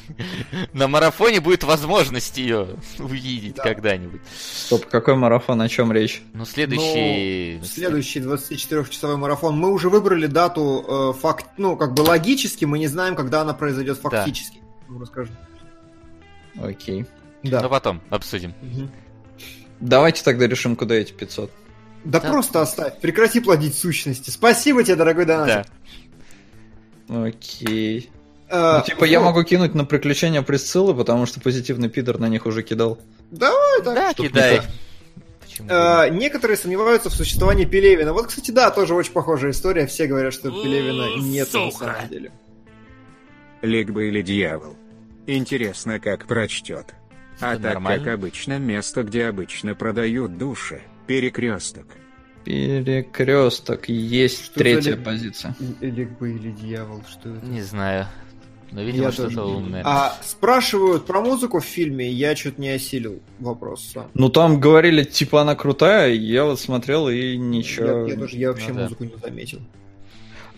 S2: на марафоне будет возможность ее увидеть да. когда-нибудь.
S4: Стоп, какой марафон, о чем речь?
S2: Ну, следующий...
S3: Ну, следующий 24-часовой марафон. Мы уже выбрали дату э, факт... Ну, как бы логически, мы не знаем, когда она произойдет фактически. Да. Расскажу.
S4: Окей.
S2: Да. Ну, потом обсудим. Угу.
S4: Давайте тогда решим, куда эти 500.
S3: Да, да. просто оставь. Прекрати плодить сущности. Спасибо тебе, дорогой донатор.
S4: Да. Окей. А, ну, типа, вот. я могу кинуть на приключения Присциллы, потому что позитивный пидор на них уже кидал.
S3: Давай, так.
S2: Да, кидай.
S3: А, некоторые сомневаются в существовании Пелевина. Вот, кстати, да, тоже очень похожая история. Все говорят, что Пелевина нет на самом деле.
S1: Лик или дьявол. Интересно, как прочтет. А так, нормально. как обычно, место, где обычно продают души. Перекресток.
S4: Перекресток. Есть что третья ли... позиция.
S3: Элигба или дьявол, что это?
S2: Не знаю. Но, видимо, что-то умное.
S3: А спрашивают про музыку в фильме, я что-то не осилил вопрос сам.
S4: Ну, там говорили, типа, она крутая, я вот смотрел и ничего...
S3: Я, я, тоже, я вообще ну, музыку да. не заметил.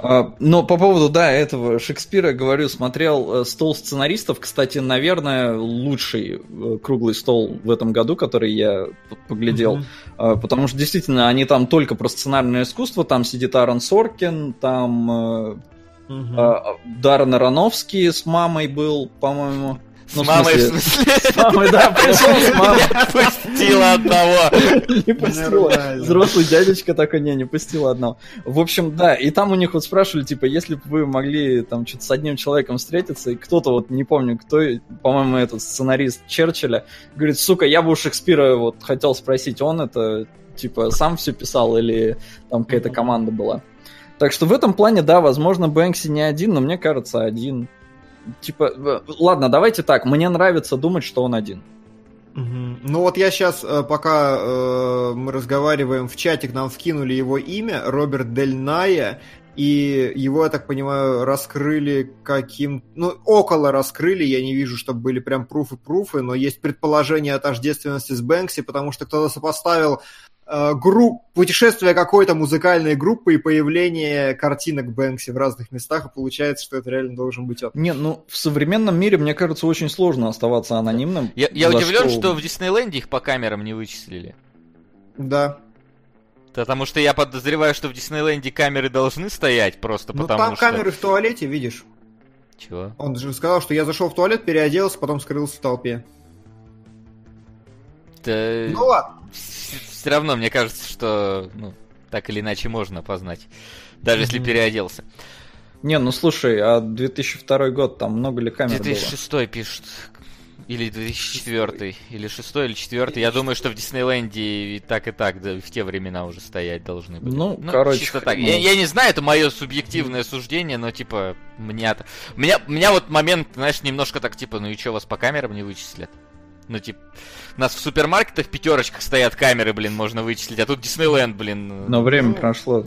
S4: А, но по поводу, да, этого Шекспира, говорю, смотрел э, стол сценаристов. Кстати, наверное, лучший э, круглый стол в этом году, который я поглядел. Mm-hmm. Потому что действительно они там только про сценарное искусство. Там сидит Аарон Соркин, там mm-hmm. Даррен Аронофский с мамой был, по-моему.
S2: Ну, с мамой, в смысле?
S4: С мамой, да, пришел с мамой.
S2: Пустила одного.
S4: Не пустила. Взрослый дядечка такой, не, не пустила одного. В общем, да, и там у них вот спрашивали, типа, если бы вы могли там что-то с одним человеком встретиться, и кто-то, вот не помню, кто, по-моему, этот сценарист Черчилля, говорит, сука, я бы у Шекспира вот хотел спросить, он это, типа, сам все писал или там какая-то команда была. Так что в этом плане, да, возможно, Бэнкси не один, но мне кажется, один типа, ладно, давайте так, мне нравится думать, что он один.
S3: Ну вот я сейчас, э, пока э, мы разговариваем в чате, к нам вкинули его имя, Роберт Дель Ная, и его, я так понимаю, раскрыли каким... Ну, около раскрыли, я не вижу, чтобы были прям пруфы-пруфы, но есть предположение о тождественности с Бэнкси, потому что кто-то сопоставил групп, путешествие какой-то музыкальной группы и появление картинок Бэнкси в разных местах, и получается, что это реально должен быть он.
S4: Не, ну в современном мире, мне кажется, очень сложно оставаться анонимным.
S2: Я, я удивлен, что... что в Диснейленде их по камерам не вычислили.
S3: Да.
S2: Потому что я подозреваю, что в Диснейленде камеры должны стоять просто
S3: ну,
S2: потому
S3: там
S2: что...
S3: камеры в туалете, видишь.
S2: Чего?
S3: Он же сказал, что я зашел в туалет, переоделся, потом скрылся в толпе.
S2: Да...
S3: Ну ладно.
S2: Все равно мне кажется, что ну, так или иначе можно опознать. Даже если переоделся.
S4: Не, ну слушай, а 2002 год, там много ли камер
S2: 2006 было? пишут. Или 2004, или 6 или 4. Я думаю, что в Диснейленде и так, и так, да, в те времена уже стоять должны были.
S4: Ну, ну короче.
S2: Чисто так. Я, я не знаю, это мое субъективное суждение, но типа, меня меня, меня вот момент, знаешь, немножко так, типа, ну и что, вас по камерам не вычислят? Ну, типа, у нас в супермаркетах пятерочках стоят камеры, блин, можно вычислить, а тут Диснейленд, блин.
S4: Но время ну... прошло.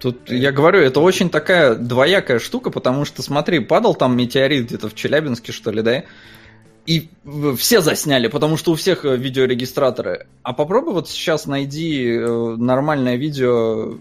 S4: Тут, я говорю, это очень такая двоякая штука, потому что, смотри, падал там метеорит где-то в Челябинске, что ли, да? И все засняли, потому что у всех э, видеорегистраторы. А попробуй вот сейчас найди э, нормальное видео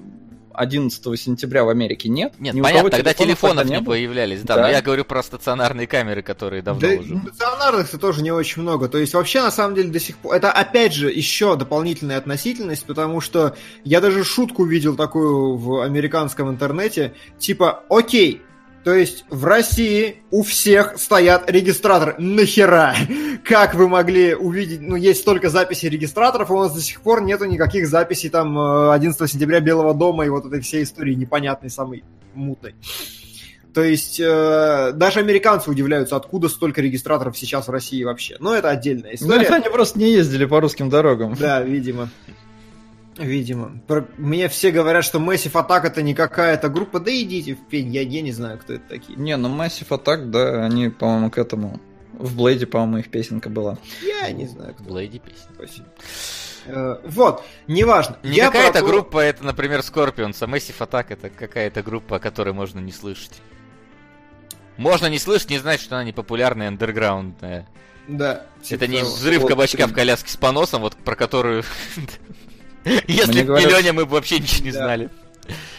S4: 11 сентября в Америке нет?
S2: Нет, Ни понятно, тогда телефонов не, не появлялись, да, да. Но я говорю про стационарные камеры, которые давно да, уже.
S3: Стационарных-то тоже не очень много. То есть вообще на самом деле до сих пор. Это опять же еще дополнительная относительность, потому что я даже шутку видел такую в американском интернете, типа, окей, то есть в России у всех стоят регистраторы. Нахера? Как вы могли увидеть? Ну, есть столько записей регистраторов, а у нас до сих пор нету никаких записей там 11 э, сентября Белого дома и вот этой всей истории непонятной, самой мутной. То есть э, даже американцы удивляются, откуда столько регистраторов сейчас в России вообще. Но это отдельная история. Ну,
S4: они просто не ездили по русским дорогам.
S3: Да, видимо. Видимо. Про... Мне все говорят, что Massive Attack это не какая-то группа. Да идите в пень, я, я не знаю, кто это такие.
S4: Не, ну Massive Attack, да, они, по-моему, к этому... В Блейде, по-моему, их песенка была.
S3: Я не знаю,
S2: кто. В Блейде песенка.
S3: Спасибо. Э, вот, неважно.
S2: Не я какая-то про... группа, это, например, Scorpions, а Massive Attack это какая-то группа, о которой можно не слышать. Можно не слышать, не значит, что она не популярная, андерграундная.
S3: Да.
S2: Это не типа взрыв кабачка в коляске с поносом, вот про которую Если в миллионе мы бы вообще ничего не знали.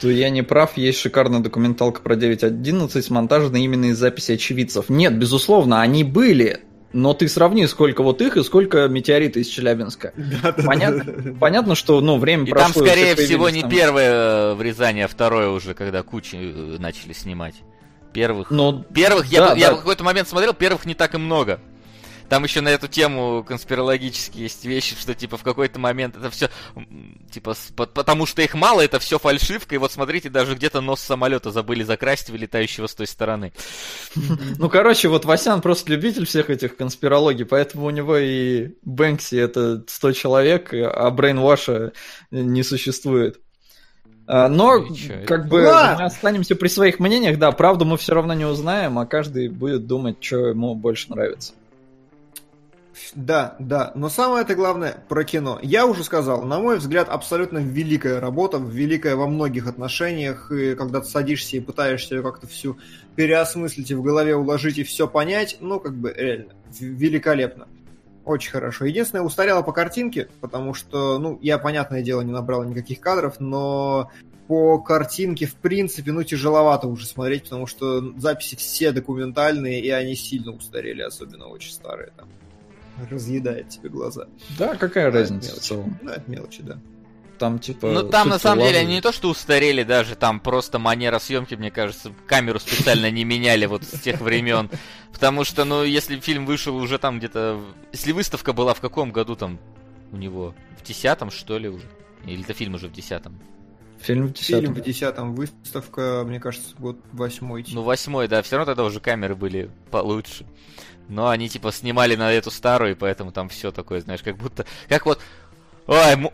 S4: То я не прав, есть шикарная документалка про 9.11, смонтажена именно из записи очевидцев. Нет, безусловно, они были, но ты сравни, сколько вот их и сколько метеориты из Челябинска. Да, понятно, да, понятно, что ну, время
S2: и прошло. Там, скорее всего, не там... первое врезание, а второе уже, когда кучи э, начали снимать. Первых. Но... Первых да, я, да. я в какой-то момент смотрел, первых не так и много. Там еще на эту тему конспирологические есть вещи, что типа в какой-то момент это все типа потому что их мало, это все фальшивка, и вот смотрите, даже где-то нос самолета забыли закрасить вылетающего с той стороны.
S4: Ну, короче, вот Васян просто любитель всех этих конспирологий, поэтому у него и Бэнкси это 100 человек, а Брейнваша не существует. А, но, как бы, мы останемся при своих мнениях, да, правду мы все равно не узнаем, а каждый будет думать, что ему больше нравится.
S3: Да, да, но самое это главное про кино. Я уже сказал, на мой взгляд, абсолютно великая работа, великая во многих отношениях, и когда ты садишься и пытаешься ее как-то всю переосмыслить и в голове уложить и все понять, ну, как бы, реально, великолепно. Очень хорошо. Единственное, устарело по картинке, потому что, ну, я, понятное дело, не набрал никаких кадров, но по картинке, в принципе, ну, тяжеловато уже смотреть, потому что записи все документальные, и они сильно устарели, особенно очень старые там разъедает тебе глаза.
S4: Да, какая разница
S3: в целом? Это мелочи, да.
S4: Там типа.
S2: Ну там на самом деле они не то что устарели даже, там просто манера съемки, мне кажется, камеру специально не меняли вот с тех времен. Потому что, ну, если фильм вышел уже там где-то. Если выставка была в каком году там у него? В десятом, что ли, уже? Или это фильм уже в десятом?
S3: Фильм в десятом. Фильм в десятом, выставка, мне кажется, год восьмой.
S2: Ну, восьмой, да, все равно тогда уже камеры были получше но они типа снимали на эту старую, и поэтому там все такое, знаешь, как будто... Как вот... Ой,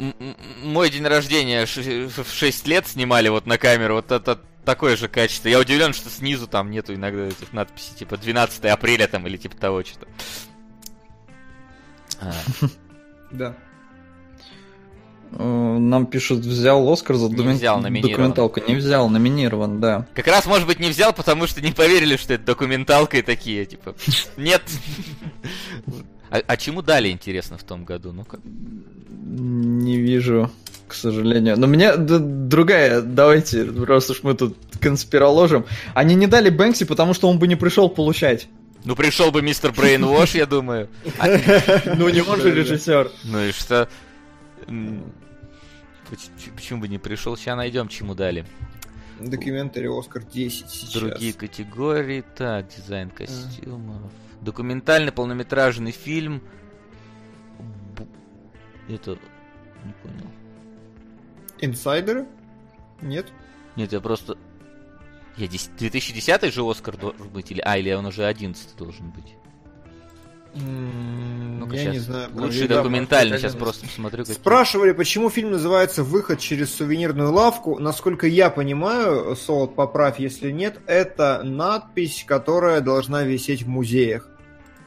S2: мой день рождения в 6 лет снимали вот на камеру, вот это такое же качество. Я удивлен, что снизу там нету иногда этих надписей, типа 12 апреля там или типа того что-то.
S3: А. Да.
S4: Э, нам пишут, взял Оскар за
S2: не взял,
S4: документалку. Не взял, номинирован, да.
S2: Как раз, может быть, не взял, потому что не поверили, что это документалка и такие, типа, нет. А, а чему дали, интересно, в том году? Ну-ка.
S4: Не вижу, к сожалению. Но меня да, другая, давайте, раз уж мы тут конспироложим. Они не дали Бэнкси, потому что он бы не пришел получать.
S2: Ну, пришел бы мистер Брейнвош, я думаю.
S4: Ну, не он же режиссер.
S2: Ну и что? Почему бы не пришел? Сейчас найдем, чему дали.
S3: Документари Оскар 10 сейчас.
S2: Другие категории. Так, дизайн костюмов. Документальный полнометражный фильм. Это... Не понял.
S3: Инсайдеры? Нет?
S2: Нет, я просто... Я 10... 2010 же Оскар должен быть? Или... А, или он уже 11 должен быть? Ну-ка,
S3: Я не знаю.
S2: Лучший документальный, сейчас просто посмотрю. какие.
S3: Спрашивали, почему фильм называется «Выход через сувенирную лавку». Насколько я понимаю, Солод, поправь, если нет, это надпись, которая должна висеть в музеях.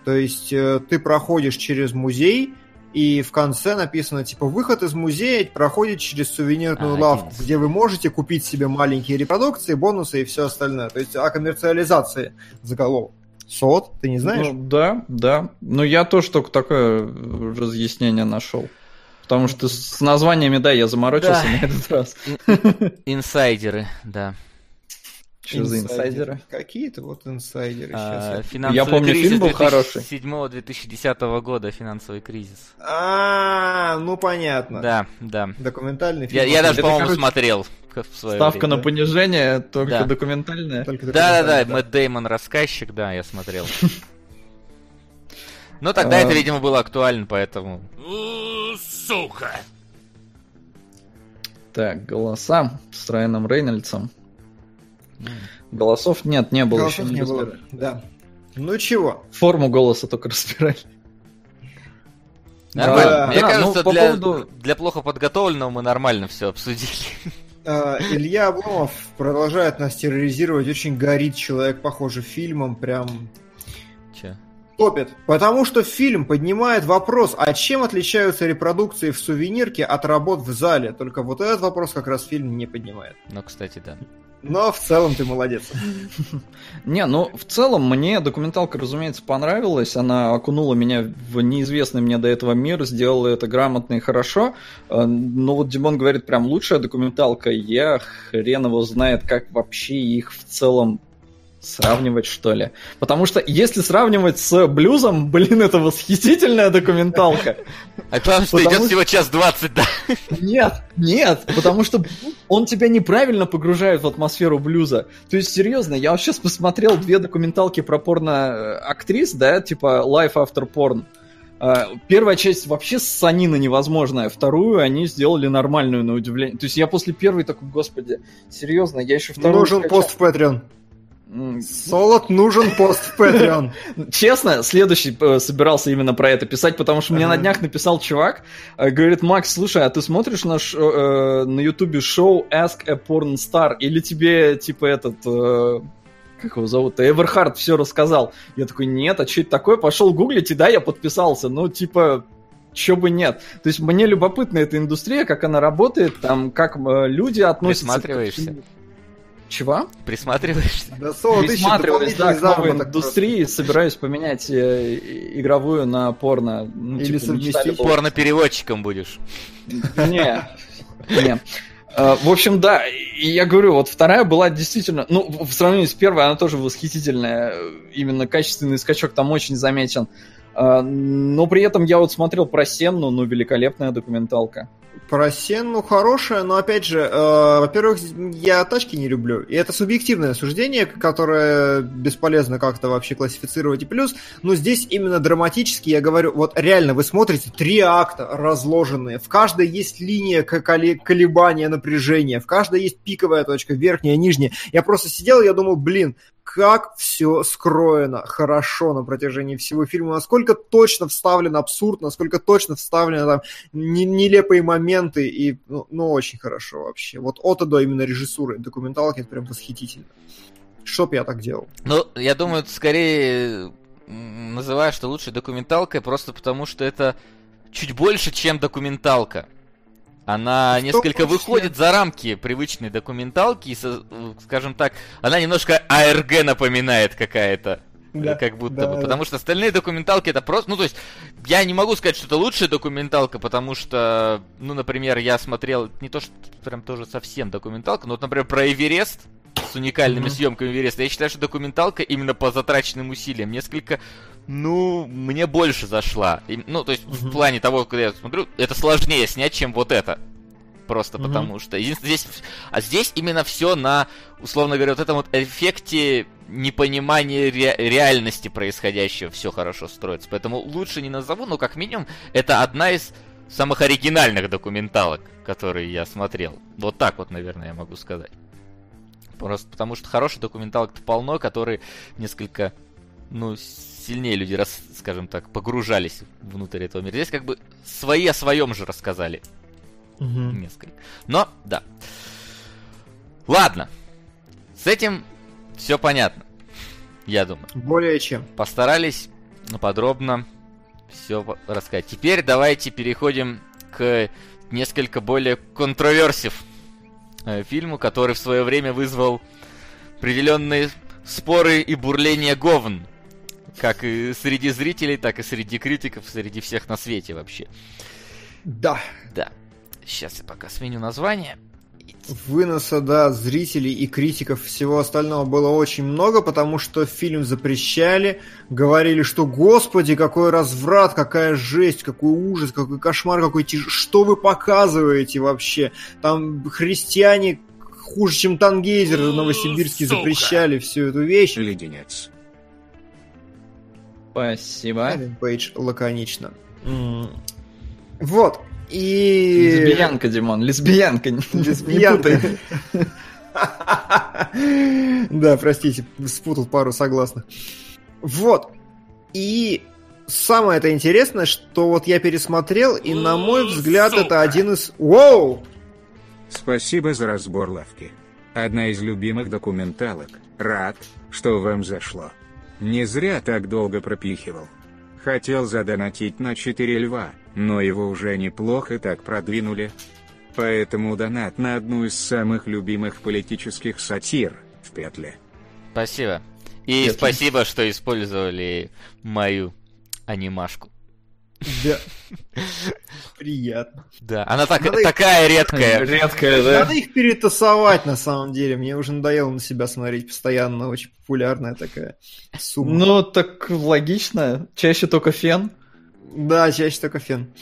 S3: То есть э, ты проходишь через музей, и в конце написано, типа, выход из музея проходит через сувенирную
S2: А,
S3: лавку,
S2: 11.
S3: где вы можете купить себе маленькие репродукции, бонусы и все остальное. То есть о коммерциализации заголовок. Сот, ты не знаешь?
S4: Ну, да, да. Но я тоже только такое разъяснение нашел. Потому что с названиями, да, я заморочился
S2: Да.
S4: на этот раз.
S2: Инсайдеры, да.
S4: Что за инсайдеры?
S3: Какие-то вот инсайдеры.
S2: А,
S3: Сейчас
S2: финансовый
S4: Я помню,
S2: кризис
S4: фильм был хороший.
S2: 2007-2010 года, финансовый кризис.
S3: А, ну понятно.
S2: Да, да.
S3: Документальный
S2: Я,
S3: фильм.
S2: я даже,
S4: Это,
S2: по-моему,
S4: короче,
S2: смотрел в свое
S4: Ставка
S2: время.
S4: на понижение, только
S2: Да.
S4: документальная.
S3: Только
S2: Да-да-да,
S3: документальный,
S2: Мэтт Деймон рассказчик, да, я смотрел. Но тогда
S4: А.
S2: это, видимо, было актуально, поэтому...
S5: Сука!
S4: Так, голоса с Райаном Рейнольдсом. Голосов нет, не было
S3: Голосов
S4: еще.
S3: не было. Да. Ну чего?
S4: Форму голоса только разбирали.
S2: Нормально.
S3: Да.
S2: Мне
S4: Да,
S2: кажется,
S4: ну, по
S2: для,
S4: поводу-
S2: для плохо подготовленного мы нормально все обсудили.
S3: А, Илья Обломов продолжает нас терроризировать. Очень горит человек, похоже, фильмом. Прям
S2: Че?
S3: топит. Потому что фильм поднимает вопрос, а чем отличаются репродукции в сувенирке от работ в зале? Только вот этот вопрос как раз фильм не поднимает.
S2: Ну, кстати, да.
S3: Но в целом ты молодец.
S4: Не, ну в целом мне документалка, разумеется, понравилась. Она окунула меня в неизвестный мне до этого мир, сделала это грамотно и хорошо. Э, Но вот Димон говорит, прям лучшая документалка. Я хрен его знает, как вообще их в целом сравнивать, что ли. Потому что если сравнивать с блюзом, блин, это восхитительная документалка.
S2: А главное, что
S4: Потому
S2: идет всего час двадцать, да.
S4: Нет, нет, потому что он тебя неправильно погружает в атмосферу блюза. То есть, серьезно, я вот сейчас посмотрел две документалки про порно-актрис, да, типа Life After Porn. А, Первая часть вообще ссанина невозможная, вторую они сделали нормальную, на удивление. То есть я после первой такой, господи, серьезно, я еще вторую...
S3: Нужен
S4: скачал.
S3: пост в Patreon. Солод нужен пост в Patreon.
S4: Честно, следующий э, собирался именно про это писать, потому что мне на днях написал чувак, э, говорит, Макс, слушай, а ты смотришь наш э, на ютубе шоу Ask a Porn Star, или тебе, типа, этот, э, как его зовут, Эверхард все рассказал? Я такой, нет, а что это такое? Пошел гуглить, и да, я подписался, ну, типа, чё бы нет. То есть мне любопытна эта индустрия, как она работает, там, как э, люди относятся... к
S2: Присматриваешься?
S4: всему. Чего?
S2: Присматриваешься?
S3: Да, Солод ищет
S4: Присматриваюсь, да, к новой индустрии, собираюсь поменять э, игровую на порно. Ну,
S3: Или
S4: типа,
S3: совместить.
S2: Порно-переводчиком будешь.
S4: Не, не. Э, В общем, да, и я говорю, вот вторая была действительно, ну, в сравнении с первой, она тоже восхитительная, именно качественный скачок там очень заметен. Э, Но при этом я вот смотрел про Сенну, ну, великолепная документалка.
S3: Про Сенну хорошая, но опять же, э, во-первых, я тачки не люблю. И это субъективное суждение, которое бесполезно как-то вообще классифицировать. И плюс, ну здесь именно драматически, я говорю, вот реально вы смотрите три акта разложенные. В каждой есть линия колебания напряжения, в каждой есть пиковая точка, верхняя, нижняя. Я просто сидел, я думал, блин, как все скроено хорошо на протяжении всего фильма, насколько точно вставлен абсурд, насколько точно вставлены там не- нелепые моменты, и ну, ну, очень хорошо вообще. Вот от и до именно режиссуры документалки это прям восхитительно. Чтоб я так делал.
S2: Ну, я думаю, скорее м, называешь что лучшей документалкой просто потому, что это чуть больше, чем документалка. Она
S3: В том
S2: несколько
S3: числе.
S2: выходит за рамки привычной документалки, и, со- скажем так, она немножко АРГ напоминает какая-то.
S3: Да,
S2: как будто
S3: да,
S2: бы.
S3: да.
S2: Потому что остальные документалки это просто. Ну, то есть, я не могу сказать, что это лучшая документалка, потому что, ну, например, я смотрел не то, что прям тоже совсем документалка, но вот, например, про Эверест с уникальными
S3: Мгм.
S2: съемками Эвереста. Я считаю, что документалка именно по затраченным усилиям несколько, ну, мне больше зашла. И, ну, то есть, в
S3: Мгм.
S2: плане того, когда я смотрю, это сложнее снять, чем вот это. просто mm-hmm. потому что здесь, а здесь именно все на, условно говоря, вот этом вот эффекте непонимания ре, реальности происходящего все хорошо строится. Поэтому лучше не назову, но как минимум это одна из самых оригинальных документалок, которые я смотрел. Вот так вот, наверное, я могу сказать. Просто потому что хороших документалок-то полно, которые несколько, ну, сильнее люди, раз, скажем так, погружались внутрь этого мира. Здесь как бы свои о своем же рассказали. Угу. Несколько. Но, да. Ладно. С этим все понятно. Я думаю.
S3: Более чем.
S2: Постарались подробно все рассказать. Теперь давайте переходим к несколько более контроверсив э, фильму, который в свое время вызвал определенные споры и бурление говн. Как и среди зрителей, так и среди критиков, среди всех на свете вообще.
S3: Да.
S2: Да. Сейчас я пока сменю название
S3: выноса, да, зрителей и критиков всего остального было очень много, потому что фильм запрещали, говорили, что господи, какой разврат, какая жесть, какой ужас, какой кошмар, какой тяж... Что вы показываете вообще? Там христиане хуже, чем Тангейзер в Новосибирске Сука. запрещали всю эту вещь.
S1: Леденец.
S3: Спасибо. Пейдж лаконично. Вот. И...
S4: Лесбиянка, Димон, лесбиянка. Лесбиянка.
S3: Да, простите, спутал пару согласных. Вот. И самое это интересное, что вот я пересмотрел, и на мой взгляд, это один из... Воу!
S1: Спасибо за разбор лавки. Одна из любимых документалок. Рад, что вам зашло. Не зря так долго пропихивал. Хотел задонатить на 4 льва, но его уже неплохо так продвинули. Поэтому донат на одну из самых любимых политических сатир в петле.
S2: Спасибо. И Петля. спасибо, что использовали мою анимашку.
S3: Да. Приятно.
S2: Да, она так, надо такая их... редкая.
S3: Редкая, да. Надо их перетасовать на самом деле. Мне уже надоело на себя смотреть постоянно. Очень популярная такая
S4: сумма. Ну, так логично. Чаще только фен.
S3: Да, чаще только фен.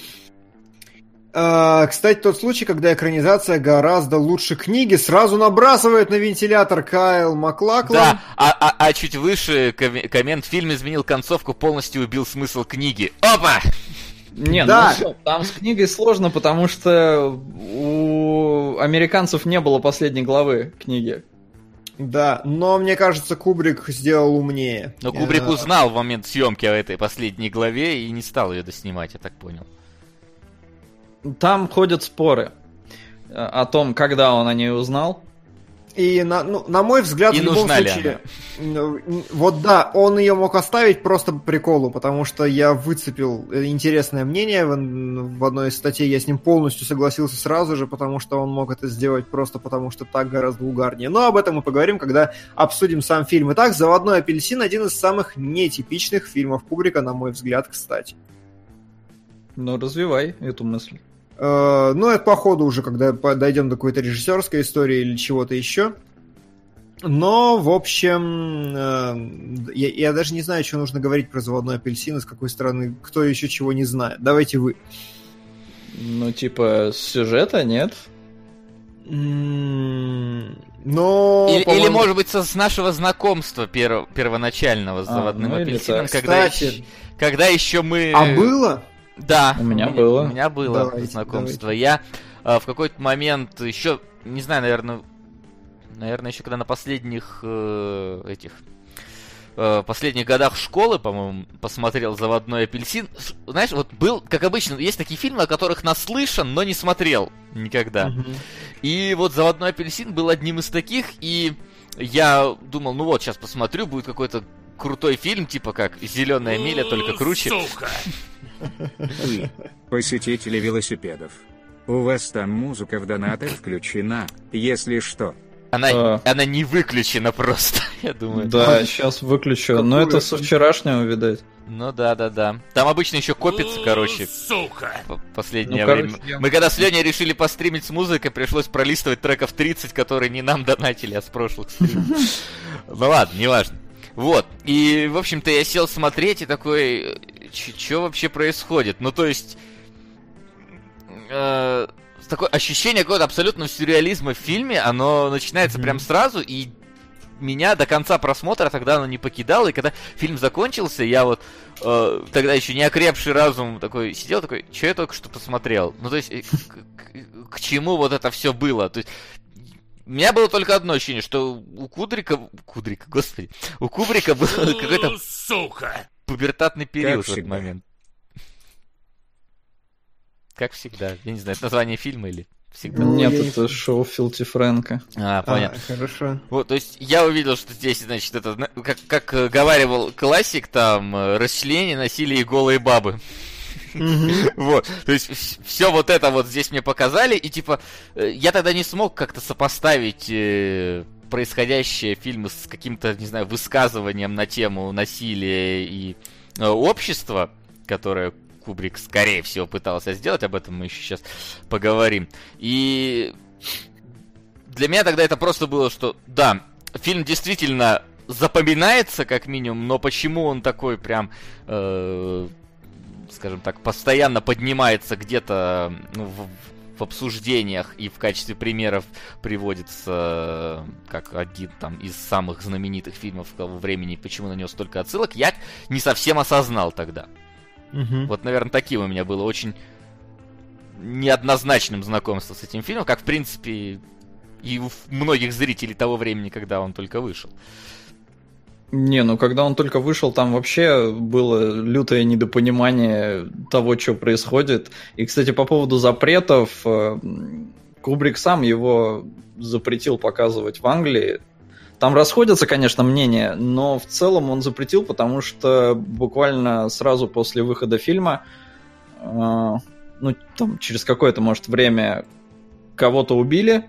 S3: А, кстати, тот случай, когда экранизация гораздо лучше книги, сразу набрасывает на вентилятор Кайл Маклаклан.
S2: Да, а, а, а чуть выше коммент фильм изменил концовку, полностью убил смысл книги. Опа!
S4: Не, ну да. ну что, там с книгой сложно, потому что у американцев не было последней главы книги.
S3: Да, но мне кажется, Кубрик сделал умнее.
S2: Но Кубрик узнал в момент съемки о этой последней главе и не стал ее доснимать, я так понял.
S4: Там ходят споры э, о том, когда он о ней узнал.
S3: И на, ну, на мой взгляд,
S2: и в любом случае,
S3: ну, вот да, он ее мог оставить просто по приколу, потому что я выцепил интересное мнение в, в одной из статей, я с ним полностью согласился сразу же, потому что он мог это сделать просто потому, что так гораздо угарнее. Но об этом мы поговорим, когда обсудим сам фильм. Итак, «Заводной апельсин» один из самых нетипичных фильмов Кубрика, на мой взгляд, кстати.
S4: Ну, развивай эту мысль.
S3: Э, ну, это по ходу уже, когда дойдем до какой-то режиссерской истории или чего-то еще. Но, в общем, э, я, я даже не знаю, что нужно говорить про заводной апельсин, с какой стороны, кто еще чего не знает. Давайте вы.
S4: Ну, типа, сюжета нет?
S3: Но,
S2: или, или, может быть, с нашего знакомства перв, первоначального с а, заводным ну, апельсином, когда, Кстати, когда еще мы...
S3: А было?
S2: Да.
S4: У меня было.
S2: У меня было давайте, знакомство. Давайте. Я э, в какой-то момент еще, не знаю, наверное, наверное, еще когда на последних э, этих э, последних годах школы, по-моему, посмотрел «Заводной апельсин». Знаешь, вот был, как обычно, есть такие фильмы, о которых наслышан, но не смотрел никогда. Mm-hmm. И вот «Заводной апельсин» был одним из таких, и я думал, ну вот, сейчас посмотрю, будет какой-то крутой фильм, типа как «Зеленая миля», только круче. Сука!
S1: Вы, посетители велосипедов. У вас там музыка в донатах включена, если что.
S2: Она, а... она не выключена просто, я думаю.
S4: Да, сейчас выключу. Какую Но это со вчерашнего, видать.
S2: Ну да, да, да. Там обычно еще копится, короче. Сука! Последнее ну, время. Короче, я... Мы когда с Леней решили постримить с музыкой, пришлось пролистывать треков 30, которые не нам донатили, а с прошлых стримов. Ну ладно, неважно. Вот. И, в общем-то, я сел смотреть и такой, что вообще происходит? Ну, то есть, э, такое ощущение какого-то абсолютного сюрреализма в фильме, оно начинается mm-hmm. прям сразу, и меня до конца просмотра тогда оно не покидало, и когда фильм закончился, я вот э, тогда еще не окрепший разум такой сидел, такой, что я только что посмотрел? Ну, то есть, э, к, к, к чему вот это все было? То есть, у меня было только одно ощущение, что у Кудрика... Кудрика, господи. У Кубрика был какой-то...
S5: Сука!
S2: Пубертатный период в этот момент. Как всегда. Я не знаю, это название фильма или всегда?
S4: Нет, это шоу Филти Фрэнка.
S2: А, понятно.
S3: А, хорошо.
S2: Вот, то есть я увидел, что здесь, значит, это, как, как говаривал классик, там, э, расчленение, насилие и голые бабы. Вот, то есть все вот это вот здесь мне показали, и типа э, я тогда не смог как-то сопоставить э, происходящее фильмы с каким-то, не знаю, высказыванием на тему насилия и общества, которое Кубрик, скорее всего, пытался сделать, об этом мы еще сейчас поговорим. И для меня тогда это просто было, что да, фильм действительно запоминается как минимум, но почему он такой прям, э, скажем так, постоянно поднимается где-то ну, в, в обсуждениях и в качестве примеров приводится как один там из самых знаменитых фильмов того времени, почему на него столько отсылок, я не совсем осознал тогда. Угу. Вот, наверное, таким у меня было очень неоднозначным знакомство с этим фильмом, как, в принципе, и у многих зрителей того времени, когда он только вышел.
S4: Не, ну когда он только вышел, там вообще было лютое недопонимание того, что происходит. И, кстати, по поводу запретов, э, Кубрик сам его запретил показывать в Англии. Там расходятся, конечно, мнения, но в целом он запретил, потому что буквально сразу после выхода фильма, э, ну, там, через какое-то, может, время кого-то убили,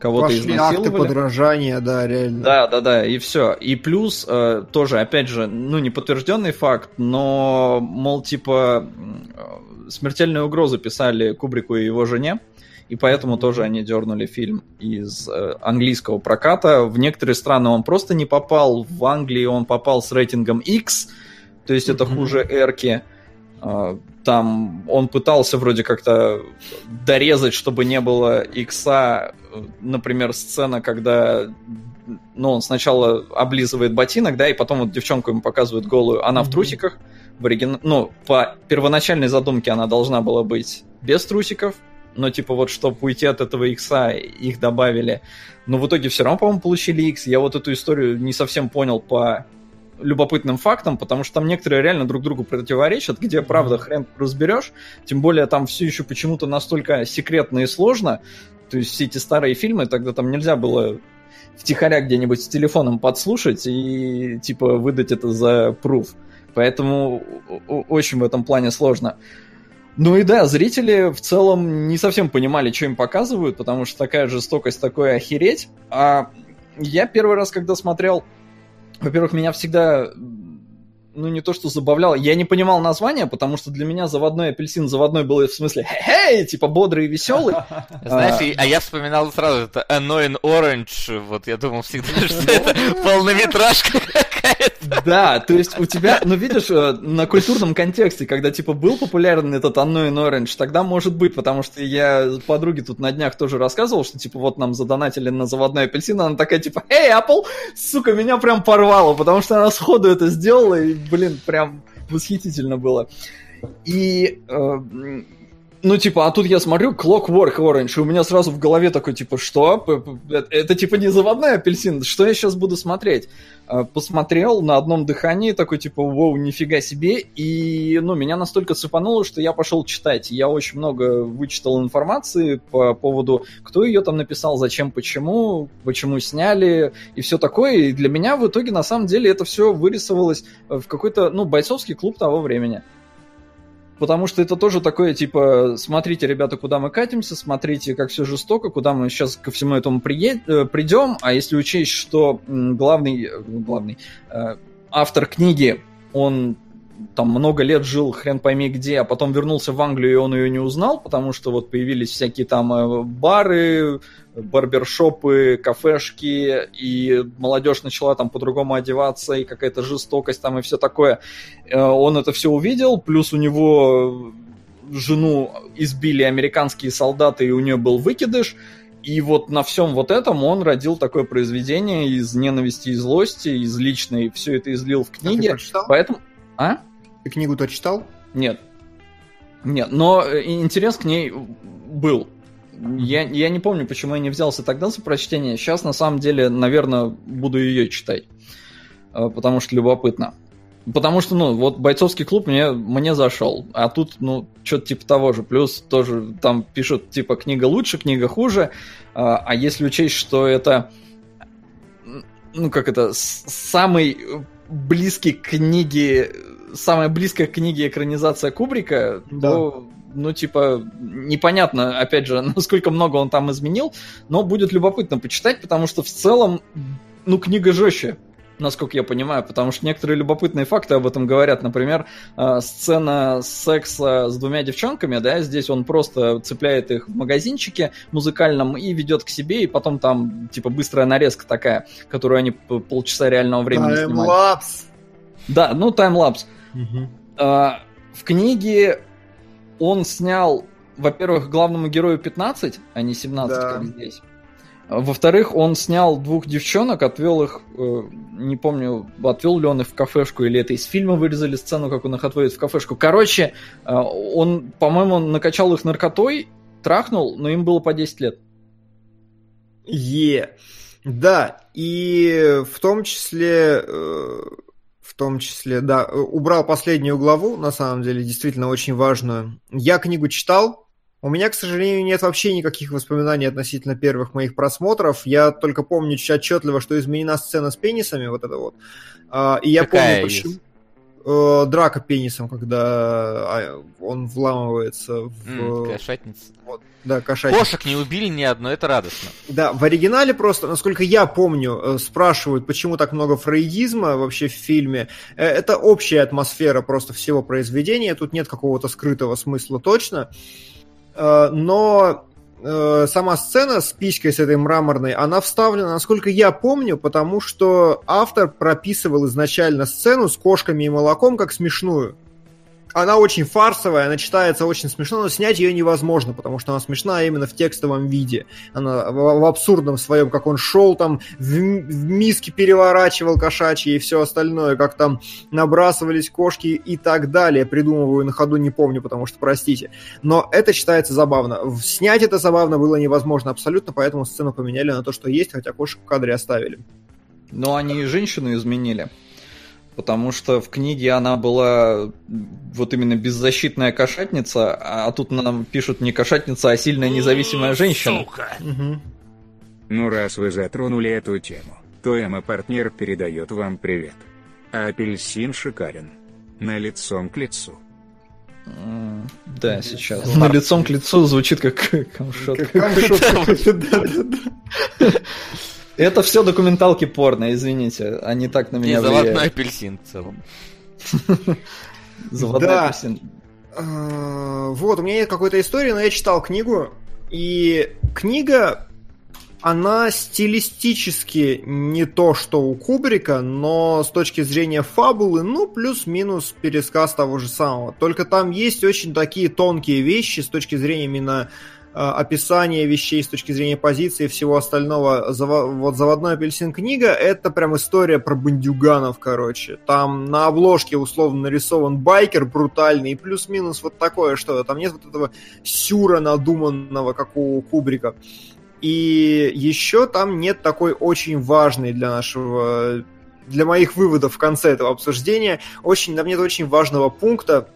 S4: кого-то Пошли изнасиловали. акты
S3: подражания, да, реально.
S4: Да, да, да, и все. И плюс, э, тоже, опять же, ну, не подтвержденный факт, но, мол, типа, э, смертельную угрозу писали Кубрику и его жене, и поэтому тоже они дернули фильм из э, английского проката. В некоторые страны он просто не попал, в Англии он попал с рейтингом X, то есть это хуже Эрки. Э, там он пытался вроде как-то дорезать, чтобы не было икса, например, сцена, когда ну, он сначала облизывает ботинок, да, и потом вот девчонку ему показывают голую, она mm-hmm. в трусиках, в оригин... ну, по первоначальной задумке она должна была быть без трусиков, но типа вот, чтобы уйти от этого икса, их добавили. Но в итоге все равно, по-моему, получили X. Я вот эту историю не совсем понял по любопытным фактам, потому что там некоторые реально друг другу противоречат, где, правда, хрен разберешь. Тем более там все еще почему-то настолько секретно и сложно. То есть все эти старые фильмы, тогда там нельзя было втихаря где-нибудь с телефоном подслушать и типа выдать это за пруф. Поэтому очень в этом плане сложно. Ну и да, зрители в целом не совсем понимали, что им показывают, потому что такая жестокость, такое охереть. А я первый раз, когда смотрел, во-первых, меня всегда ну, не то, что забавлял. Я не понимал названия, потому что для меня заводной апельсин заводной был в смысле хей, типа бодрый и веселый.
S2: Знаешь, а я вспоминал сразу, это Annoying Orange, вот я думал всегда, что это полнометражка
S4: Да, то есть у тебя, ну, видишь, э, на культурном контексте, когда, типа, был популярен этот Annoying Orange, тогда может быть, потому что я подруге тут на днях тоже рассказывал, что, типа, вот нам задонатили на заводной апельсин, она такая, типа, эй, Apple, сука, меня прям порвало, потому что она сходу это сделала, и блин, прям восхитительно было. И э, ну, типа, а тут я смотрю Clockwork Orange, и у меня сразу в голове такой, типа, что? Это, это типа не заводной апельсин, что я сейчас буду смотреть? А, посмотрел на одном дыхании, такой, типа, воу, нифига себе, и, ну, меня настолько цепануло, что я пошел читать. Я очень много вычитал информации по поводу, кто ее там написал, зачем, почему, почему сняли, и все такое, и для меня в итоге, на самом деле, это все вырисовалось в какой-то, ну, бойцовский клуб того времени потому что это тоже такое, типа, смотрите, ребята, куда мы катимся, смотрите, как все жестоко, куда мы сейчас ко всему этому приед... Э, придем, а если учесть, что главный, э, главный э, автор книги, он там много лет жил, хрен пойми где, а потом вернулся в Англию, и он ее не узнал, потому что вот появились всякие там э, бары, барбершопы, кафешки, и молодежь начала там по-другому одеваться, и какая-то жестокость там, и все такое. Э, он это все увидел, плюс у него жену избили американские солдаты, и у нее был выкидыш. И вот на всем вот этом он родил такое произведение из ненависти и злости, из личной, все это излил в книге.
S3: прочитал?
S4: Поэтому... А?
S3: Ты книгу-то читал?
S4: Нет. Нет, но э, интерес к ней был. Я, я не помню, почему я не взялся тогда за прочтение. Сейчас, на самом деле, наверное, буду ее читать. Э, Потому что любопытно. Потому что, ну, вот бойцовский клуб мне, мне зашел. А тут, ну, что-то типа того же. Плюс тоже там пишут, типа, книга лучше, книга хуже. А а если учесть, что это, ну, как это, самый близкий к книге, самая близкая к книге экранизация Кубрика, то, ну, типа, непонятно, опять же, насколько много он там изменил, но будет любопытно почитать, потому что в целом, ну, книга жестче, насколько я понимаю, потому что некоторые любопытные факты об этом говорят. Например, э, сцена секса с двумя девчонками, да, здесь он просто цепляет их в магазинчике музыкальном и ведет к себе, и потом там, типа, быстрая нарезка такая, которую они полчаса реального времени снимали.
S3: Таймлапс.
S4: Да, ну, таймлапс. А, в книге он снял, во-первых, главному герою 15, а не 17,
S3: Да.
S4: как здесь. Во-вторых, он снял двух девчонок, отвел их, э, не помню, отвел ли он их в кафешку, или это из фильма вырезали сцену, как он их отводит в кафешку. Короче, э, он, по-моему, накачал их наркотой, трахнул, но им было по 10 лет.
S3: Е. Да, и в том числе, э, том числе, да, э, убрал последнюю главу, на самом деле, действительно очень важную. Я книгу читал, у меня, к сожалению, нет вообще никаких воспоминаний относительно первых моих просмотров. Я только помню отчетливо, что изменена сцена с пенисами, вот это вот. А, И я
S2: Какая
S3: помню,
S2: из?
S3: Э, Драка пенисом, когда а, он вламывается в...
S2: М, кошатница.
S3: вот, да, кошачий.
S2: Кошек не убили ни одной, это радостно.
S3: Да, в оригинале просто, насколько я помню, э, спрашивают, почему так много фрейдизма вообще в фильме. Э, Это общая атмосфера просто всего произведения, тут нет какого-то скрытого смысла точно. Э, Но э, сама сцена с писькой с этой мраморной, она вставлена, насколько я помню, потому что автор прописывал изначально сцену с кошками и молоком как смешную. Она очень фарсовая, она читается очень смешно, но снять ее невозможно, потому что она смешна именно в текстовом виде. Она в, в абсурдном своем, как он шел там, в, в миске переворачивал кошачьи и все остальное, как там набрасывались кошки и так далее. Придумываю на ходу, не помню, потому что простите. Но это читается забавно. Снять это забавно было невозможно абсолютно, поэтому сцену поменяли на то, что есть, хотя кошек в кадре оставили.
S4: Но они и женщину изменили. Потому что в книге она была вот именно беззащитная кошатница, а тут нам пишут не кошатница, а сильная независимая женщина.
S5: Сука.
S1: Ну раз вы затронули эту тему, то Эмма-партнер передает вам привет. А апельсин шикарен. На лицом к лицу.
S4: Да, сейчас. На лицом к лицу звучит как камшот. Это все документалки порно, извините. Они так на
S2: И
S4: меня
S2: заводной
S4: влияют.
S2: апельсин в целом.
S4: Заводной
S3: Да.
S4: апельсин.
S3: Э, Вот, у меня нет какой-то истории, но я читал книгу, и книга, она стилистически не то, что у Кубрика, но с точки зрения фабулы, ну, плюс-минус пересказ того же самого. Только там есть очень такие тонкие вещи с точки зрения именно э, описания вещей, с точки зрения позиции и всего остального. Вот «Заводной апельсин» книга — это прям история про бандюганов, короче. Там на обложке условно нарисован байкер брутальный, плюс-минус вот такое что-то. Там нет вот этого сюра надуманного, как у Кубрика. И еще там нет такой очень важной для нашего для моих выводов в конце этого обсуждения, очень, там нет очень важного пункта,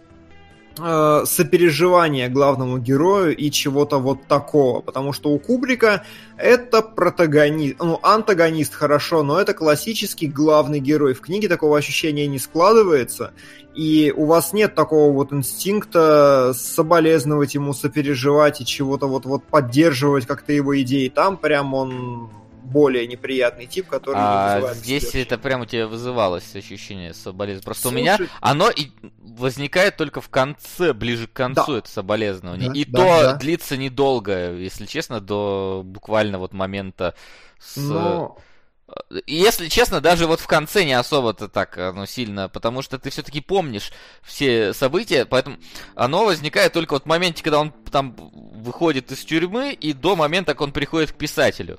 S3: э, сопереживания главному герою и чего-то вот такого. Потому что у Кубрика это протагонист, ну, антагонист хорошо, но это классический главный герой. В книге такого ощущения не складывается, и у вас нет такого вот инстинкта соболезновать ему, сопереживать и чего-то вот-вот поддерживать как-то его идеи. Там прям он более неприятный тип, который
S2: А здесь
S3: всех.
S2: это прям у тебя вызывалось ощущение соболезнования. Просто у
S3: Слушай-
S2: меня оно и возникает только в конце, ближе к концу
S3: Да.
S2: это соболезнование.
S3: Да,
S2: и
S3: да,
S2: то
S3: да.
S2: длится недолго, если честно, до буквально вот момента с
S3: Но...
S2: э, если честно, даже вот в конце не особо-то так оно сильно, потому что ты все-таки помнишь все события, поэтому оно возникает только вот в моменте, когда он там выходит из тюрьмы и до момента, как он приходит к писателю.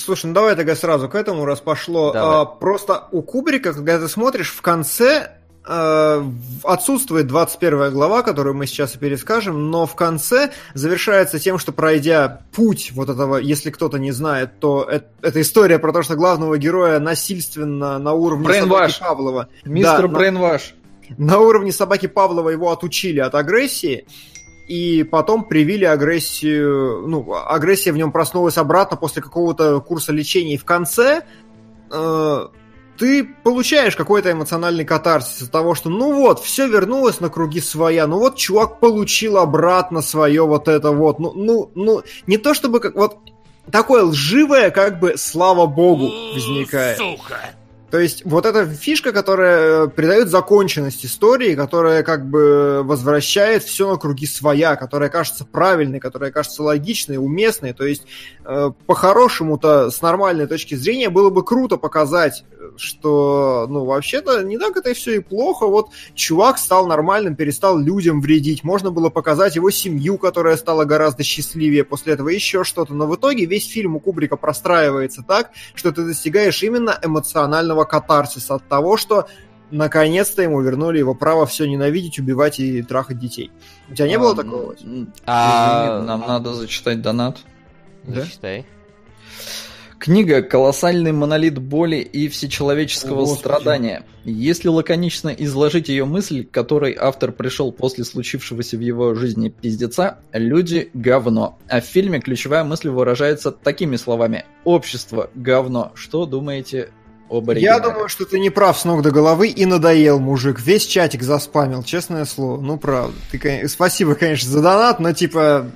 S3: Слушай, ну давай тогда сразу к этому, раз пошло. А, просто у Кубрика, когда ты смотришь, в конце Э, отсутствует 21 глава, которую мы сейчас и перескажем, но в конце завершается тем, что пройдя путь вот этого, если кто-то не знает, то это, это история про то, что главного героя насильственно на уровне
S4: Брейнваш.
S3: собаки Павлова...
S4: Мистер да, Брейнваш.
S3: На, на уровне собаки Павлова его отучили от агрессии, и потом привили агрессию, ну, агрессия в нем проснулась обратно после какого-то курса лечения, и в конце э, ты получаешь какой-то эмоциональный катарсис от того, что ну вот, все вернулось на круги своя, ну вот чувак получил обратно свое вот это вот, ну, ну, ну, не то чтобы как вот такое лживое, как бы, слава богу, возникает. Сука! То есть вот эта фишка, которая э, придает законченность истории, которая как бы возвращает все на круги своя, которая кажется правильной, которая кажется логичной, уместной. То есть э, по-хорошему-то с нормальной точки зрения было бы круто показать, что ну вообще-то не так это и все и плохо. Вот чувак стал нормальным, перестал людям вредить. Можно было показать его семью, которая стала гораздо счастливее после этого, еще что-то. Но в итоге весь фильм у Кубрика простраивается так, что ты достигаешь именно эмоционального катарсиса от того, что наконец-то ему вернули его право все ненавидеть, убивать и трахать детей. У тебя не а, было такого?
S4: А... Нам надо зачитать донат.
S2: Да?
S4: Книга «Колоссальный монолит боли и всечеловеческого О, страдания». Если лаконично изложить ее мысль, которой автор пришел после случившегося в его жизни пиздеца, люди – говно. А в фильме ключевая мысль выражается такими словами «Общество – говно». Что думаете
S3: об Я думаю, что ты не прав с ног до головы и надоел, мужик. Весь чатик заспамил, честное слово. Ну, правда. Ты, спасибо, конечно, за донат, но типа...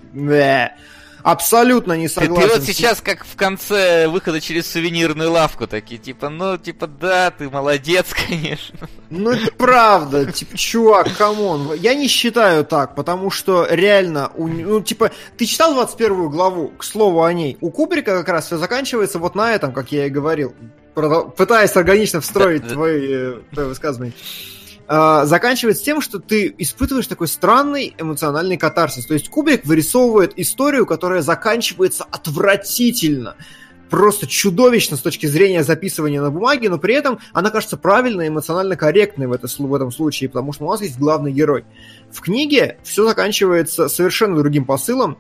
S3: Абсолютно не согласен.
S2: Ты, ты вот сейчас как в конце выхода через сувенирную лавку такие, типа, ну, типа, да, ты молодец, конечно.
S3: Ну, это правда, типа, чувак, come on. Я не считаю так, потому что реально, у, ну, типа, ты читал 21 главу, к слову о ней. У Кубрика как раз все заканчивается вот на этом, как я и говорил пытаясь органично встроить да, твой, э, твое высказывание, э, заканчивается тем, что ты испытываешь такой странный эмоциональный катарсис. То есть Кубрик вырисовывает историю, которая заканчивается отвратительно просто чудовищно с точки зрения записывания на бумаге, но при этом она кажется правильной, эмоционально корректной в, это, в этом случае, потому что у нас есть главный герой. В книге все заканчивается совершенно другим посылом,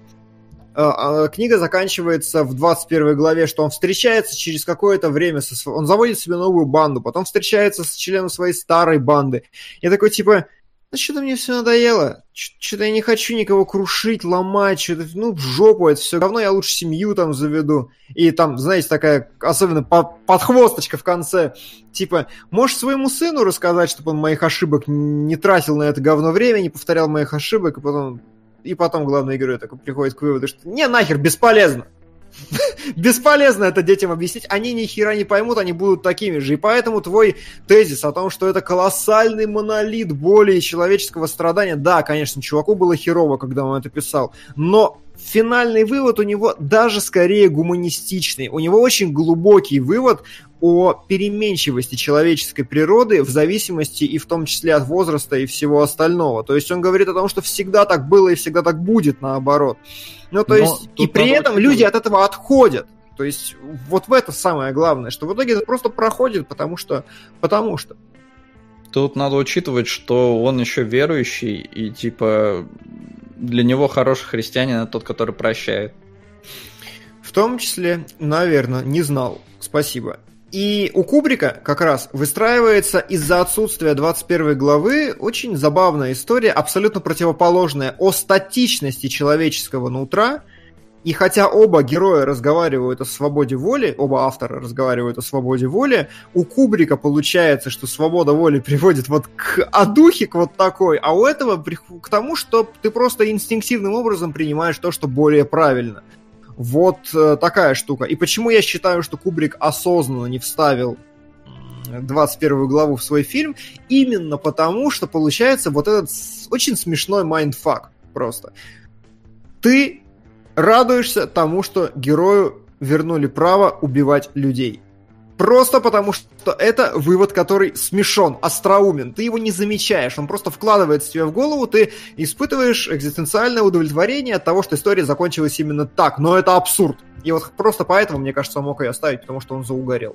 S3: книга заканчивается в 21 главе, что он встречается через какое-то время, со, он заводит себе новую банду, потом встречается с членом своей старой банды. Я такой, типа, ну что-то мне все надоело, что-то я не хочу никого крушить, ломать, что-то, ну, в жопу это все равно, я лучше семью там заведу. И там, знаете, такая, особенно подхвосточка в конце, типа, можешь своему сыну рассказать, чтобы он моих ошибок не тратил на это говно время, не повторял моих ошибок, и потом и потом главный герой такой приходит к выводу, что не, нахер, бесполезно. Бесполезно это детям объяснить, они ни хера не поймут, они будут такими же. И поэтому твой тезис о том, что это колоссальный монолит боли и человеческого страдания, да, конечно, чуваку было херово, когда он это писал, но финальный вывод у него даже скорее гуманистичный. У него очень глубокий вывод о переменчивости человеческой природы в зависимости и в том числе от возраста и всего остального. То есть он говорит о том, что всегда так было и всегда так будет наоборот. Ну, то Но есть, и при этом люди от этого отходят. То есть вот в это самое главное, что в итоге это просто проходит, потому что... Потому что.
S4: Тут надо учитывать, что он еще верующий, и типа для него хороший христианин это тот, который прощает.
S3: В том числе, наверное, не знал. Спасибо. И у Кубрика как раз выстраивается из-за отсутствия 21 главы очень забавная история, абсолютно противоположная, о статичности человеческого нутра. И хотя оба героя разговаривают о свободе воли, оба автора разговаривают о свободе воли, у Кубрика получается, что свобода воли приводит вот к одухе, к вот такой, а у этого к тому, что ты просто инстинктивным образом принимаешь то, что более правильно. Вот э, такая штука. И почему я считаю, что Кубрик осознанно не вставил 21 главу в свой фильм? Именно потому, что получается вот этот очень смешной mindfuck просто. Ты радуешься тому, что герою вернули право убивать людей. Просто потому, что это вывод, который смешон, остроумен. Ты его не замечаешь, он просто вкладывается тебе в голову, ты испытываешь экзистенциальное удовлетворение от того, что история закончилась именно так. Но это абсурд. И вот просто поэтому, мне кажется, он мог ее оставить, потому что он заугорел.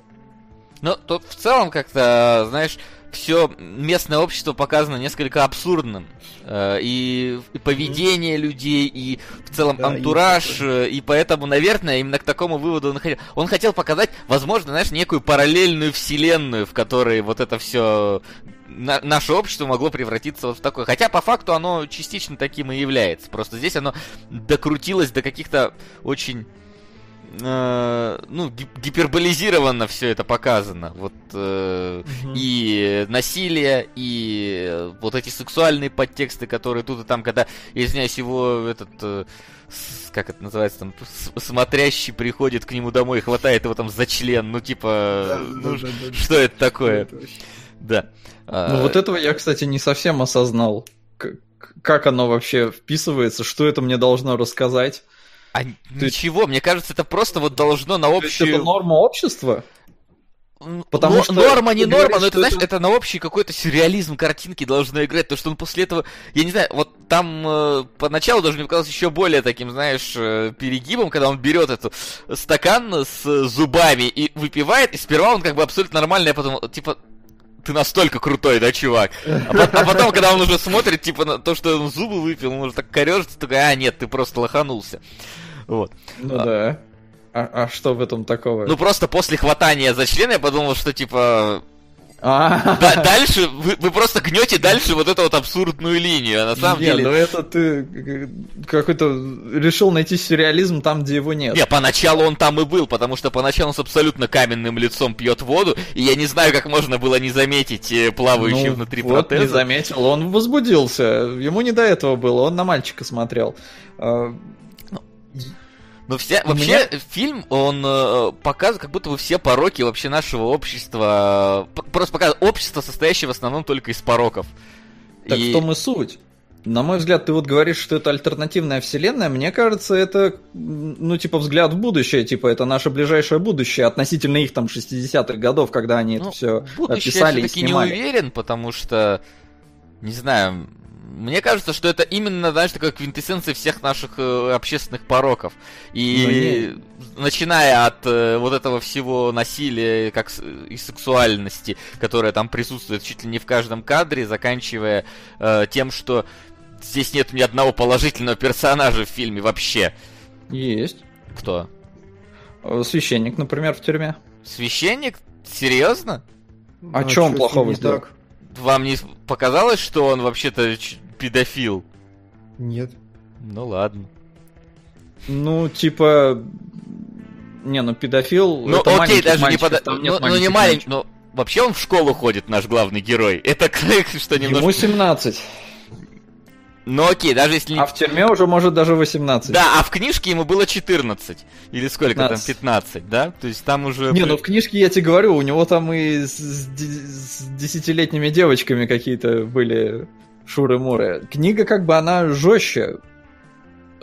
S2: Ну, тут в целом как-то, знаешь, все местное общество показано несколько абсурдным. Э, и, и поведение людей, и в целом да, антураж, и, э, и поэтому, наверное, именно к такому выводу он хотел. Он хотел показать, возможно, знаешь, некую параллельную вселенную, в которой вот это все на, наше общество могло превратиться вот в такое. Хотя по факту оно частично таким и является. Просто здесь оно докрутилось до каких-то очень э, ну, гиперболизированно все это показано. Вот э, угу. и насилие, и вот эти сексуальные подтексты, которые тут и там, когда, извиняюсь, его этот э, как это называется, там, смотрящий приходит к нему домой и хватает его там за член, ну, типа, да, ну, да, да, что да. это такое? Это да.
S4: Ну, а... вот этого я, кстати, не совсем осознал. Как оно вообще вписывается, что это мне должно рассказать?
S2: А То ничего, есть... мне кажется, это просто вот должно на общую... То
S4: это норма общества?
S2: Потому но, что норма не норма, говоришь, но это, знаешь, это... это на общий какой-то сюрреализм картинки должно играть, то что он после этого, я не знаю, вот там э, поначалу даже мне показалось еще более таким, знаешь, э, перегибом, когда он берет этот стакан с зубами и выпивает, и сперва он как бы абсолютно нормальный, а потом, типа, ты настолько крутой, да, чувак? А, а потом, когда он уже смотрит, типа, на то, что он зубы выпил, он уже так корежится, такой, а, нет, ты просто лоханулся. Вот.
S4: Ну а, да. А, а что в этом такого?
S2: Ну просто после хватания за член я подумал, что типа. Да, дальше вы, вы просто гнете дальше вот эту вот абсурдную линию. А на самом
S4: не,
S2: деле.
S4: Ну это ты какой-то решил найти сюрреализм там, где его нет.
S2: Не, поначалу он там и был, потому что поначалу он с абсолютно каменным лицом пьет воду, и я не знаю, как можно было не заметить э, плавающий ну, внутри вот протеза.
S4: не заметил, он возбудился. Ему не до этого было, он на мальчика смотрел.
S2: Но вся, вообще меня... фильм, он э, показывает как будто бы все пороки вообще нашего общества. Просто показывает общество, состоящее в основном только из пороков.
S4: Так и... в том и суть. На мой взгляд, ты вот говоришь, что это альтернативная вселенная. Мне кажется, это, ну, типа, взгляд в будущее. Типа, это наше ближайшее будущее относительно их там 60-х годов, когда они ну, это все писали
S2: я и снимали. не уверен, потому что, не знаю, мне кажется, что это именно, знаешь, такая квинтэссенция всех наших э, общественных пороков. И ну, начиная от э, вот этого всего насилия как и сексуальности, которая там присутствует чуть ли не в каждом кадре, заканчивая э, тем, что здесь нет ни одного положительного персонажа в фильме вообще.
S4: Есть.
S2: Кто?
S4: Э, священник, например, в тюрьме.
S2: Священник? Серьезно?
S4: А, а чем плохого сделал? Так?
S2: Вам не показалось, что он вообще-то педофил?
S3: Нет.
S2: Ну ладно.
S4: Ну, типа... Не, ну педофил...
S2: Ну окей, даже не под... Ну, ну не маленький, но вообще он в школу ходит, наш главный герой. Это что немножко...
S4: Ему 17.
S2: Ну окей, даже если...
S4: А в тюрьме уже может даже 18.
S2: Да, а в книжке ему было 14. Или сколько 15. там, 15, да? То есть там уже...
S4: Не, ну в книжке я тебе говорю, у него там и с, с десятилетними девочками какие-то были шуры-муры. Книга как бы она жестче,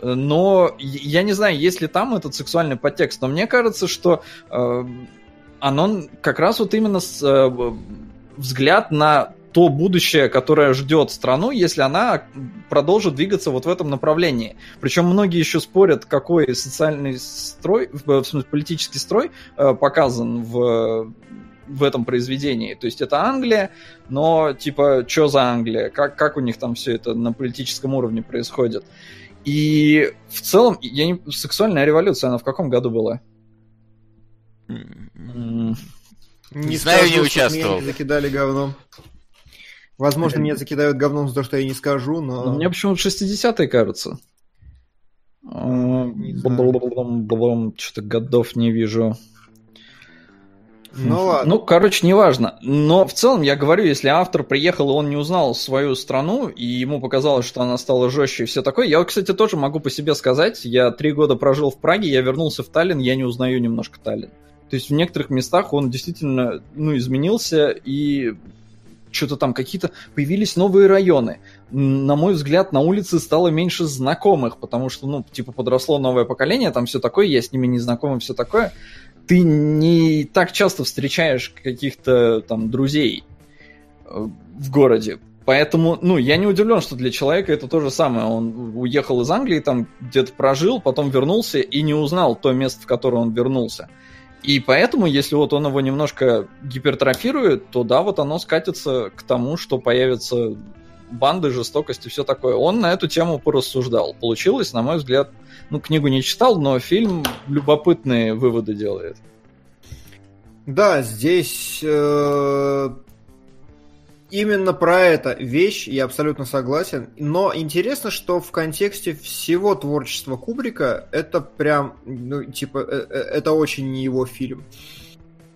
S4: но я не знаю, есть ли там этот сексуальный подтекст, но мне кажется, что э, оно как раз вот именно с, э, взгляд на то будущее, которое ждет страну, если она продолжит двигаться вот в этом направлении. Причем многие еще спорят, какой социальный строй, в смысле политический строй э, показан в в этом произведении. То есть это Англия, но типа, что за Англия? Как, как у них там все это на политическом уровне происходит? И в целом, я не... сексуальная революция, она в каком году была?
S3: Не, не знаю, скажу, не участвовал. Закидали говном. Возможно, меня закидают говном за то, что я не скажу, но... но
S4: мне почему-то 60-е кажется. Что-то годов не вижу. Ну ладно. Ну, короче, неважно. Но в целом, я говорю, если автор приехал, и он не узнал свою страну, и ему показалось, что она стала жестче и все такое. Я, кстати, тоже могу по себе сказать. Я три года прожил в Праге, я вернулся в Таллин, я не узнаю немножко Таллин. То есть в некоторых местах он действительно ну, изменился, и что-то там какие-то появились новые районы. На мой взгляд, на улице стало меньше знакомых, потому что, ну, типа, подросло новое поколение, там все такое, я с ними не знаком все такое. ты не так часто встречаешь каких-то там друзей э, в городе. Поэтому, ну, я не удивлен, что для человека это то же самое. Он уехал из Англии, там где-то прожил, потом вернулся и не узнал то место, в которое он вернулся. И поэтому, если вот он его немножко гипертрофирует, то да, вот оно скатится к тому, что появятся банды, жестокость и все такое. Он на эту тему порассуждал. Получилось, на мой взгляд, ну, книгу не читал, но фильм любопытные выводы делает.
S3: Да, здесь э, именно про это вещь, я абсолютно согласен. Но интересно, что в контексте всего творчества Кубрика это прям, ну, типа, э, э, это очень не его фильм.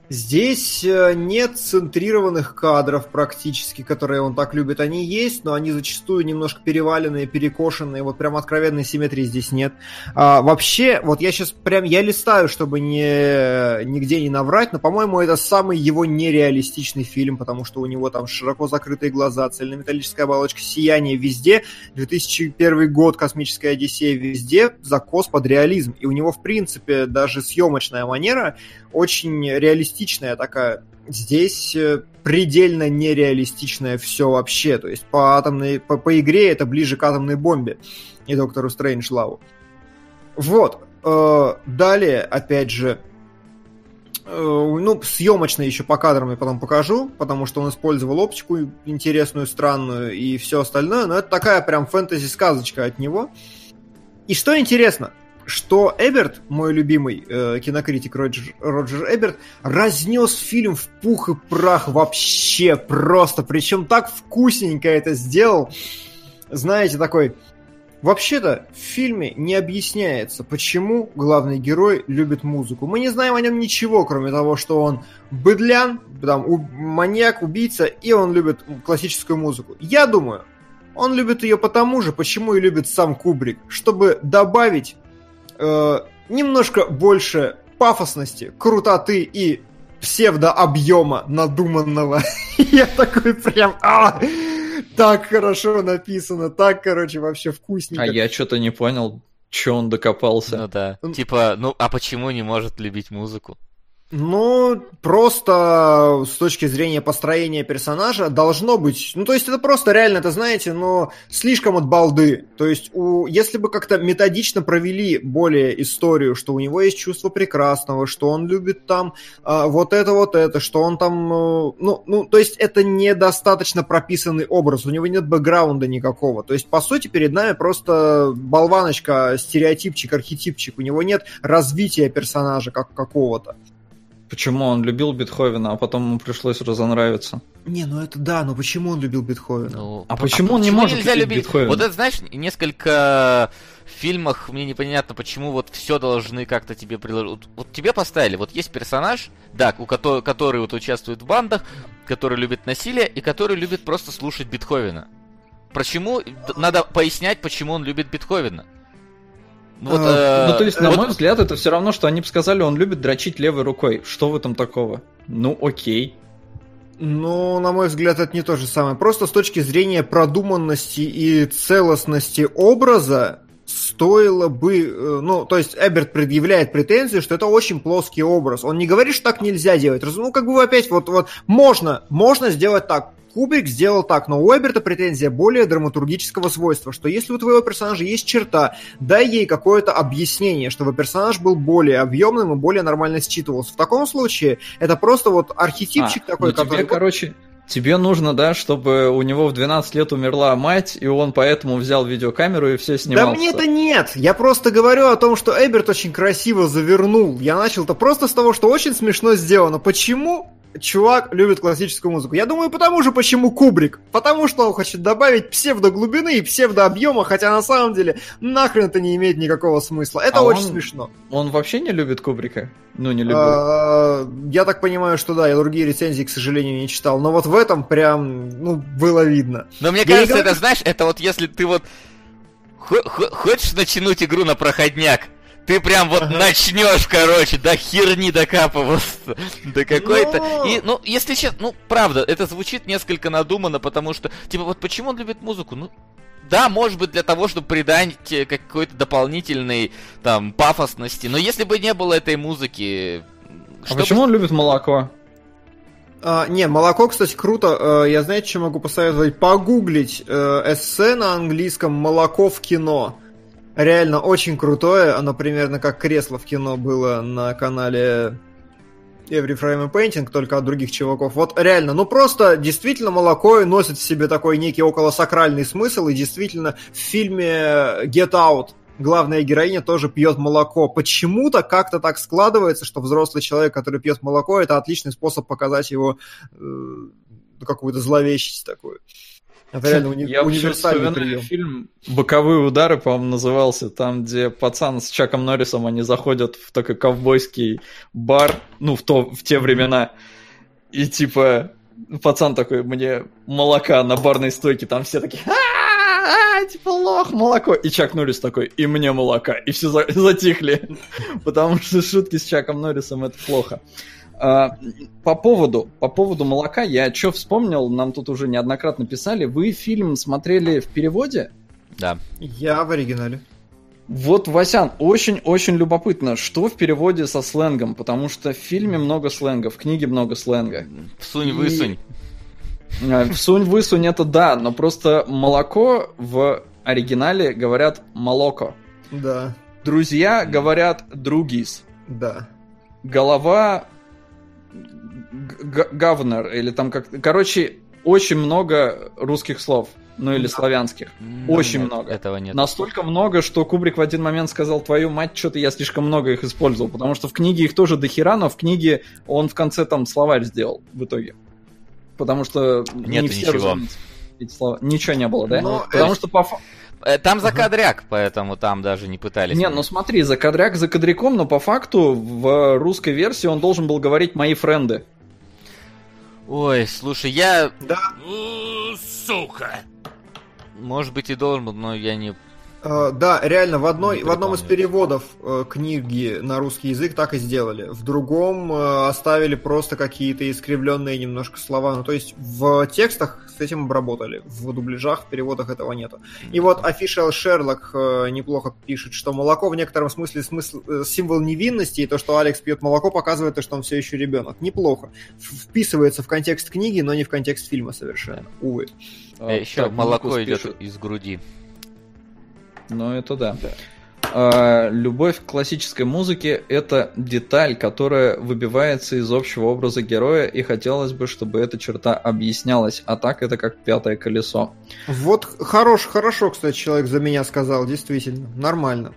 S3: Здесь э, нет центрированных кадров практически, которые он так любит. Они есть, но они зачастую немножко переваленные, перекошенные. Вот прям откровенной симметрии здесь нет. А, вообще, вот я сейчас прям, я листаю, чтобы не, нигде не наврать, но, по-моему, это самый его нереалистичный фильм, потому что у него там широко закрытые глаза, цельнометаллическая оболочка, сияние везде. 2001 год, космическая Одиссея везде, закос под реализм. И у него, в принципе, даже съемочная манера очень реалистичная такая. Здесь э, предельно нереалистичное все вообще. То есть по атомной, по, по игре это ближе к атомной бомбе и доктору Стрэндж Лаву. Вот. Э, далее, опять же, э, ну, съемочно еще по кадрам я потом покажу, потому что он использовал оптику интересную, странную и все остальное, но это такая прям фэнтези-сказочка от него. И что интересно, что Эберт, мой любимый э, кинокритик Роджер, Роджер Эберт, разнес фильм в пух и прах вообще просто. Причем так вкусненько это сделал. Знаете, такой... Вообще-то в фильме не объясняется, почему главный герой любит музыку. Мы не знаем о нем ничего, кроме того, что он быдлян, там, у, маньяк, убийца, и он любит классическую музыку. Я думаю, он любит ее потому же, почему и любит сам Кубрик, чтобы добавить э, немножко больше пафосности, крутоты и псевдообъема надуманного. Я такой прям... А, так хорошо написано, так, короче, вообще вкусненько.
S4: А я что-то не понял, что он докопался.
S2: Ну да. Типа, ну а почему не может любить музыку?
S3: Ну, просто с точки зрения построения персонажа должно быть... Ну, то есть это просто реально, это знаете, но слишком от балды. То есть у, если бы как-то методично провели более историю, что у него есть чувство прекрасного, что он любит там э, вот это, вот это, что он там... Э, ну, ну, то есть это недостаточно прописанный образ, у него нет бэкграунда никакого. То есть, по сути, перед нами просто болваночка, стереотипчик, архетипчик. У него нет развития персонажа как какого-то.
S4: Почему он любил Бетховена, а потом ему пришлось разонравиться?
S3: Не, ну это да, но почему он любил Бетховена? Ну,
S4: а, а почему он не может
S2: нельзя любить Бетховена? Вот это, знаешь, несколько фильмах мне непонятно, почему вот все должны как-то тебе приложить. Вот тебе поставили, вот есть персонаж, да, у который, который вот участвует в бандах, который любит насилие и который любит просто слушать Бетховена. Почему? Надо пояснять, почему он любит Бетховена.
S4: Вот, а, э, ну, то есть, на вот... мой взгляд, это все равно, что они бы сказали, он любит дрочить левой рукой. Что в этом такого? Ну, окей.
S3: Ну, на мой взгляд, это не то же самое. Просто с точки зрения продуманности и целостности образа стоило бы... Э, ну, то есть Эберт предъявляет претензию, что это очень плоский образ. Он не говорит, что так нельзя делать. Ну, как бы опять, вот, вот можно, можно сделать так. Кубрик сделал так, но у Эберта претензия более драматургического свойства, что если у твоего персонажа есть черта, дай ей какое-то объяснение, чтобы персонаж был более объемным и более нормально считывался. В таком случае это просто вот архетипчик а, такой,
S4: ну, который... Тебе, короче, Тебе нужно, да, чтобы у него в 12 лет умерла мать, и он поэтому взял видеокамеру и все снимал.
S3: Да мне-то нет! Я просто говорю о том, что Эберт очень красиво завернул. Я начал-то просто с того, что очень смешно сделано. Почему? Чувак любит классическую музыку. Я думаю, потому же, почему Кубрик. Потому что он хочет добавить псевдоглубины и псевдообъема, хотя на самом деле нахрен это не имеет никакого смысла. Это а очень
S4: он,
S3: смешно.
S4: Он вообще не любит Кубрика? Ну, не любит.
S3: А, я так понимаю, что да, я другие рецензии, к сожалению, не читал. Но вот в этом прям, ну, было видно.
S2: Но мне кажется, это, знаешь, это вот если ты вот хочешь начинуть игру на проходняк, ты прям вот ага. начнешь, короче, до херни докапываться, до какой-то. Но... И, ну, если честно, ну, правда, это звучит несколько надуманно, потому что, типа, вот почему он любит музыку? Ну, да, может быть, для того, чтобы придать какой-то дополнительной, там, пафосности. Но если бы не было этой музыки,
S4: А
S2: Чтобы-
S4: почему он любит молоко?
S3: А, не, молоко, кстати, круто. Э, Я, знаете, что могу посоветовать? Погуглить э, эссе на английском «Молоко в кино». Реально очень крутое. Оно примерно как кресло в кино было на канале Every Frame and Painting, только от других чуваков. Вот реально, ну просто действительно молоко носит в себе такой некий околосакральный смысл, и действительно в фильме Get Out главная героиня тоже пьет молоко. Почему-то как-то так складывается, что взрослый человек, который пьет молоко, это отличный способ показать его э, какую-то зловещесть такую. Это реально уни-
S4: Я
S3: универсальный прием.
S4: фильм «Боковые удары», по-моему, назывался, там, где пацан с Чаком Норрисом, они заходят в такой ковбойский бар, ну, в, то, в те времена, и типа пацан такой, мне молока на барной стойке, там все такие, «А-а-а, типа лох, молоко. И Чак Норрис такой, и мне молока. И все за- затихли. Потому что шутки с Чаком Норрисом это плохо. А, По поводу, по поводу молока, я что вспомнил, нам тут уже неоднократно писали, вы фильм смотрели в переводе?
S2: Да.
S3: Я в оригинале.
S4: Вот, Васян, очень-очень любопытно, что в переводе со сленгом, потому что в фильме много сленга, в книге много сленга.
S2: Всунь-высунь.
S4: А, Всунь-высунь это да, но просто молоко в оригинале говорят молоко.
S3: Да,
S4: Друзья говорят другис.
S3: да.
S4: Голова говнер, или там как... Короче, очень много русских слов, ну или славянских. Очень
S2: Нет,
S4: много.
S2: Этого нет.
S4: Настолько много, что Кубрик в один момент сказал, твою мать, что-то я слишком много их использовал, потому что в книге их тоже дохера, но в книге он в конце там словарь сделал в итоге. Потому что не
S2: Нету
S4: все
S2: ничего.
S4: эти слова. Ничего не было, да?
S3: Но
S4: Потому
S2: это-
S4: что по,
S2: Э, Там закадряк, поэтому там даже не пытались.
S4: Не, ну смотри, за кадряк за кадряком, но по факту в русской версии он должен был говорить «мои френды».
S2: Ой, слушай, я,
S5: У, Сука!
S2: может быть, и должен был, но я не...
S3: Э, Да, реально, в, одной, в одном из переводов э, книги на русский язык так и сделали. В другом э, оставили просто какие-то искривленные немножко слова. Ну, то есть в текстах с этим обработали. В дубляжах, в переводах этого нету. И вот Official Sherlock э, неплохо пишет, что молоко в некотором смысле смысл, э, символ невинности, и то, что Алекс пьет молоко, показывает то, что он все еще ребенок. Неплохо. Вписывается в контекст книги, но не в контекст фильма совершенно. Увы.
S2: Еще
S4: так,
S2: молоко идет из груди.
S4: Ну, это да. А, любовь к классической музыке – это деталь, которая выбивается из общего образа героя, и хотелось бы, чтобы эта черта объяснялась, а так это как пятое колесо.
S3: Вот хорош, хорошо, кстати, человек за меня сказал, действительно, нормально.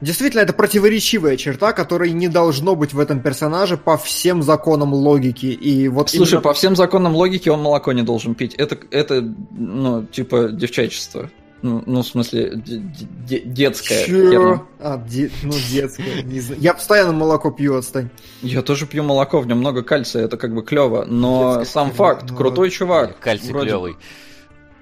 S3: Действительно, это противоречивая черта, которой не должно быть в этом персонаже по всем законам логики. И вот
S4: Слушай,
S3: именно-
S4: по всем законам логики он молоко не должен пить. Это, это ну, типа девчачество. Ну, ну, в смысле, де- де- детское.
S3: Чё? А, де- ну, детское, не знаю. Я постоянно молоко пью, отстань.
S4: Я тоже пью молоко, в нем много кальция, это как бы клево. Но
S3: Детское
S4: сам
S3: термин,
S4: факт,
S3: ну,
S4: крутой чувак.
S2: Кальций
S4: вроде
S2: клевый.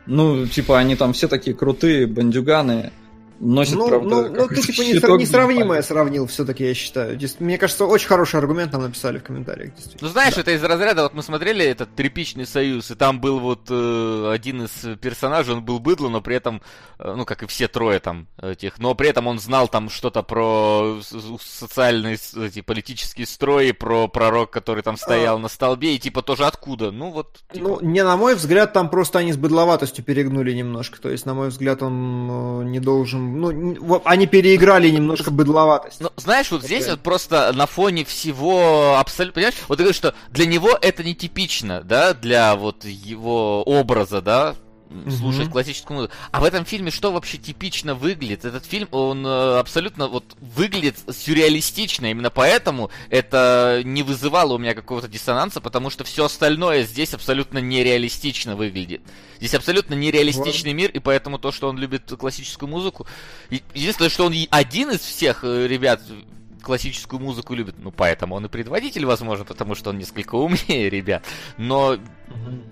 S4: Ну, типа, они там все такие крутые, бандюганы. Носят,
S3: Ну,
S4: правда,
S3: ну, ну, ты типа не
S4: щиток
S3: сра- несравнимое сравнил все-таки, я считаю. Мне кажется, очень хороший аргумент нам написали в комментариях.
S2: Ну знаешь, это из разряда, вот мы смотрели этот тряпичный союз, и там был вот э, один из персонажей, он был быдло, но при этом, э, ну как и все трое там этих, но при этом он знал там что-то про социальные эти политические строи, про пророк, который там стоял на столбе, и типа тоже откуда? Ну вот. типа,
S3: Ну, не на мой взгляд, там просто они с быдловатостью перегнули немножко. То есть, на мой взгляд, он э, не должен... Ну, они переиграли немножко быдловатость.
S2: Ну, знаешь, вот здесь вот просто на фоне всего абсолютно, понимаешь, вот ты говоришь, что для него это нетипично, да, для вот его образа, да, м, слушать классическую музыку. А в этом фильме что вообще типично выглядит? Этот фильм, он э, абсолютно вот выглядит сюрреалистично, именно поэтому это не вызывало у меня какого-то диссонанса, потому что все остальное здесь абсолютно нереалистично выглядит. Здесь абсолютно нереалистичный мир, и поэтому то, что он любит классическую музыку, единственное, что он один из всех э, ребят классическую музыку любит, ну поэтому он и предводитель, возможно, потому что он несколько умнее ребят, но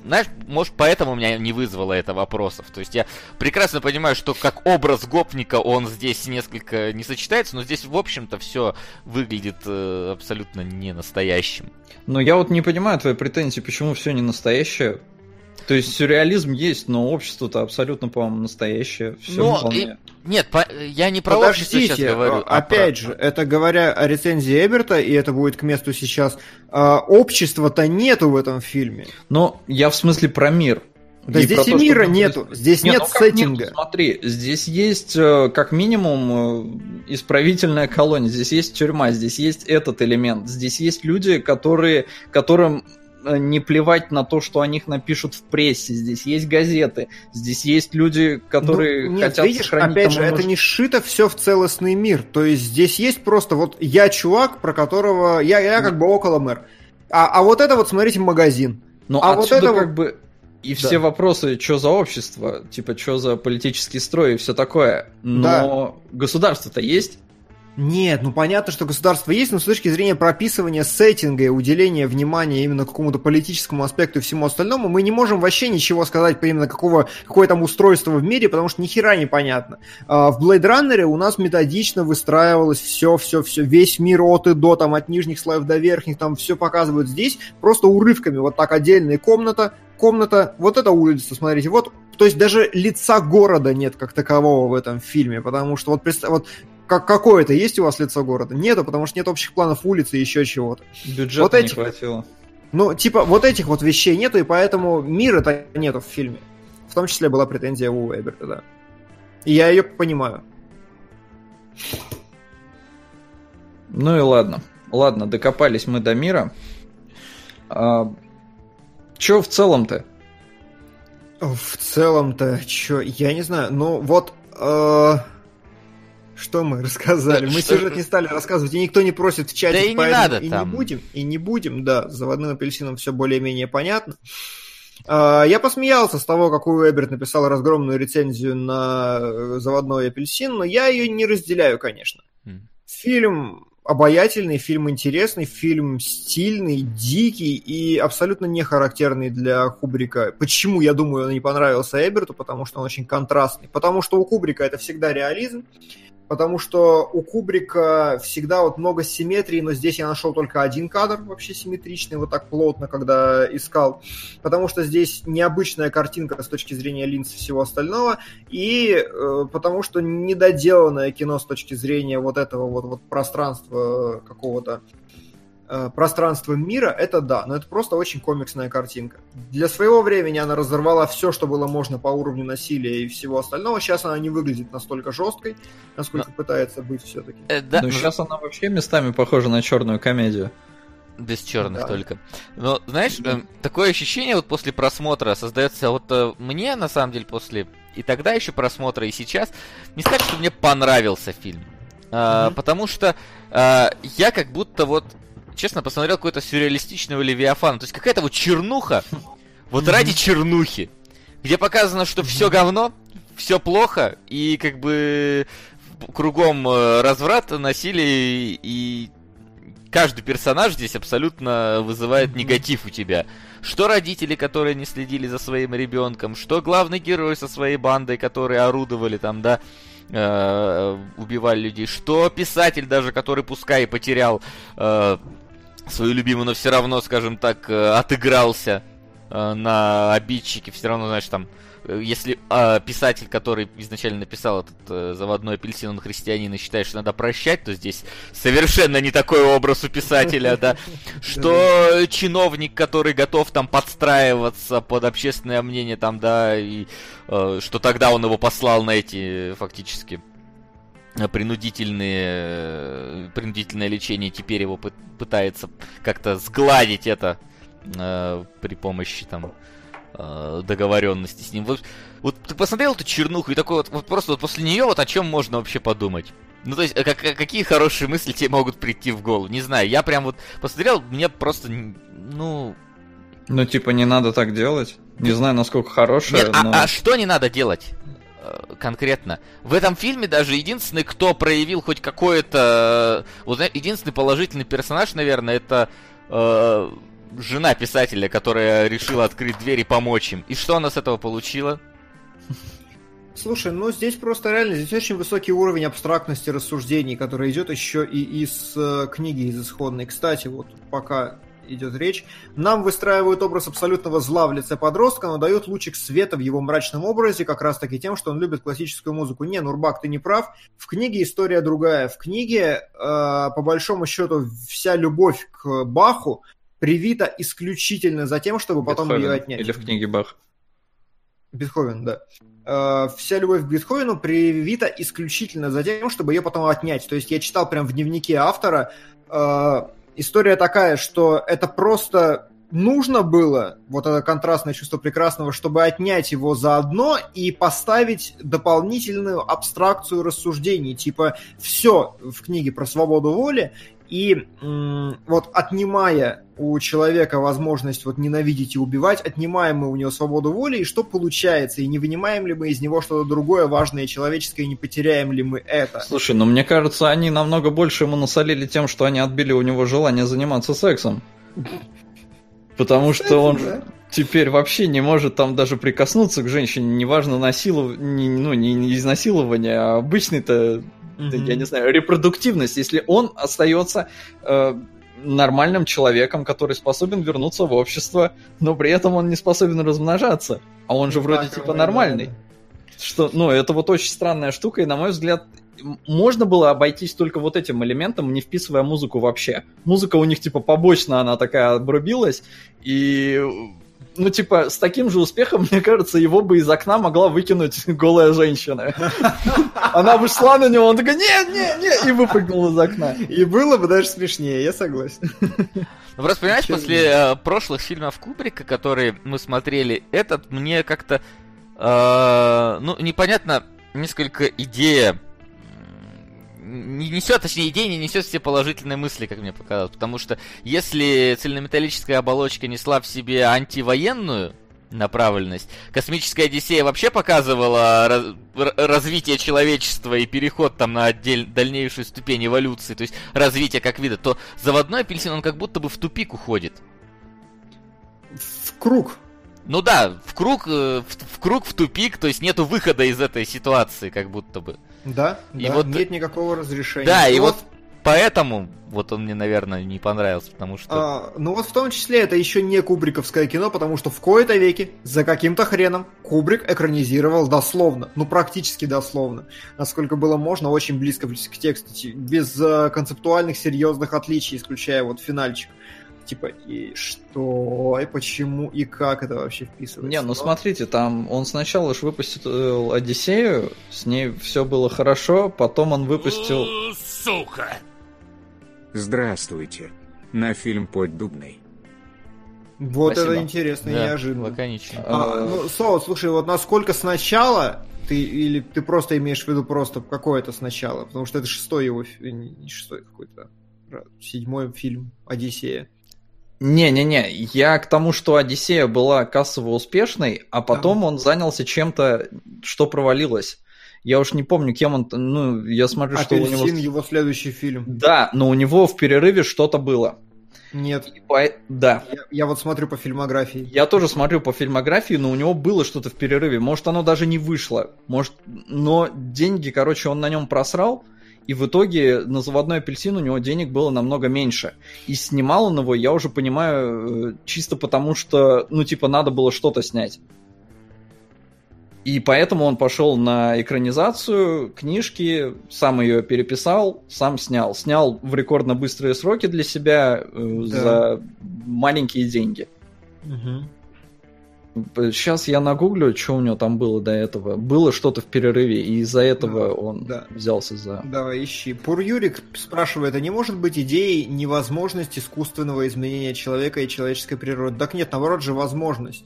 S2: знаешь, может, поэтому у меня не вызвало это вопросов. То есть я прекрасно понимаю, что как образ гопника он здесь несколько не сочетается, но здесь, в общем-то, все выглядит э, абсолютно не настоящим.
S4: Но я вот не понимаю твои претензии, почему все не настоящее. То есть сюрреализм есть, но общество-то абсолютно, по-моему, настоящее. Все
S2: Но
S4: вполне.
S2: и- нет, по- я не про общество сейчас
S3: Подождите,
S2: говорю.
S3: а,
S2: а
S3: опять
S2: про-
S3: же, это говоря о рецензии Эберта, и это будет к месту сейчас, а, общества-то нету в этом фильме.
S4: Но я в смысле про мир.
S3: Да
S4: И
S3: здесь и
S4: то,
S3: мира нету, здесь
S4: Не,
S3: нет
S4: ну
S3: сеттинга.
S4: Смотри, здесь есть э, как минимум э, исправительная колония, здесь есть тюрьма, здесь есть этот элемент, здесь есть люди, которые, которым не плевать на то, что о них напишут в прессе, здесь есть газеты, здесь есть люди, которые
S3: Ну, нет,
S4: хотят
S3: видишь,
S4: сохранить
S3: опять же, это
S4: нужно.
S3: не сшито все в целостный мир. То есть здесь есть просто вот я чувак, про которого я, я как бы около мэр. А, а вот это вот, смотрите, магазин.
S4: Ну,
S3: А вот это
S4: как
S3: вот-
S4: бы и
S3: Да.
S4: все вопросы, что за общество, типа, что за политический строй и все такое. Но государство-то есть.
S3: Нет, ну понятно, что государство есть, но с точки зрения прописывания сеттинга и уделения внимания именно какому-то политическому аспекту и всему остальному, мы не можем вообще ничего сказать по именно какого, какое там устройство в мире, потому что ни хера непонятно. А, в Blade Runner у нас методично выстраивалось все, все, все, весь мир от и до, там, от нижних слоев до верхних, там все показывают здесь, просто урывками, вот так отдельная комната, комната, вот эта улица, смотрите, вот, то есть даже лица города нет как такового в этом фильме, потому что вот, вот как какое-то есть у вас лицо города? Нету, потому что нет общих планов улицы и еще чего-то.
S4: Бюджета
S3: Вот
S4: не
S3: этих-
S4: хватило.
S3: Ну, типа, вот этих вот вещей нету, и поэтому мира-то нету в фильме. В том числе была претензия у Эберта, да. И я ее понимаю.
S4: Ну и ладно. Ладно, докопались мы до мира. А, Че в целом-то?
S3: В целом-то, чё, я не знаю, ну вот... э, Что мы рассказали? Мы сюжет не стали рассказывать, и никто не просит в чате,
S2: Да и не надо
S3: и
S2: там.
S3: не будем, и не будем, да, с заводным апельсином все более-менее понятно. А, Я посмеялся с того, какую Эберт написал разгромную рецензию на э, заводной апельсин, но я ее не разделяю, конечно.
S2: М.
S3: Фильм обаятельный, фильм интересный, фильм стильный, дикий и абсолютно не характерный для Кубрика. Почему, я думаю, он не понравился Эберту? Потому что он очень контрастный. Потому что у Кубрика это всегда реализм. Потому что у Кубрика всегда вот много симметрии, но здесь я нашел только один кадр вообще симметричный, вот так плотно, когда искал. Потому что здесь необычная картинка с точки зрения линз и всего остального. И э, потому что недоделанное кино с точки зрения вот этого вот, вот пространства э, какого-то э, пространства мира, это да, но это просто очень комиксная картинка. Для своего времени она разорвала все, что было можно по уровню насилия и всего остального. Сейчас она не выглядит настолько жесткой, насколько пытается быть все-таки.
S2: Э, да,
S4: ну,
S2: ну,
S4: сейчас она вообще местами похожа на черную комедию.
S2: Без черных
S3: Да.
S2: только. Но, знаешь, эм, такое ощущение вот после просмотра создается, вот э, мне, на самом деле, после и тогда еще просмотра, и сейчас, не сказать, что мне понравился фильм. А,
S3: Мгм.
S2: Потому что а, я как будто вот, честно, посмотрел какой-то сюрреалистичного Левиафана. То есть какая-то вот чернуха, вот ради чернухи, где показано, что все говно, все плохо, и как бы кругом э, разврат, насилие, и каждый персонаж здесь абсолютно вызывает негатив у тебя. Что родители, которые не следили за своим ребенком, что главный герой со своей бандой, которые орудовали там, да, э, убивали людей, что писатель даже, который пускай и потерял э, свою любимую, но все равно, скажем так, э, отыгрался э, на обидчике, все равно, знаешь, там, э, если э, писатель, который изначально написал этот э, заводной апельсин, он христианин и считает, что надо прощать, то здесь совершенно не такой образ у писателя, да. Что чиновник, который готов там подстраиваться под общественное мнение, там, да, и э, что тогда он его послал на эти фактически принудительные э, принудительное лечение, теперь его пы- пытается как-то сгладить это э, при помощи там э, договоренности с ним. Вот, вот ты посмотрел эту чернуху и такой вот, вот просто вот после нее вот о чем можно вообще подумать? Ну, то есть, э, как, э, какие хорошие мысли тебе могут прийти в голову? Не знаю, я прям вот посмотрел, мне просто, ну...
S4: Ну, типа, не надо так делать. Не знаю, насколько хорошая,
S2: Нет, а,
S4: но...
S2: а что не надо делать? Э, Конкретно. В этом фильме даже единственный, кто проявил хоть какое-то... э, Вот единственный положительный персонаж, наверное, это э, жена писателя, которая решила открыть дверь и помочь им. И что она с этого получила?
S3: Слушай, ну здесь просто реально, здесь очень высокий уровень абстрактности рассуждений, который идет еще и из э, книги, из исходной. Кстати, вот пока идет речь. Нам выстраивают образ абсолютного зла в лице подростка, но дают лучик света в его мрачном образе, как раз таки тем, что он любит классическую музыку. Не, Нурбак, ты не прав. В книге история другая. В книге, э, по большому счету, вся любовь к Баху привита исключительно за тем, чтобы потом
S4: Бетховен.
S3: ее отнять.
S4: Или в книге Бах.
S3: Бетховен, да. Э, Вся любовь к Бетховену привита исключительно за тем, чтобы ее потом отнять. То есть я читал прям в дневнике автора. э, История такая, что это просто нужно было, вот это контрастное чувство прекрасного, чтобы отнять его заодно и поставить дополнительную абстракцию рассуждений. Типа все в книге про свободу воли, и вот отнимая у человека возможность вот ненавидеть и убивать, отнимаем мы у него свободу воли, и что получается? И не вынимаем ли мы из него что-то другое важное человеческое, и не потеряем ли мы это?
S4: Слушай, ну мне кажется, они намного больше ему насолили тем, что они отбили у него желание заниматься сексом. Потому что он теперь вообще не может там даже прикоснуться к женщине, неважно насилов... не, ну, не изнасилование, а обычный-то, да, я не знаю, репродуктивность, если он остается э, нормальным человеком, который способен вернуться в общество, но при этом он не способен размножаться. А он же вроде
S3: Так,
S4: типа нормальный.
S3: да.
S4: Что, ну, это вот очень странная штука, и, на мой взгляд, можно было обойтись только вот этим элементом, не вписывая музыку вообще. Музыка у них, типа, побочно, она такая обрубилась, и, ну, типа, с таким же успехом, мне кажется, его бы из окна могла выкинуть голая женщина. Она бы шла на него, он такой, нет, нет, нет, и выпрыгнул из окна.
S3: И было бы даже смешнее, я согласен.
S2: Ну, просто, понимаешь, после э, прошлых фильмов Кубрика, которые мы смотрели, этот мне как-то, э, ну, непонятно, несколько идея не несет, точнее, идея не несет все положительные мысли, как мне показалось. Потому что если цельнометаллическая оболочка несла в себе антивоенную направленность, космическая Одиссея вообще показывала раз- развитие человечества и переход там на отдель- дальнейшую ступень эволюции, то есть развитие как вида, то заводной апельсин, он как будто бы в тупик уходит.
S3: В круг.
S2: Ну да, в круг, э, в, в круг, в тупик, то есть нету выхода из этой ситуации, как будто бы.
S3: Да,
S2: И
S3: да,
S2: вот-
S3: нет никакого разрешения.
S2: Да, и
S3: Ну
S2: вот поэтому вот он мне, наверное, не понравился, потому что...
S3: А, ну вот в том числе это еще не кубриковское кино, потому что в кои-то веке за каким-то хреном Кубрик экранизировал дословно, ну практически дословно, насколько было можно, очень близко к тексту, без э, концептуальных серьезных отличий, исключая вот финальчик. Типа, и что, и почему, и как это вообще вписывается?
S4: Не, ну смотрите, там он сначала же выпустил Одиссею, с ней все было хорошо, потом он выпустил...
S5: Сука!
S1: Здравствуйте. На фильм «Поддубный».
S3: Вот
S4: Спасибо.
S3: это интересно и
S2: да,
S3: неожиданно.
S2: лаконично.
S3: А,
S4: Э,
S3: ну, Со, слушай, вот насколько сначала ты или ты просто имеешь в виду просто какое-то сначала, потому что это шестой его, не шестой какой-то, ра- седьмой фильм Одиссея.
S4: Не-не-не, я к тому, что Одиссея была кассово успешной, а потом он занялся чем-то, что провалилось. Я уж не помню, кем он... Ну, я смотрю, что у него...
S3: Апельсин его следующий фильм.
S4: Да, но у него в перерыве что-то было.
S3: Нет,
S4: И по- Да.
S3: я, я вот смотрю по фильмографии.
S4: Я тоже смотрю по фильмографии, но у него было что-то в перерыве. Может, оно даже не вышло. Может, но деньги, короче, он на нем просрал. И в итоге на заводной апельсин у него денег было намного меньше. И снимал он его, я уже понимаю, э, чисто потому что, ну, типа, надо было что-то снять. И поэтому он пошел на экранизацию книжки, сам ее переписал, сам снял. Снял в рекордно быстрые сроки для себя э,
S3: Да.
S4: за маленькие деньги. Сейчас я нагуглю, что у него там было до этого. Было что-то в перерыве, и из-за этого
S3: Да,
S4: он
S3: да.
S4: взялся за...
S3: Давай, ищи. Пур Юрик спрашивает, а не может быть идеей невозможность искусственного изменения человека и человеческой природы? Так нет, наоборот же возможность.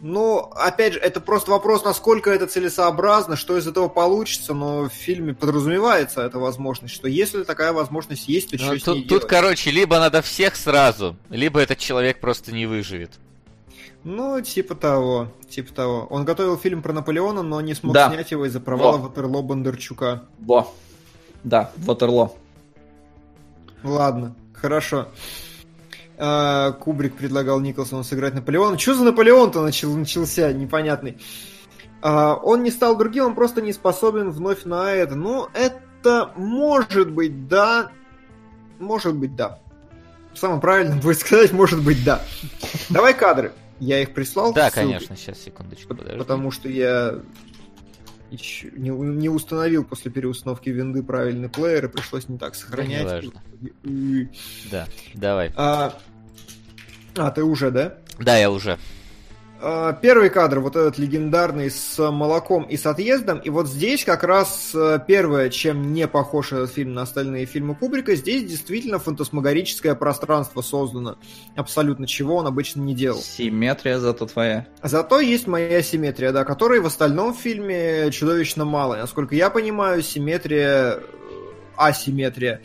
S3: Ну, опять же, это просто вопрос, насколько это целесообразно, что из этого получится, но в фильме подразумевается эта возможность, что если такая возможность есть, то
S2: Ну,
S3: что с
S2: тут,
S3: ней
S2: тут,
S3: делать?
S2: короче, либо надо всех сразу, либо этот человек просто не выживет.
S3: Ну, типа того, типа того. Он готовил фильм про Наполеона, но не смог
S4: Да.
S3: снять его из-за провала
S4: Во.
S3: Ватерло Бондарчука.
S4: Во. Да, Ватерло.
S3: Ладно, хорошо. А, Кубрик предлагал Николсону сыграть Наполеона. Что за Наполеон-то начал, начался непонятный? А, он не стал другим, он просто не способен вновь на это. Ну, это может быть, да. Может быть, да. самым правильным будет сказать, может быть, да. Давай кадры. Я их прислал.
S2: Да, конечно, сейчас, секундочку, подожди.
S3: Потому что я еще не, не установил после переустановки винды правильный плеер, и пришлось не так сохранять.
S2: Да, неважно. Да, давай.
S3: А, а, ты уже, да?
S2: Да, я уже.
S3: А, первый кадр, вот этот легендарный с молоком и с отъездом, и вот здесь как раз э, первое, чем не похож этот фильм на остальные фильмы Кубрика, здесь действительно фантасмагорическое пространство создано, абсолютно чего он обычно не делал.
S4: Симметрия зато твоя.
S3: Зато есть моя симметрия, да, которой в остальном фильме чудовищно мало. Насколько я понимаю, симметрия, э, асимметрия,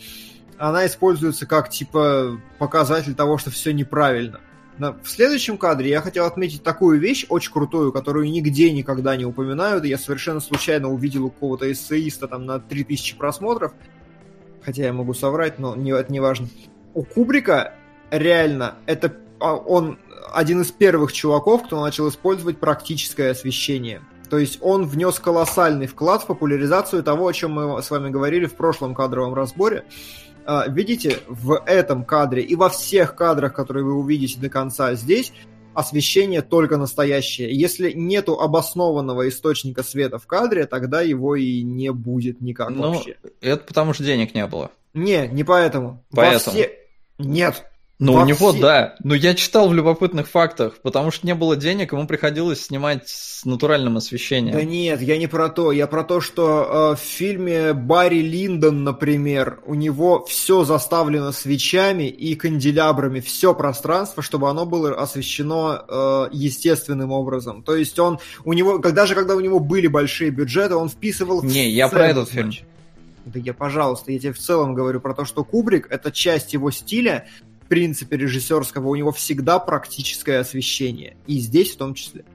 S3: она используется как типа показатель того, что все неправильно. В следующем кадре я хотел отметить такую вещь, очень крутую, которую нигде никогда не упоминают. Я совершенно случайно увидел у какого-то эссеиста там на 3000 просмотров. Хотя я могу соврать, но не, это не важно. У Кубрика реально это а, он один из первых чуваков, кто начал использовать практическое освещение. То есть он внес колоссальный вклад в популяризацию того, о чем мы с вами говорили в прошлом кадровом разборе. А, видите в этом кадре и во всех кадрах, которые вы увидите до конца здесь, освещение только настоящее. Если нету обоснованного источника света в кадре, тогда его и не будет никак ну, вообще.
S4: Это потому что денег не было.
S3: Не, не поэтому.
S4: Поэтому. Во все...
S3: Нет,
S4: ну, у него, все... да. Но я читал в любопытных фактах, потому что не было денег, ему приходилось снимать с натуральным освещением.
S3: Да нет, я не про то. Я про то, что э, в фильме Барри Линдон, например, у него все заставлено свечами и канделябрами, все пространство, чтобы оно было освещено э, естественным образом. То есть он, у него, когда же, когда у него были большие бюджеты, он вписывал...
S4: Не, я про этот фильм.
S3: Да я, пожалуйста, я тебе в целом говорю про то, что Кубрик — это часть его стиля, принципе режиссерского, у него всегда практическое освещение. И здесь в том числе.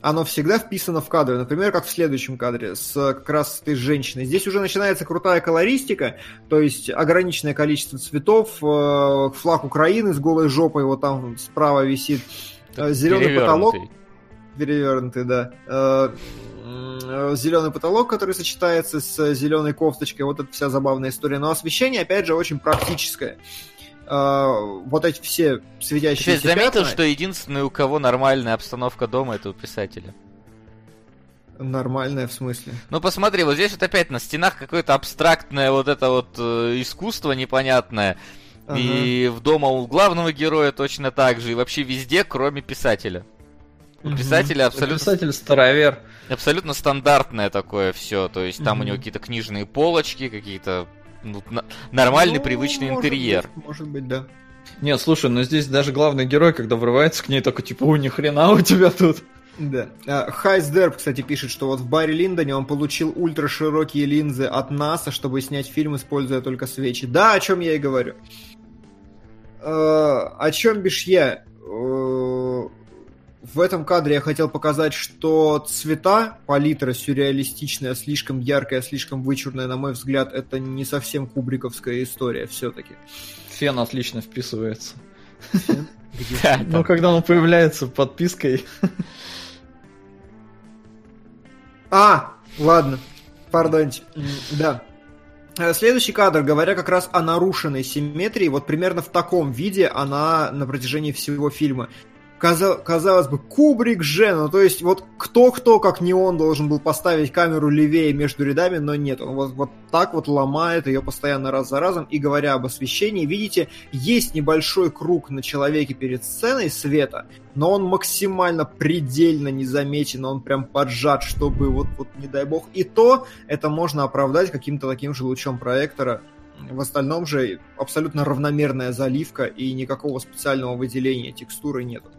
S3: Оно всегда вписано в кадры. Например, как в следующем кадре с как раз этой женщиной. Здесь уже начинается крутая колористика, то есть ограниченное количество цветов, э, флаг Украины с голой жопой, вот там справа висит, э, зеленый потолок. Перевернутый, да э, зеленый потолок, который сочетается с зеленой кофточкой. Вот это вся забавная история. Но освещение, опять же, очень практическое. Uh, вот эти все светящиеся
S2: Ты заметил, пятна... что единственный, у кого нормальная обстановка дома, это у писателя?
S3: Нормальная в смысле?
S2: Ну посмотри, вот здесь вот опять на стенах какое-то абстрактное вот это вот э, искусство непонятное. Ага. И в дома у главного героя точно так же. И вообще везде, кроме писателя. У угу. писателя абсолютно...
S4: Писатель старовер.
S2: Абсолютно стандартное такое все. То есть там угу. у него какие-то книжные полочки, какие-то ну, нормальный, ну, привычный может интерьер.
S3: Быть, может быть, да.
S4: Нет, слушай, но здесь даже главный герой, когда врывается к ней, такой, типа, у ни хрена у тебя тут.
S3: Да. Хайс Дерб, кстати, пишет, что вот в Барри Линдоне он получил ультраширокие линзы от НАСА, чтобы снять фильм, используя только свечи. Да, о чем я и говорю. Uh, о чем бишь я? Uh, в этом кадре я хотел показать, что цвета, палитра сюрреалистичная, слишком яркая, слишком вычурная, на мой взгляд, это не совсем кубриковская история все-таки.
S4: Фен отлично вписывается. Ну, когда он появляется подпиской.
S3: А, ладно. Пардоньте. Да. Э, следующий кадр, говоря как раз о нарушенной симметрии, вот примерно в таком виде она на протяжении всего фильма казалось бы, Кубрик же, ну то есть вот кто-кто, как не он, должен был поставить камеру левее между рядами, но нет, он вот, вот так вот ломает ее постоянно раз за разом, и говоря об освещении, видите, есть небольшой круг на человеке перед сценой света, но он максимально предельно незаметен, он прям поджат, чтобы вот, вот не дай бог, и то это можно оправдать каким-то таким же лучом проектора, в остальном же абсолютно равномерная заливка и никакого специального выделения текстуры нету.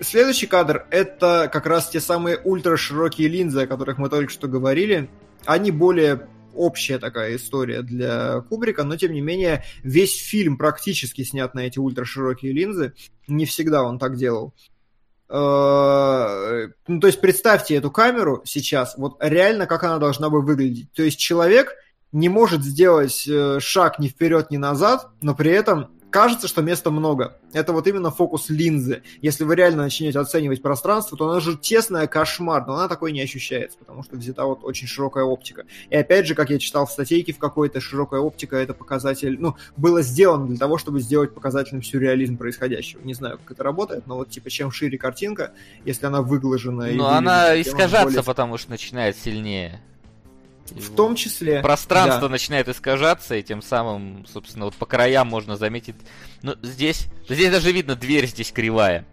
S3: Следующий кадр — это как раз те самые ультраширокие линзы, о которых мы только что говорили. Они более общая такая история для Кубрика, но тем не менее весь фильм практически снят на эти ультраширокие линзы. Не всегда он так делал. Э, ну, то есть представьте эту камеру сейчас, вот реально как она должна бы выглядеть. То есть человек не может сделать э, шаг ни вперед, ни назад, но при этом кажется, что места много. Это вот именно фокус линзы. Если вы реально начнете оценивать пространство, то она же тесная, кошмар, но она такой не ощущается, потому что взята вот очень широкая оптика. И опять же, как я читал в статейке в какой-то, широкая оптика это показатель, ну, было сделано для того, чтобы сделать показательным сюрреализм происходящего. Не знаю, как это работает, но вот типа чем шире картинка, если она выглажена...
S2: Но она искажаться, более... потому что начинает сильнее.
S3: В том числе.
S2: Пространство да. начинает искажаться, и тем самым, собственно, вот по краям можно заметить. Ну, здесь. Здесь даже видно, дверь здесь кривая.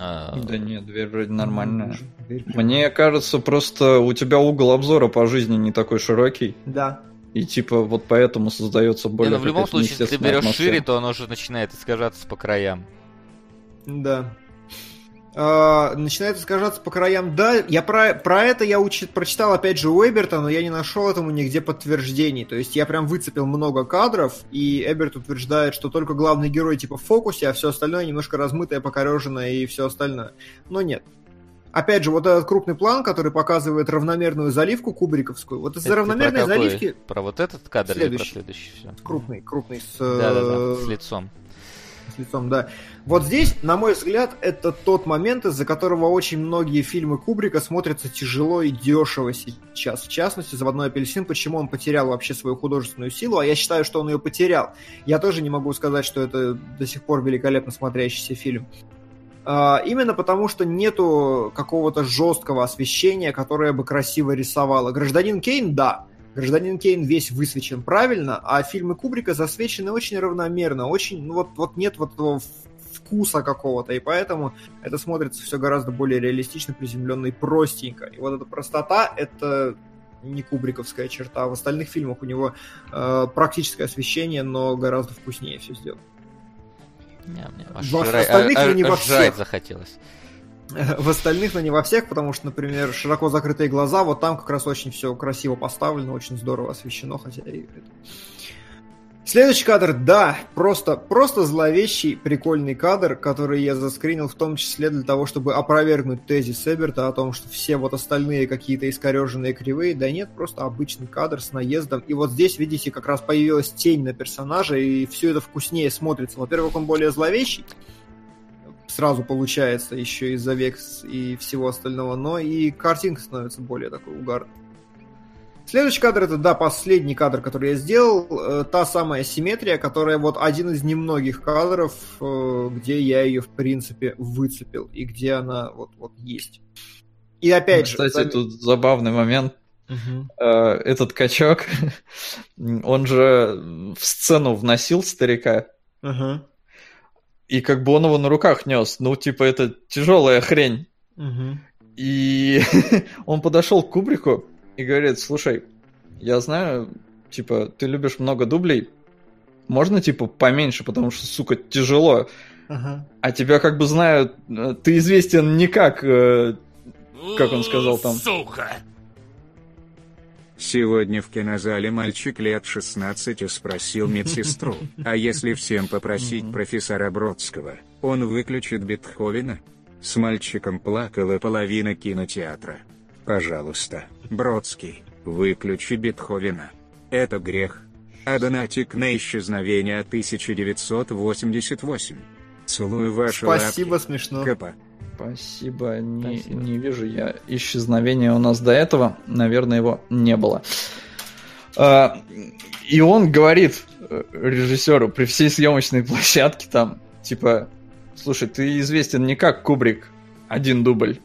S4: А, да нет, дверь вроде нормальная. Мне кажется, просто у тебя угол обзора по жизни не такой широкий.
S3: Да.
S4: И типа вот поэтому создается более. Не,
S2: ну, в любом случае, если ты берешь шире, то оно уже начинает искажаться по краям.
S3: Да. Uh, начинает искажаться по краям. Да, я про, про это я уч, прочитал опять же у Эберта, но я не нашел этому нигде подтверждений. То есть я прям выцепил много кадров, и Эберт утверждает, что только главный герой типа в фокусе, а все остальное немножко размытое, покореженное и все остальное. Но нет. Опять же, вот этот крупный план, который показывает равномерную заливку кубриковскую, вот из-за равномерной
S2: про
S3: заливки...
S2: Про вот этот кадр
S3: следующий.
S2: или про следующий? Все.
S3: Крупный, крупный, с...
S2: Да-да-да, с лицом
S3: лицом, да. Вот здесь, на мой взгляд, это тот момент, из-за которого очень многие фильмы Кубрика смотрятся тяжело и дешево сейчас. В частности, «Заводной апельсин», почему он потерял вообще свою художественную силу, а я считаю, что он ее потерял. Я тоже не могу сказать, что это до сих пор великолепно смотрящийся фильм. Uh, именно потому, что нету какого-то жесткого освещения, которое бы красиво рисовало. Гражданин Кейн, да, Гражданин Кейн весь высвечен правильно, а фильмы Кубрика засвечены очень равномерно, очень, ну вот, вот нет вот этого вкуса какого-то, и поэтому это смотрится все гораздо более реалистично, приземленно и простенько. И вот эта простота — это не кубриковская черта. В остальных фильмах у него э, практическое освещение, но гораздо вкуснее все сделано.
S2: Не, мне в остальных, а, а, не во всех. захотелось.
S3: В остальных, но не во всех, потому что, например, широко закрытые глаза, вот там как раз очень все красиво поставлено, очень здорово освещено, хотя и. Следующий кадр, да, просто, просто зловещий, прикольный кадр, который я заскринил в том числе для того, чтобы опровергнуть тезис Эберта о том, что все вот остальные какие-то искореженные кривые, да нет, просто обычный кадр с наездом. И вот здесь, видите, как раз появилась тень на персонажа, и все это вкуснее смотрится. Во-первых, он более зловещий, сразу получается еще из-за векс и всего остального, но и картинка становится более такой угарной. Следующий кадр это, да, последний кадр, который я сделал, э, та самая симметрия, которая вот один из немногих кадров, э, где я ее, в принципе, выцепил, и где она вот, вот есть. И опять
S4: Кстати, же... Кстати, тут забавный момент. Угу. Э, этот качок, он же в сцену вносил старика.
S3: Угу.
S4: И как бы он его на руках нес. Ну, типа, это тяжелая хрень.
S3: Угу.
S4: И он подошел к Кубрику и говорит, слушай, я знаю, типа, ты любишь много дублей, можно, типа, поменьше, потому что, сука, тяжело.
S3: Ага.
S4: А тебя как бы знают, э, ты известен не как, э, как он сказал там.
S5: Сука!
S1: Сегодня в кинозале мальчик лет 16 спросил медсестру, а если всем попросить профессора Бродского, он выключит Бетховена? С мальчиком плакала половина кинотеатра. Пожалуйста, Бродский, выключи Бетховена. Это грех. А донатик на исчезновение 1988. Целую ваши
S3: Спасибо,
S1: лапки.
S3: смешно.
S1: Капа.
S4: Спасибо. Не, Спасибо. не вижу я исчезновения у нас до этого. Наверное, его не было. А, и он говорит э, режиссеру при всей съемочной площадке там, типа, слушай, ты известен не как Кубрик, один дубль.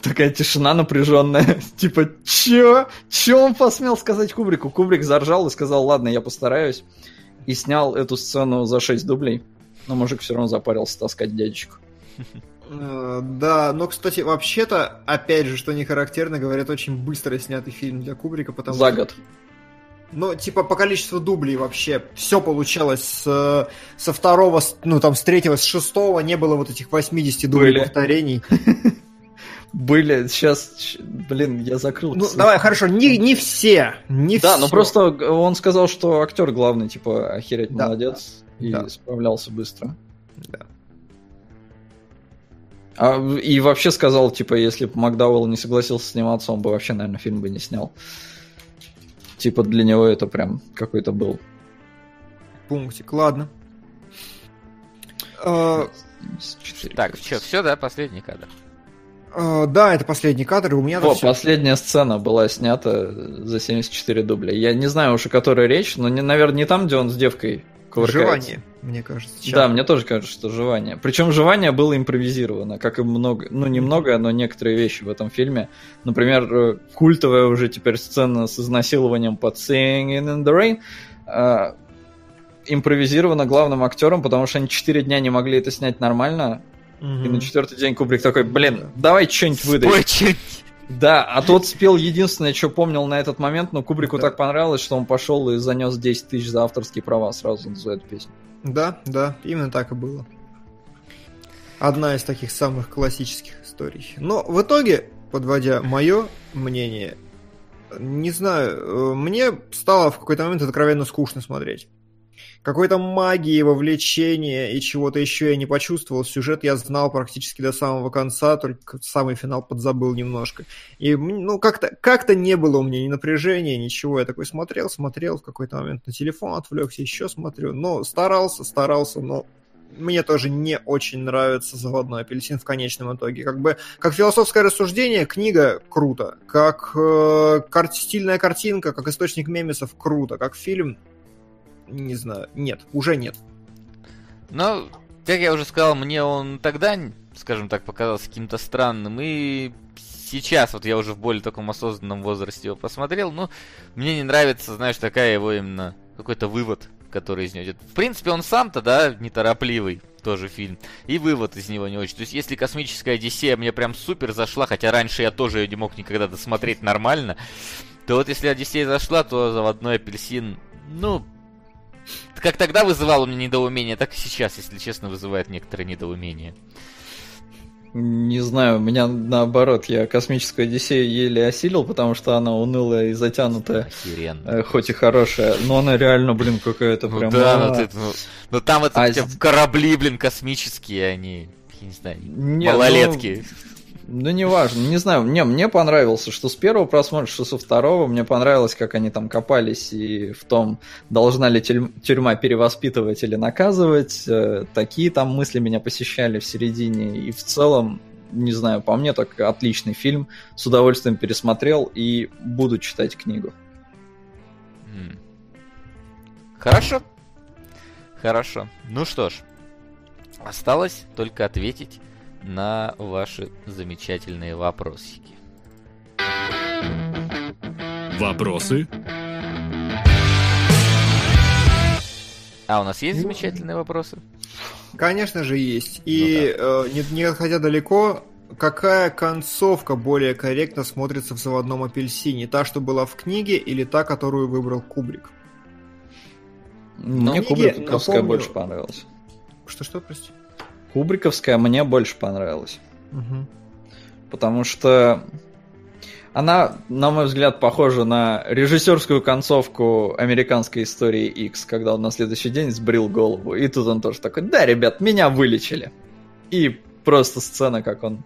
S4: Такая тишина напряженная. типа, чё? Чё он посмел сказать Кубрику? Кубрик заржал и сказал, ладно, я постараюсь. И снял эту сцену за 6 дублей. Но мужик все равно запарился таскать дядечку.
S3: Э, да, но, кстати, вообще-то, опять же, что не характерно, говорят, очень быстро снятый фильм для Кубрика, потому
S4: За год.
S3: Ну, типа, по количеству дублей вообще все получалось с, со второго, ну, там, с третьего, с шестого не было вот этих 80 дублей Были. повторений.
S4: Были, сейчас, блин, я закрыл.
S3: Ну, давай, хорошо, не, не все, не
S4: Да,
S3: все.
S4: но просто он сказал, что актер главный, типа, охереть да, молодец, и да. справлялся быстро.
S3: Да.
S4: А, и вообще сказал, типа, если бы Макдауэлл не согласился сниматься, он бы вообще, наверное, фильм бы не снял. Типа, для него это прям какой-то был.
S3: Пунктик, ладно.
S4: 74
S2: Так, что, все, да, последний кадр.
S3: э, Да, это последний кадр, и у меня
S4: О,
S3: всё.
S4: последняя сцена была снята за 74 дубля. Я не знаю уж о которой речь, но, не, наверное, не там, где он с девкой.
S3: Жевание, мне кажется.
S4: Да, мне тоже кажется, что жевание. Причем жевание было импровизировано, как и много, ну не многое, но некоторые вещи в этом фильме. Например, э, культовая уже теперь сцена с изнасилованием под Singing in the Rain э, импровизирована главным актером, потому что они 4 дня не могли это снять нормально. И на четвертый день Кубрик такой, блин, давай что-нибудь выдай.
S2: Спой что-нибудь.
S4: Да, а тот спел единственное, что помнил на этот момент, но Кубрику
S3: Да.
S4: так понравилось, что он пошел и занес 10 тысяч за авторские права сразу за эту песню.
S3: Да, да, именно так и было. Одна из таких самых классических историй. Но в итоге, подводя мое мнение, не знаю, э, мне стало в какой-то момент откровенно скучно смотреть. Какой-то магии, вовлечения и чего-то еще я не почувствовал. Сюжет я знал практически до самого конца, только самый финал подзабыл немножко. И, ну, как-то как не было у меня ни напряжения, ничего. Я такой смотрел, смотрел, в какой-то момент на телефон отвлекся, еще смотрю. Но старался, старался, но мне тоже не очень нравится заводной апельсин в конечном итоге. Как бы, как философское рассуждение, книга круто. Как э, кар- стильная картинка, как источник мемесов круто. Как фильм, не знаю, нет, уже нет.
S2: Но, как я уже сказал, мне он тогда, скажем так, показался каким-то странным. И сейчас, вот я уже в более таком осознанном возрасте его посмотрел, ну, мне не нравится, знаешь, такая его именно какой-то вывод, который из него идет. В принципе, он сам-то, да, неторопливый тоже фильм. И вывод из него не очень. То есть, если космическая Одиссея мне прям супер зашла, хотя раньше я тоже ее не мог никогда досмотреть нормально, то вот если Одиссея зашла, то заводной апельсин, ну, как тогда вызывал у меня недоумение, так и сейчас, если честно, вызывает некоторое недоумение.
S4: Не знаю, у меня наоборот, я космическую Одиссею еле осилил, потому что она унылая и затянутая,
S2: Охеренно.
S4: э, хоть и хорошая, но она реально, блин, какая-то
S2: Ну
S4: прям...
S2: да,
S4: а.
S2: ну, ты- ну- ну там это
S4: А
S2: корабли, блин, космические, они, я не знаю,
S4: Не, ну,
S2: малолетки.
S4: Ну, неважно, не знаю, не, мне понравился, что с первого просмотра, что со второго, мне понравилось, как они там копались и в том, должна ли тюрь- тюрьма перевоспитывать или наказывать, Э, такие там мысли меня посещали в середине, и в целом, не знаю, по мне так отличный фильм, с удовольствием пересмотрел и буду читать книгу.
S2: Хорошо. Хорошо. Ну что ж, осталось только ответить на ваши замечательные вопросики.
S6: Вопросы?
S2: А у нас есть замечательные вопросы?
S3: Конечно же есть. И э, не, не отходя далеко, какая концовка более корректно смотрится в заводном апельсине? Та, что была в книге, или та, которую выбрал Кубрик?
S4: Мне
S3: книге,
S4: Кубриковская
S3: напомню-
S4: больше понравилась.
S3: Что-что, прости?
S4: Кубриковская мне больше понравилась.
S3: Мгм.
S4: потому что она, на мой взгляд, похожа на режиссерскую концовку американской истории X, когда он на следующий день сбрил голову. И тут он тоже такой, да, ребят, меня вылечили. И просто сцена, как он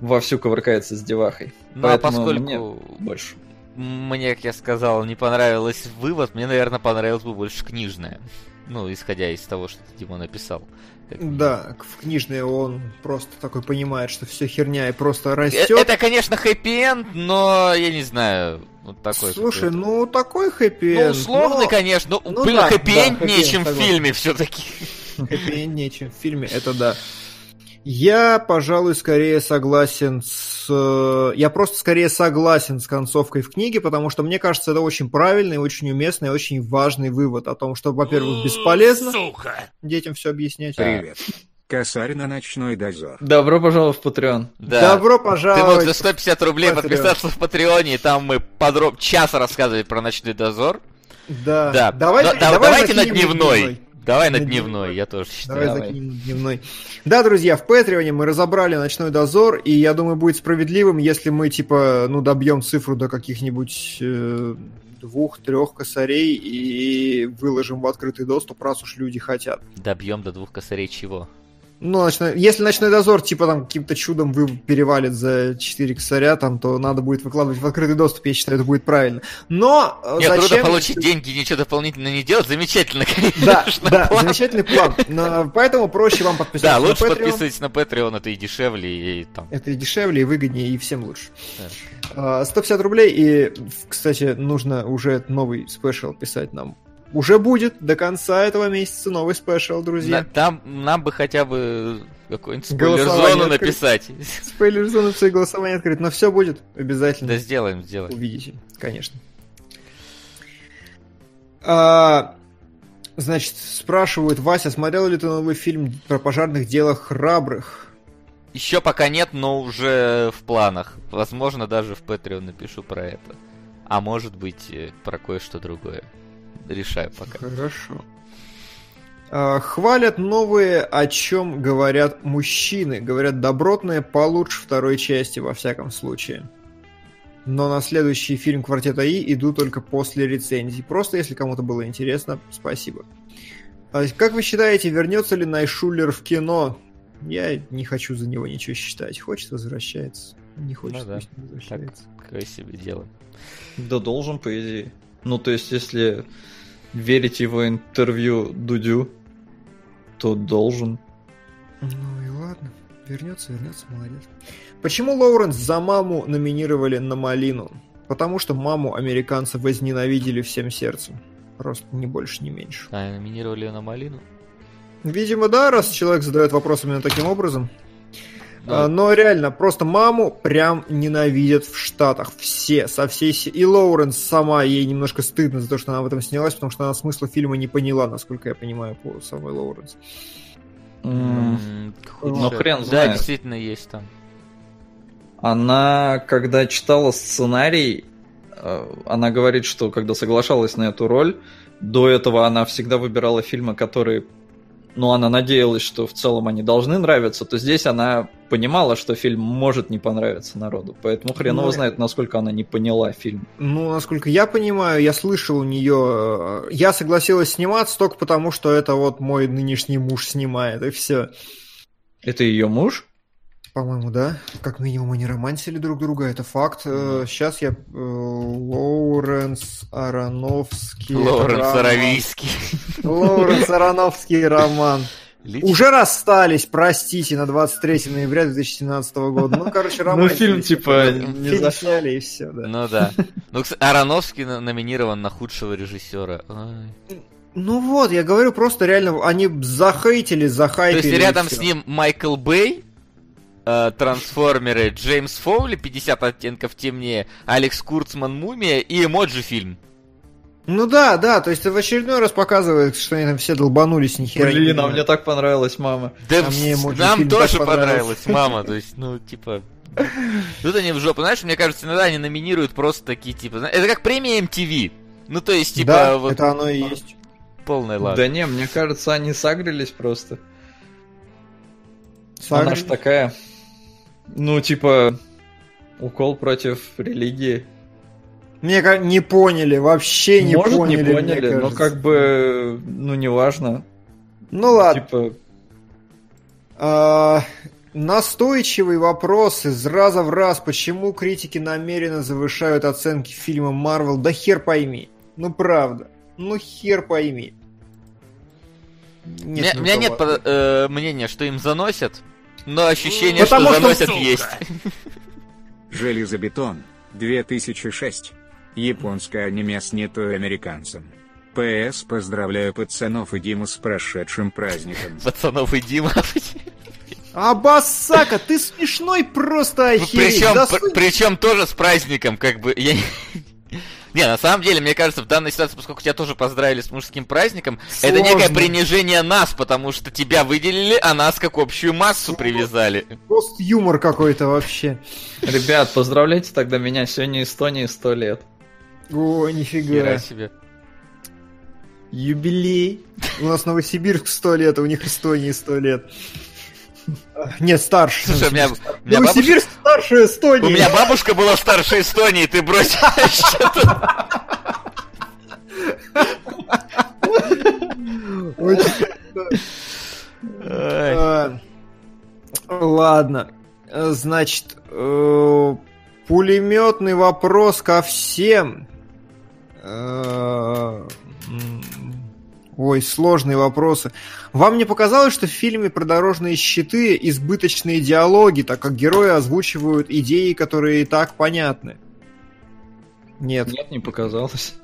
S4: вовсю ковыркается с девахой.
S2: Ну а
S4: Поэтому
S2: поскольку
S4: мне больше.
S2: мне, как я сказал, не понравилось вывод, мне, наверное, понравилось бы больше книжное. Ну, исходя из того, что ты, Дима написал. Как.
S3: Да, в книжной он просто такой понимает, что все херня и просто
S2: Э,
S3: растет.
S2: Это, конечно, хэппи-энд, но я не знаю, вот такой.
S3: Слушай,
S2: какой-то.
S3: ну такой хэппи
S2: Ну, условный,
S3: но...
S2: конечно. Ну,
S3: ну
S2: блин,
S3: да,
S2: хэппи-энд
S3: да, хэппи-энд,
S2: в
S3: согласен.
S2: фильме все-таки.
S3: Хэппи-энд чем в фильме, это да. Я, пожалуй, скорее согласен с... э, Я просто скорее согласен с концовкой в книге, потому что мне кажется, это очень правильный, очень уместный, очень важный вывод о том, что, во-первых, бесполезно
S5: Сука!
S3: детям все объяснять.
S1: Привет. Косарь на ночной дозор.
S4: Добро пожаловать в Patreon.
S2: Да.
S3: Добро
S2: Ты мог
S3: пожаловать.
S2: за 150 рублей
S3: Patreon.
S2: подписаться в Патреоне, и там мы подробно час рассказывали про ночной дозор.
S3: Да.
S2: Да.
S3: Давай,
S2: Но- да-
S3: давай
S2: давайте на
S3: закинем
S2: дневной. Давай на дневной, я тоже
S3: Давай
S2: считаю.
S4: Давай.
S3: закинем на дневной. Да, друзья, в Патреоне мы разобрали ночной дозор, и я думаю, будет справедливым, если мы, типа, ну, добьем цифру до каких-нибудь э, двух-трех косарей и выложим в открытый доступ, раз уж люди хотят.
S2: Добьем до двух косарей чего?
S3: Ну, ночной... если ночной дозор, типа, там, каким-то чудом вы перевалит за 4 косаря, там, то надо будет выкладывать в открытый доступ, я считаю, это будет правильно. Но э,
S2: Нет,
S3: зачем...
S2: трудно получить деньги, ничего дополнительно не делать, замечательно,
S3: Да,
S2: конечно.
S3: да,
S2: план.
S3: замечательный план. Но поэтому проще вам подписаться
S2: Да,
S3: на
S2: лучше
S3: Patreon.
S2: подписывайтесь на Patreon, это и дешевле, и там.
S3: Это и дешевле, и выгоднее, и всем лучше. А, 150 рублей, и, кстати, нужно уже новый special писать нам. Уже будет до конца этого месяца новый special, друзья.
S2: На- Там нам бы хотя бы какую-нибудь спойлер-зону
S3: открыть.
S2: написать.
S3: Спойлер зону все голосование открыт, но все будет обязательно.
S2: Да сделаем, сделаем.
S3: Увидите, конечно. А, значит, спрашивают, Вася, смотрел ли ты новый фильм про пожарных делах храбрых?
S2: Еще пока нет, но уже в планах. Возможно, даже в Patreon напишу про это. А может быть, э, про кое-что другое. Решаю пока.
S3: Хорошо. А, Хвалят новые, о чем говорят мужчины. Говорят, добротные получше второй части, во всяком случае. Но на следующий фильм «Квартета И» иду только после рецензий. Просто, если кому-то было интересно, спасибо. А Как вы считаете, вернется ли Найшулер в кино? Я не хочу за него ничего считать. Хочет, возвращается. Не хочет,
S2: Ну да.
S3: пусть не возвращается.
S2: Какое себе дело.
S4: Да должен, по идее. Ну, то есть, если верить его интервью Дудю, то должен.
S3: Ну и ладно. Вернется, вернется, молодец. Почему Лоуренс за маму номинировали на малину? Потому что маму американцы возненавидели всем сердцем. Просто ни больше, ни меньше.
S2: А, номинировали ее на малину?
S3: Видимо, да, раз человек задает вопрос именно таким образом.
S2: Ну,
S3: А, но реально, просто маму прям ненавидят в Штатах. Все, со всей... се- И Лоуренс сама, ей немножко стыдно за то, что она в этом снялась, потому что она смысла фильма не поняла, насколько я понимаю, по самой Лоуренс.
S4: Ну,
S2: худшее.
S4: хрен
S2: Да,
S4: знает.
S2: действительно есть там.
S4: Она, когда читала сценарий, э, она говорит, что когда соглашалась на эту роль, до этого она всегда выбирала фильмы, которые, ну, она надеялась, что в целом они должны нравиться, то здесь она понимала, что фильм может не понравиться народу. Поэтому хрен его
S3: Ну,
S4: знает, насколько она не поняла фильм.
S3: Ну, насколько я понимаю, я слышал у нее... э, Я согласилась сниматься только потому, что это вот мой нынешний муж снимает, и все.
S4: Это ее муж?
S3: По-моему, да. Как минимум, они романсили друг друга, это факт. Сейчас я... э, Лоуренс Ароновский...
S2: Лоуренс
S3: роман.
S2: Аравийский.
S3: Лоуренс Ароновский роман.
S2: Лично.
S3: Уже расстались, простите, на 23 ноября 2017 года. Ну, короче, роман.
S4: Ну, фильм, типа, не
S3: Фильм
S4: зашел.
S3: сняли, и все, да.
S2: Ну да. Ну, кстати, Ароновский номинирован на худшего режиссера.
S3: Ну вот, я говорю, просто реально, они захейтили,
S2: То
S3: захайпили.
S2: есть
S3: и
S2: рядом с ним Майкл Бэй, э, Трансформеры, Джеймс Фоули, 50 оттенков темнее, Алекс Курцман, Мумия и Эмоджи фильм.
S3: Ну да, да, то есть в очередной раз показывает, что они там все долбанулись, нихера
S4: Блин, а мне так понравилась мама.
S2: Да
S3: А мне
S2: нам тоже понравилось, мама. То есть, ну, типа... Тут они в жопу. Знаешь, мне кажется, иногда они номинируют просто такие, типа... Это как премия MTV. Ну, то есть, типа,
S3: да,
S2: вот
S3: это оно и есть.
S2: полная ладно.
S4: Да не, мне кажется, они сагрились просто.
S3: Сагрились?
S4: Она ж такая, ну, типа, укол против религии.
S3: Мне ка- не поняли, вообще не
S4: Может,
S3: поняли.
S4: не поняли, но
S3: кажется.
S4: как бы, ну, неважно.
S3: Ну ладно.
S4: Типа,
S3: А, настойчивый вопрос из раза в раз. Почему критики намеренно завышают оценки фильма Марвел? Да хер пойми. Ну правда. Ну хер пойми.
S2: У меня, у меня нет э, мнения, что им заносят, но ощущение,
S3: Потому
S2: что
S3: что,
S2: заносят
S5: сука.
S2: есть.
S1: Железобетон, 2006. Японское аниме снято американцам. ПС поздравляю пацанов и Диму с прошедшим праздником.
S2: Пацанов и Дима.
S3: А Басака, ты смешной просто охереть.
S2: Причем,
S3: Да
S2: пр- причем тоже с праздником, как бы. Я... Не, на самом деле, мне кажется, в данной ситуации, поскольку тебя тоже поздравили с мужским праздником, это
S3: Сложно.
S2: некое принижение нас, потому что тебя выделили, а нас как общую массу привязали.
S3: Просто юмор какой-то вообще.
S4: ребят, поздравляйте тогда меня, сегодня Эстонии 100 лет.
S3: О,
S2: Хера
S3: нифига.
S2: себе.
S3: Юбилей. У нас Новосибирск 100 лет, а у них Эстонии 100 лет. Нет, старше.
S2: Слушай, у меня, у меня бабушка,
S3: старше Эстонии.
S2: у меня бабушка была старше Эстонии, ты брось что-то.
S3: Очень- Ладно. Э, Значит, э, пулеметный вопрос ко всем. Ой, сложные вопросы. Вам не показалось, что в фильме про дорожные щиты избыточные диалоги, так как герои озвучивают идеи, которые и так понятны? Нет.
S4: Нет, не показалось.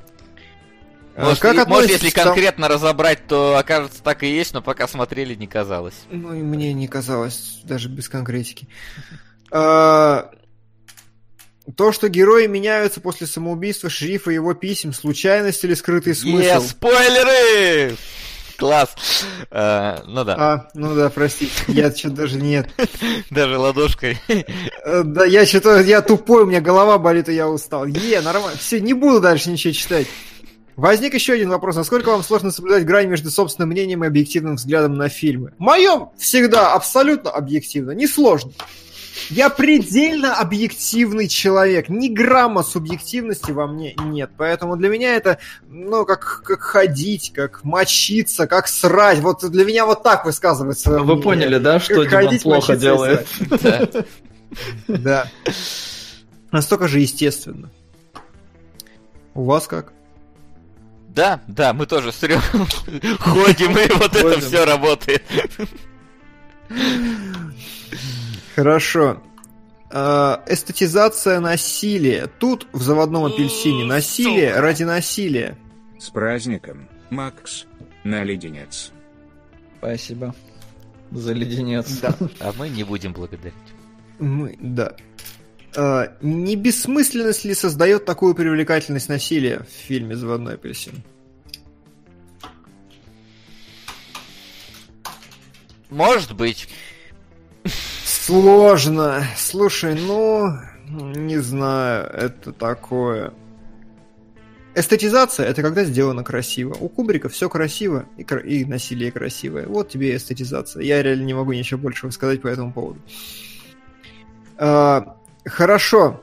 S3: А
S2: Может,
S3: как
S2: и- может, если
S3: тому-
S2: конкретно разобрать, то окажется так и есть, но пока смотрели, не казалось.
S3: Ну и мне не казалось, даже без конкретики. А, То, что герои меняются после самоубийства шерифа и его писем, случайность или скрытый смысл?
S2: спойлеры! Класс. А, ну да,
S3: А, ну да, простите, я что-то даже нет.
S2: даже ладошкой.
S3: Э, Да, я что-то, я тупой, у меня голова болит, и я устал. Е, нормально. Все, не буду дальше ничего читать. Возник еще один вопрос. Насколько вам сложно соблюдать грань между собственным мнением и объективным взглядом на фильмы? Моем всегда абсолютно объективно, несложно. Я предельно объективный человек. Ни грамма субъективности во мне нет. Поэтому для меня это, ну, как, как ходить, как мочиться, как срать. Вот для меня вот так высказывается.
S4: Вы
S3: мнение.
S4: поняли, да, что
S3: Как
S4: Димон
S3: ходить,
S4: плохо делает?
S2: Да.
S3: Настолько же естественно. У вас как?
S2: Да, да, мы тоже с Рём ходим, и вот это все работает.
S3: Хорошо. А, эстетизация насилия. Тут в заводном апельсине насилие ради насилия.
S1: С праздником, Макс. На леденец.
S4: Спасибо. За леденец.
S3: Да.
S2: А мы не будем благодарить.
S3: Мы, да. А, не бессмысленность ли создает такую привлекательность насилия в фильме «Заводной апельсин»?
S2: Может быть.
S3: Сложно. Слушай, ну, не знаю, это такое. Эстетизация это когда сделано красиво. У Кубрика все красиво и, кра- и насилие красивое. Вот тебе и эстетизация. Я реально не могу ничего большего сказать по этому поводу. А, хорошо.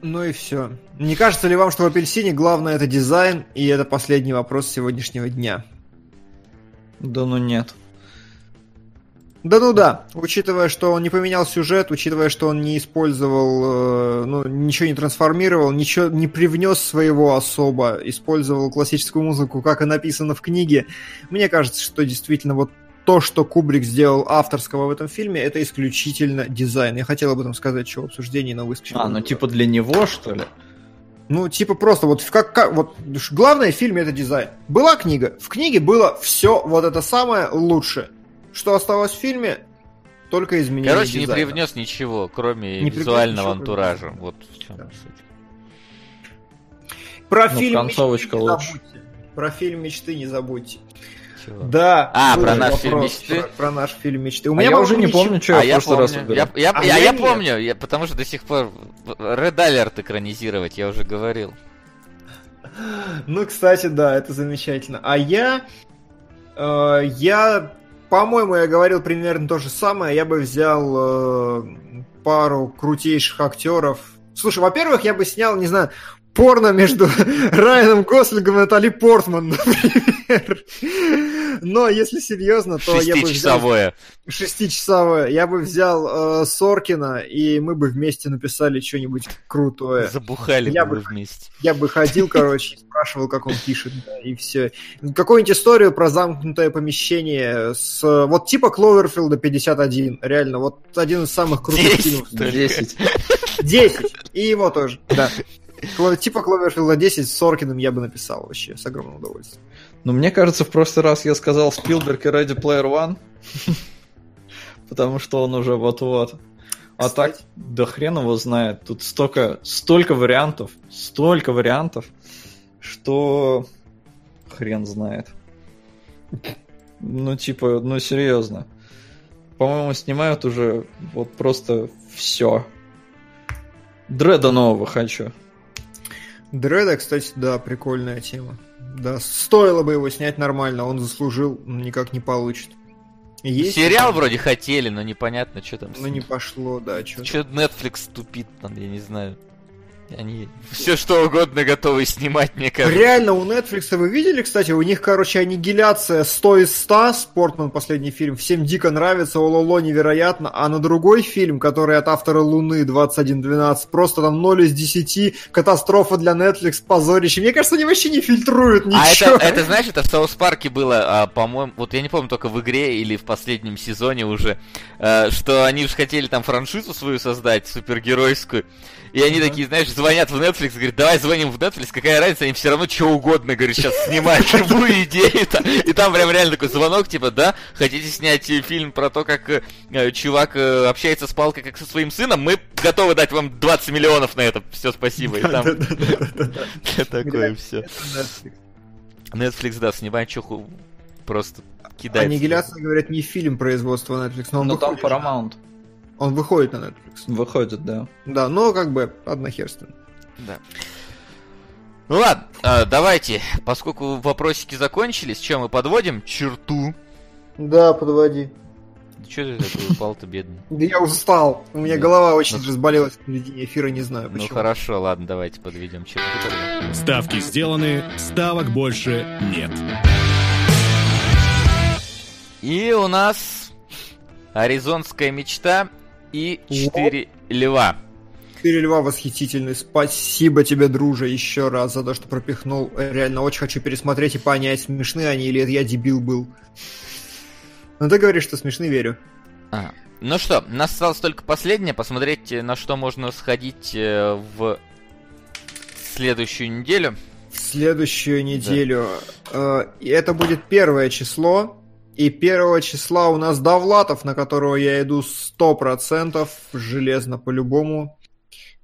S3: Ну и все. Не кажется ли вам, что в апельсине главное это дизайн, и это последний вопрос сегодняшнего дня?
S4: Да ну нет.
S3: Да ну да, учитывая, что он не поменял сюжет, учитывая, что он не использовал, э, ну, ничего не трансформировал, ничего не привнес своего особо, использовал классическую музыку, как и написано в книге, мне кажется, что действительно вот то, что Кубрик сделал авторского в этом фильме, это исключительно дизайн. Я хотел об этом сказать еще в обсуждении, но выскочил.
S4: А, ну типа для него, что ли?
S3: Ну, типа просто вот как, как вот главное в фильме это дизайн. Была книга, в книге было все вот это самое лучшее. Что осталось в фильме, только изменение
S2: Короче, не
S3: дизайна.
S2: привнес ничего, кроме
S3: Не привнес
S2: визуального
S3: ничего,
S2: антуража.
S3: кроме-
S2: Вот в чем
S3: Да.
S2: суть.
S3: Про
S4: Ну,
S3: фильм
S4: концовочка
S3: мечты не
S4: лучше.
S3: забудьте. Про фильм мечты не забудьте.
S2: Чего?
S3: Да.
S2: А, про наш фильм мечты?
S3: Про, про наш фильм мечты. У
S4: А
S3: меня
S4: я уже не
S3: ничего-
S4: помню, что
S2: а
S4: я в
S2: я
S4: прошлый раз выбирал.
S2: я, я,
S3: А
S2: я,
S3: я
S2: помню, я- потому что до сих пор Red Alert экранизировать, я уже говорил.
S3: Ну, кстати, да, это замечательно. А я... э, я... По-моему, я говорил примерно то же самое. Я бы взял э, пару крутейших актеров. Слушай, во-первых, я бы снял, не знаю, порно между Райаном Гослингом и Натали Портман, например. Но если серьезно, то я бы взял
S2: Шестичасовое.
S3: Я бы взял э, Соркина, и мы бы вместе написали что-нибудь крутое.
S2: Забухали
S3: Я
S2: бы вместе.
S3: Я бы ходил, короче, и спрашивал, как он пишет, да, и все. Какую-нибудь историю про замкнутое помещение с... Вот типа Кловерфилда 51, реально, вот один из самых крутых фильмов.
S2: что ли?
S4: 10.
S3: 10! И его тоже, да. Типа Кловерфилда 10 с Соркиным я бы написал вообще с огромным удовольствием.
S4: Ну, мне кажется, в прошлый раз я сказал Спилберг и Ready Player One. Потому что он уже вот-вот. А так, да хрен его знает. Тут столько, столько вариантов, столько вариантов, что хрен знает. Ну, типа, ну серьезно. По-моему, снимают уже вот просто все. Дреда нового хочу.
S3: Дреда, кстати, да, прикольная тема. Да, стоило бы его снять нормально, он заслужил, но никак не получит. Есть
S2: Сериал вроде хотели, но непонятно, что там.
S3: Ну не пошло, да, что
S2: Что Netflix тупит там, я не знаю. Они все что угодно готовы снимать, мне кажется.
S3: Реально, у Netflix, вы видели, кстати, у них, короче, аннигиляция 100 из 100, Спортман последний фильм, всем дико нравится, Ололо невероятно, а на другой фильм, который от автора Луны 2112, просто там 0 из 10, катастрофа для Netflix, позорище. Мне кажется, они вообще не фильтруют ничего.
S2: А это, это знаешь, это в Саус Парке было, а, по-моему, вот я не помню, только в игре или в последнем сезоне уже, а, что они же хотели там франшизу свою создать, супергеройскую, и они такие, знаешь, звонят в Netflix, говорят, давай звоним в Netflix, какая разница, они все равно что угодно, говорят, сейчас снимают любую идею. И там прям реально такой звонок, типа, да, хотите снять фильм про то, как э, чувак э, общается с палкой, как со своим сыном, мы готовы дать вам 20 миллионов на это, все, спасибо. И там такое все. Netflix, да, снимает что просто кидает.
S3: Аннигиляция, говорят, не фильм производства Netflix, но он
S4: Но там Paramount.
S3: Он выходит на Netflix.
S4: Выходит, да.
S3: Да, но как бы одна хер с ним.
S2: Да. Ну ладно, а, давайте, поскольку вопросики закончились, чем мы подводим черту.
S3: Да, подводи.
S2: Че ты такой упал-то, бедный?
S3: Да я устал. У меня
S2: Да.
S3: голова очень разболелась в середине эфира, не знаю
S2: Ну
S3: почему.
S2: хорошо, ладно, давайте подведем черту. тогда.
S6: Ставки сделаны, ставок больше нет.
S2: И у нас Аризонская мечта и четыре льва.
S3: Четыре льва восхитительный. Спасибо тебе, друже, еще раз за то, что пропихнул. Реально очень хочу пересмотреть и понять, смешны они или это я дебил был. Ну ты говоришь, что смешны, верю.
S2: А, Ну что, нас осталось только последнее, посмотреть, э, на что можно сходить э, в следующую неделю.
S3: В следующую неделю. э, и это будет первое число. И первого числа у нас Довлатов, на которого я иду 100%, железно по-любому.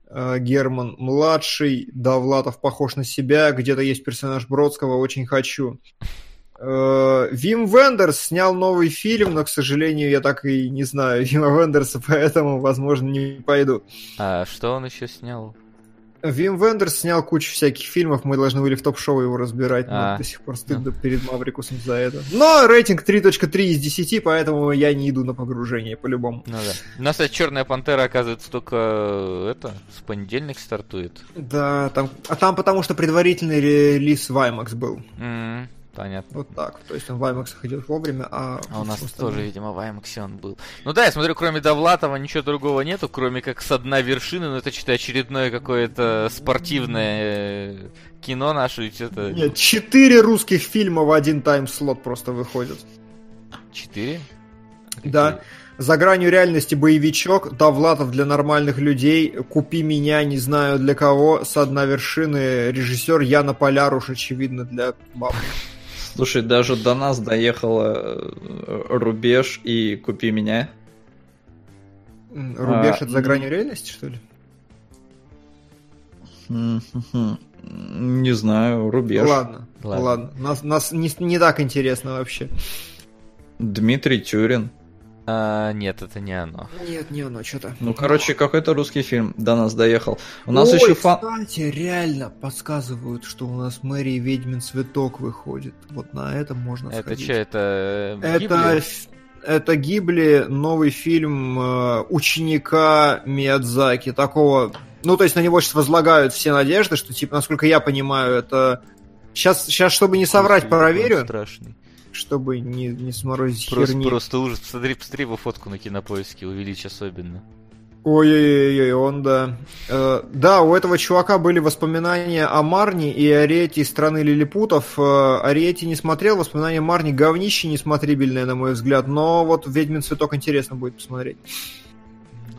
S3: Э, Герман младший, Довлатов похож на себя, где-то есть персонаж Бродского, очень хочу. Э, Вим Вендерс снял новый фильм, но, к сожалению, я так и не знаю Вима Вендерса, поэтому, возможно, не пойду.
S2: А что он еще снял?
S3: Вим Вендерс снял кучу всяких фильмов, мы должны были в топ-шоу его разбирать, но
S2: А.
S3: до сих пор стыдно перед Маврикусом за это. Но рейтинг 3.3 из 10, поэтому я не иду на погружение по-любому.
S2: Ну да. У нас, кстати, Черная Пантера, оказывается, только э, это, с понедельник стартует.
S3: Да, там, а там потому что предварительный релиз в IMAX был.
S2: М, Понятно.
S3: Вот так. То есть он в IMAX идет вовремя, а...
S2: А у нас
S3: всем остальным-
S2: тоже, видимо, в IMAX он был. Ну да, я смотрю, кроме Довлатова ничего другого нету, кроме как со дна вершины, но это что-то очередное какое-то спортивное э, кино наше, что-то...
S3: Нет, четыре русских фильма в один тайм-слот просто выходят.
S2: Четыре?
S3: Да. За гранью реальности боевичок, Довлатов для нормальных людей, Купи меня, не знаю для кого, Со дна вершины, режиссер Яна Поляруш, очевидно, для баб.
S4: Слушай, даже до нас доехала э, рубеж и купи меня.
S3: Рубеж
S4: А,
S3: это за гранью реальности, что ли?
S4: Не знаю, рубеж.
S3: Ладно,
S2: Ладно.
S3: ладно. Нас, нас не, не так интересно вообще.
S4: Дмитрий Тюрин.
S2: А, нет, это не оно.
S3: Нет, не оно, что-то.
S4: Ну, короче, какой-то русский фильм до нас доехал. У нас
S3: Ой,
S4: еще фан...
S3: кстати, реально подсказывают, что у нас Мэри и Ведьмин Цветок выходит. Вот на это можно
S2: Это
S3: сходить.
S2: что, это... э,
S3: Это,
S2: Гибли?
S3: ф- это Гибли, новый фильм э, ученика Миядзаки, такого... Ну, то есть на него сейчас возлагают все надежды, что, типа, насколько я понимаю, это... Сейчас, сейчас чтобы не соврать, проверю,
S2: Страшный.
S3: Чтобы не, не сморозить
S2: Просто,
S3: херни.
S2: просто ужас. Посмотри, посмотри его фотку на кинопоиске, увеличь особенно.
S3: Ой-ой-ой, он, да. Э, да, у этого чувака были воспоминания о Марне и Ариэте из страны лилипутов. Э, Ариэте не смотрел, воспоминания Марни говнище несмотрибельное, на мой взгляд, но вот «Ведьмин цветок» интересно будет посмотреть.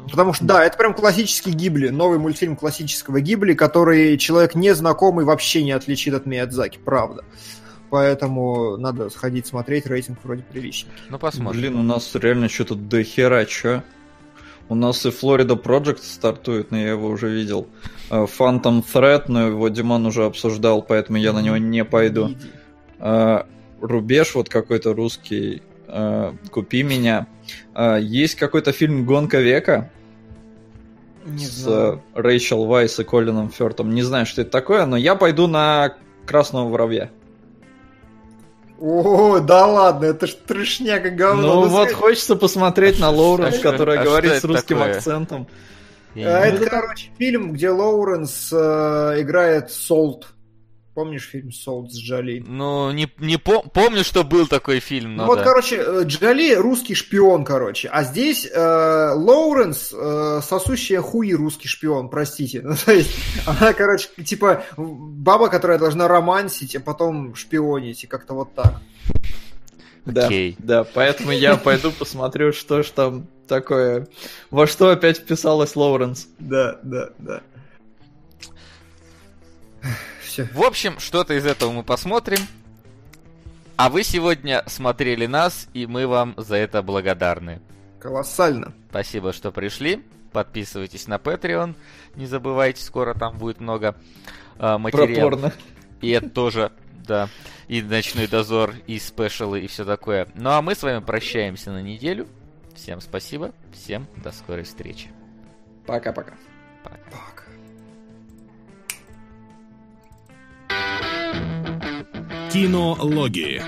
S2: Ну,
S3: Потому что, да, это прям классический Гибли, новый мультфильм классического Гибли, который человек незнакомый вообще не отличит от Миядзаки, правда. Поэтому надо сходить смотреть, рейтинг вроде приличный.
S2: Ну, посмотрим.
S4: Блин, у нас реально что-то до хера, чё? У нас и Флорида Project стартует, но я его уже видел. Э, Phantom Thread, но его Диман уже обсуждал, поэтому я на него не пойду. Э, Рубеж, вот какой-то русский, э, «Купи меня». Есть какой-то фильм «Гонка века»
S3: Не
S4: с
S3: знаю.
S4: Рэйчел Вайс и Колином Фёртом. Не знаю, что это такое, но я пойду на «Красного воробья».
S3: О, да ладно, это ж трешняк и говно.
S4: Ну
S3: Ну,
S4: вот
S3: сходи-
S4: хочется посмотреть на Лоуренс,
S2: а
S4: которая
S2: а
S4: говорит с русским
S2: такое?
S4: акцентом.
S3: Я это, короче, фильм, где Лоуренс э, играет Солт. Помнишь фильм «Солт» с Джоли?
S2: Ну, не, не пом- помню, что был такой фильм, но
S3: Ну вот,
S2: да.
S3: короче, э, Джоли русский шпион, короче. А здесь э, Лоуренс э, сосущая хуи русский шпион, простите. Ну, то есть, она, короче, типа баба, которая должна романсить, а потом шпионить, и как-то вот так.
S4: Да,
S2: Окей.
S4: да, поэтому я пойду посмотрю, что ж там такое. Во что опять вписалась Лоуренс.
S3: Да, да, да. Все.
S2: В общем, что-то из этого мы посмотрим. А вы сегодня смотрели нас, и мы вам за это благодарны.
S3: Колоссально.
S2: Спасибо, что пришли. Подписывайтесь на Patreon. Не забывайте, скоро там будет много э, материалов.
S4: Пропорно.
S2: И это тоже, да. И ночной дозор, и спешалы, и все такое. Ну а мы с вами прощаемся на неделю. Всем спасибо. Всем до скорой встречи.
S4: Пока-пока.
S2: Пока.
S3: Пак.
S6: Кинологии.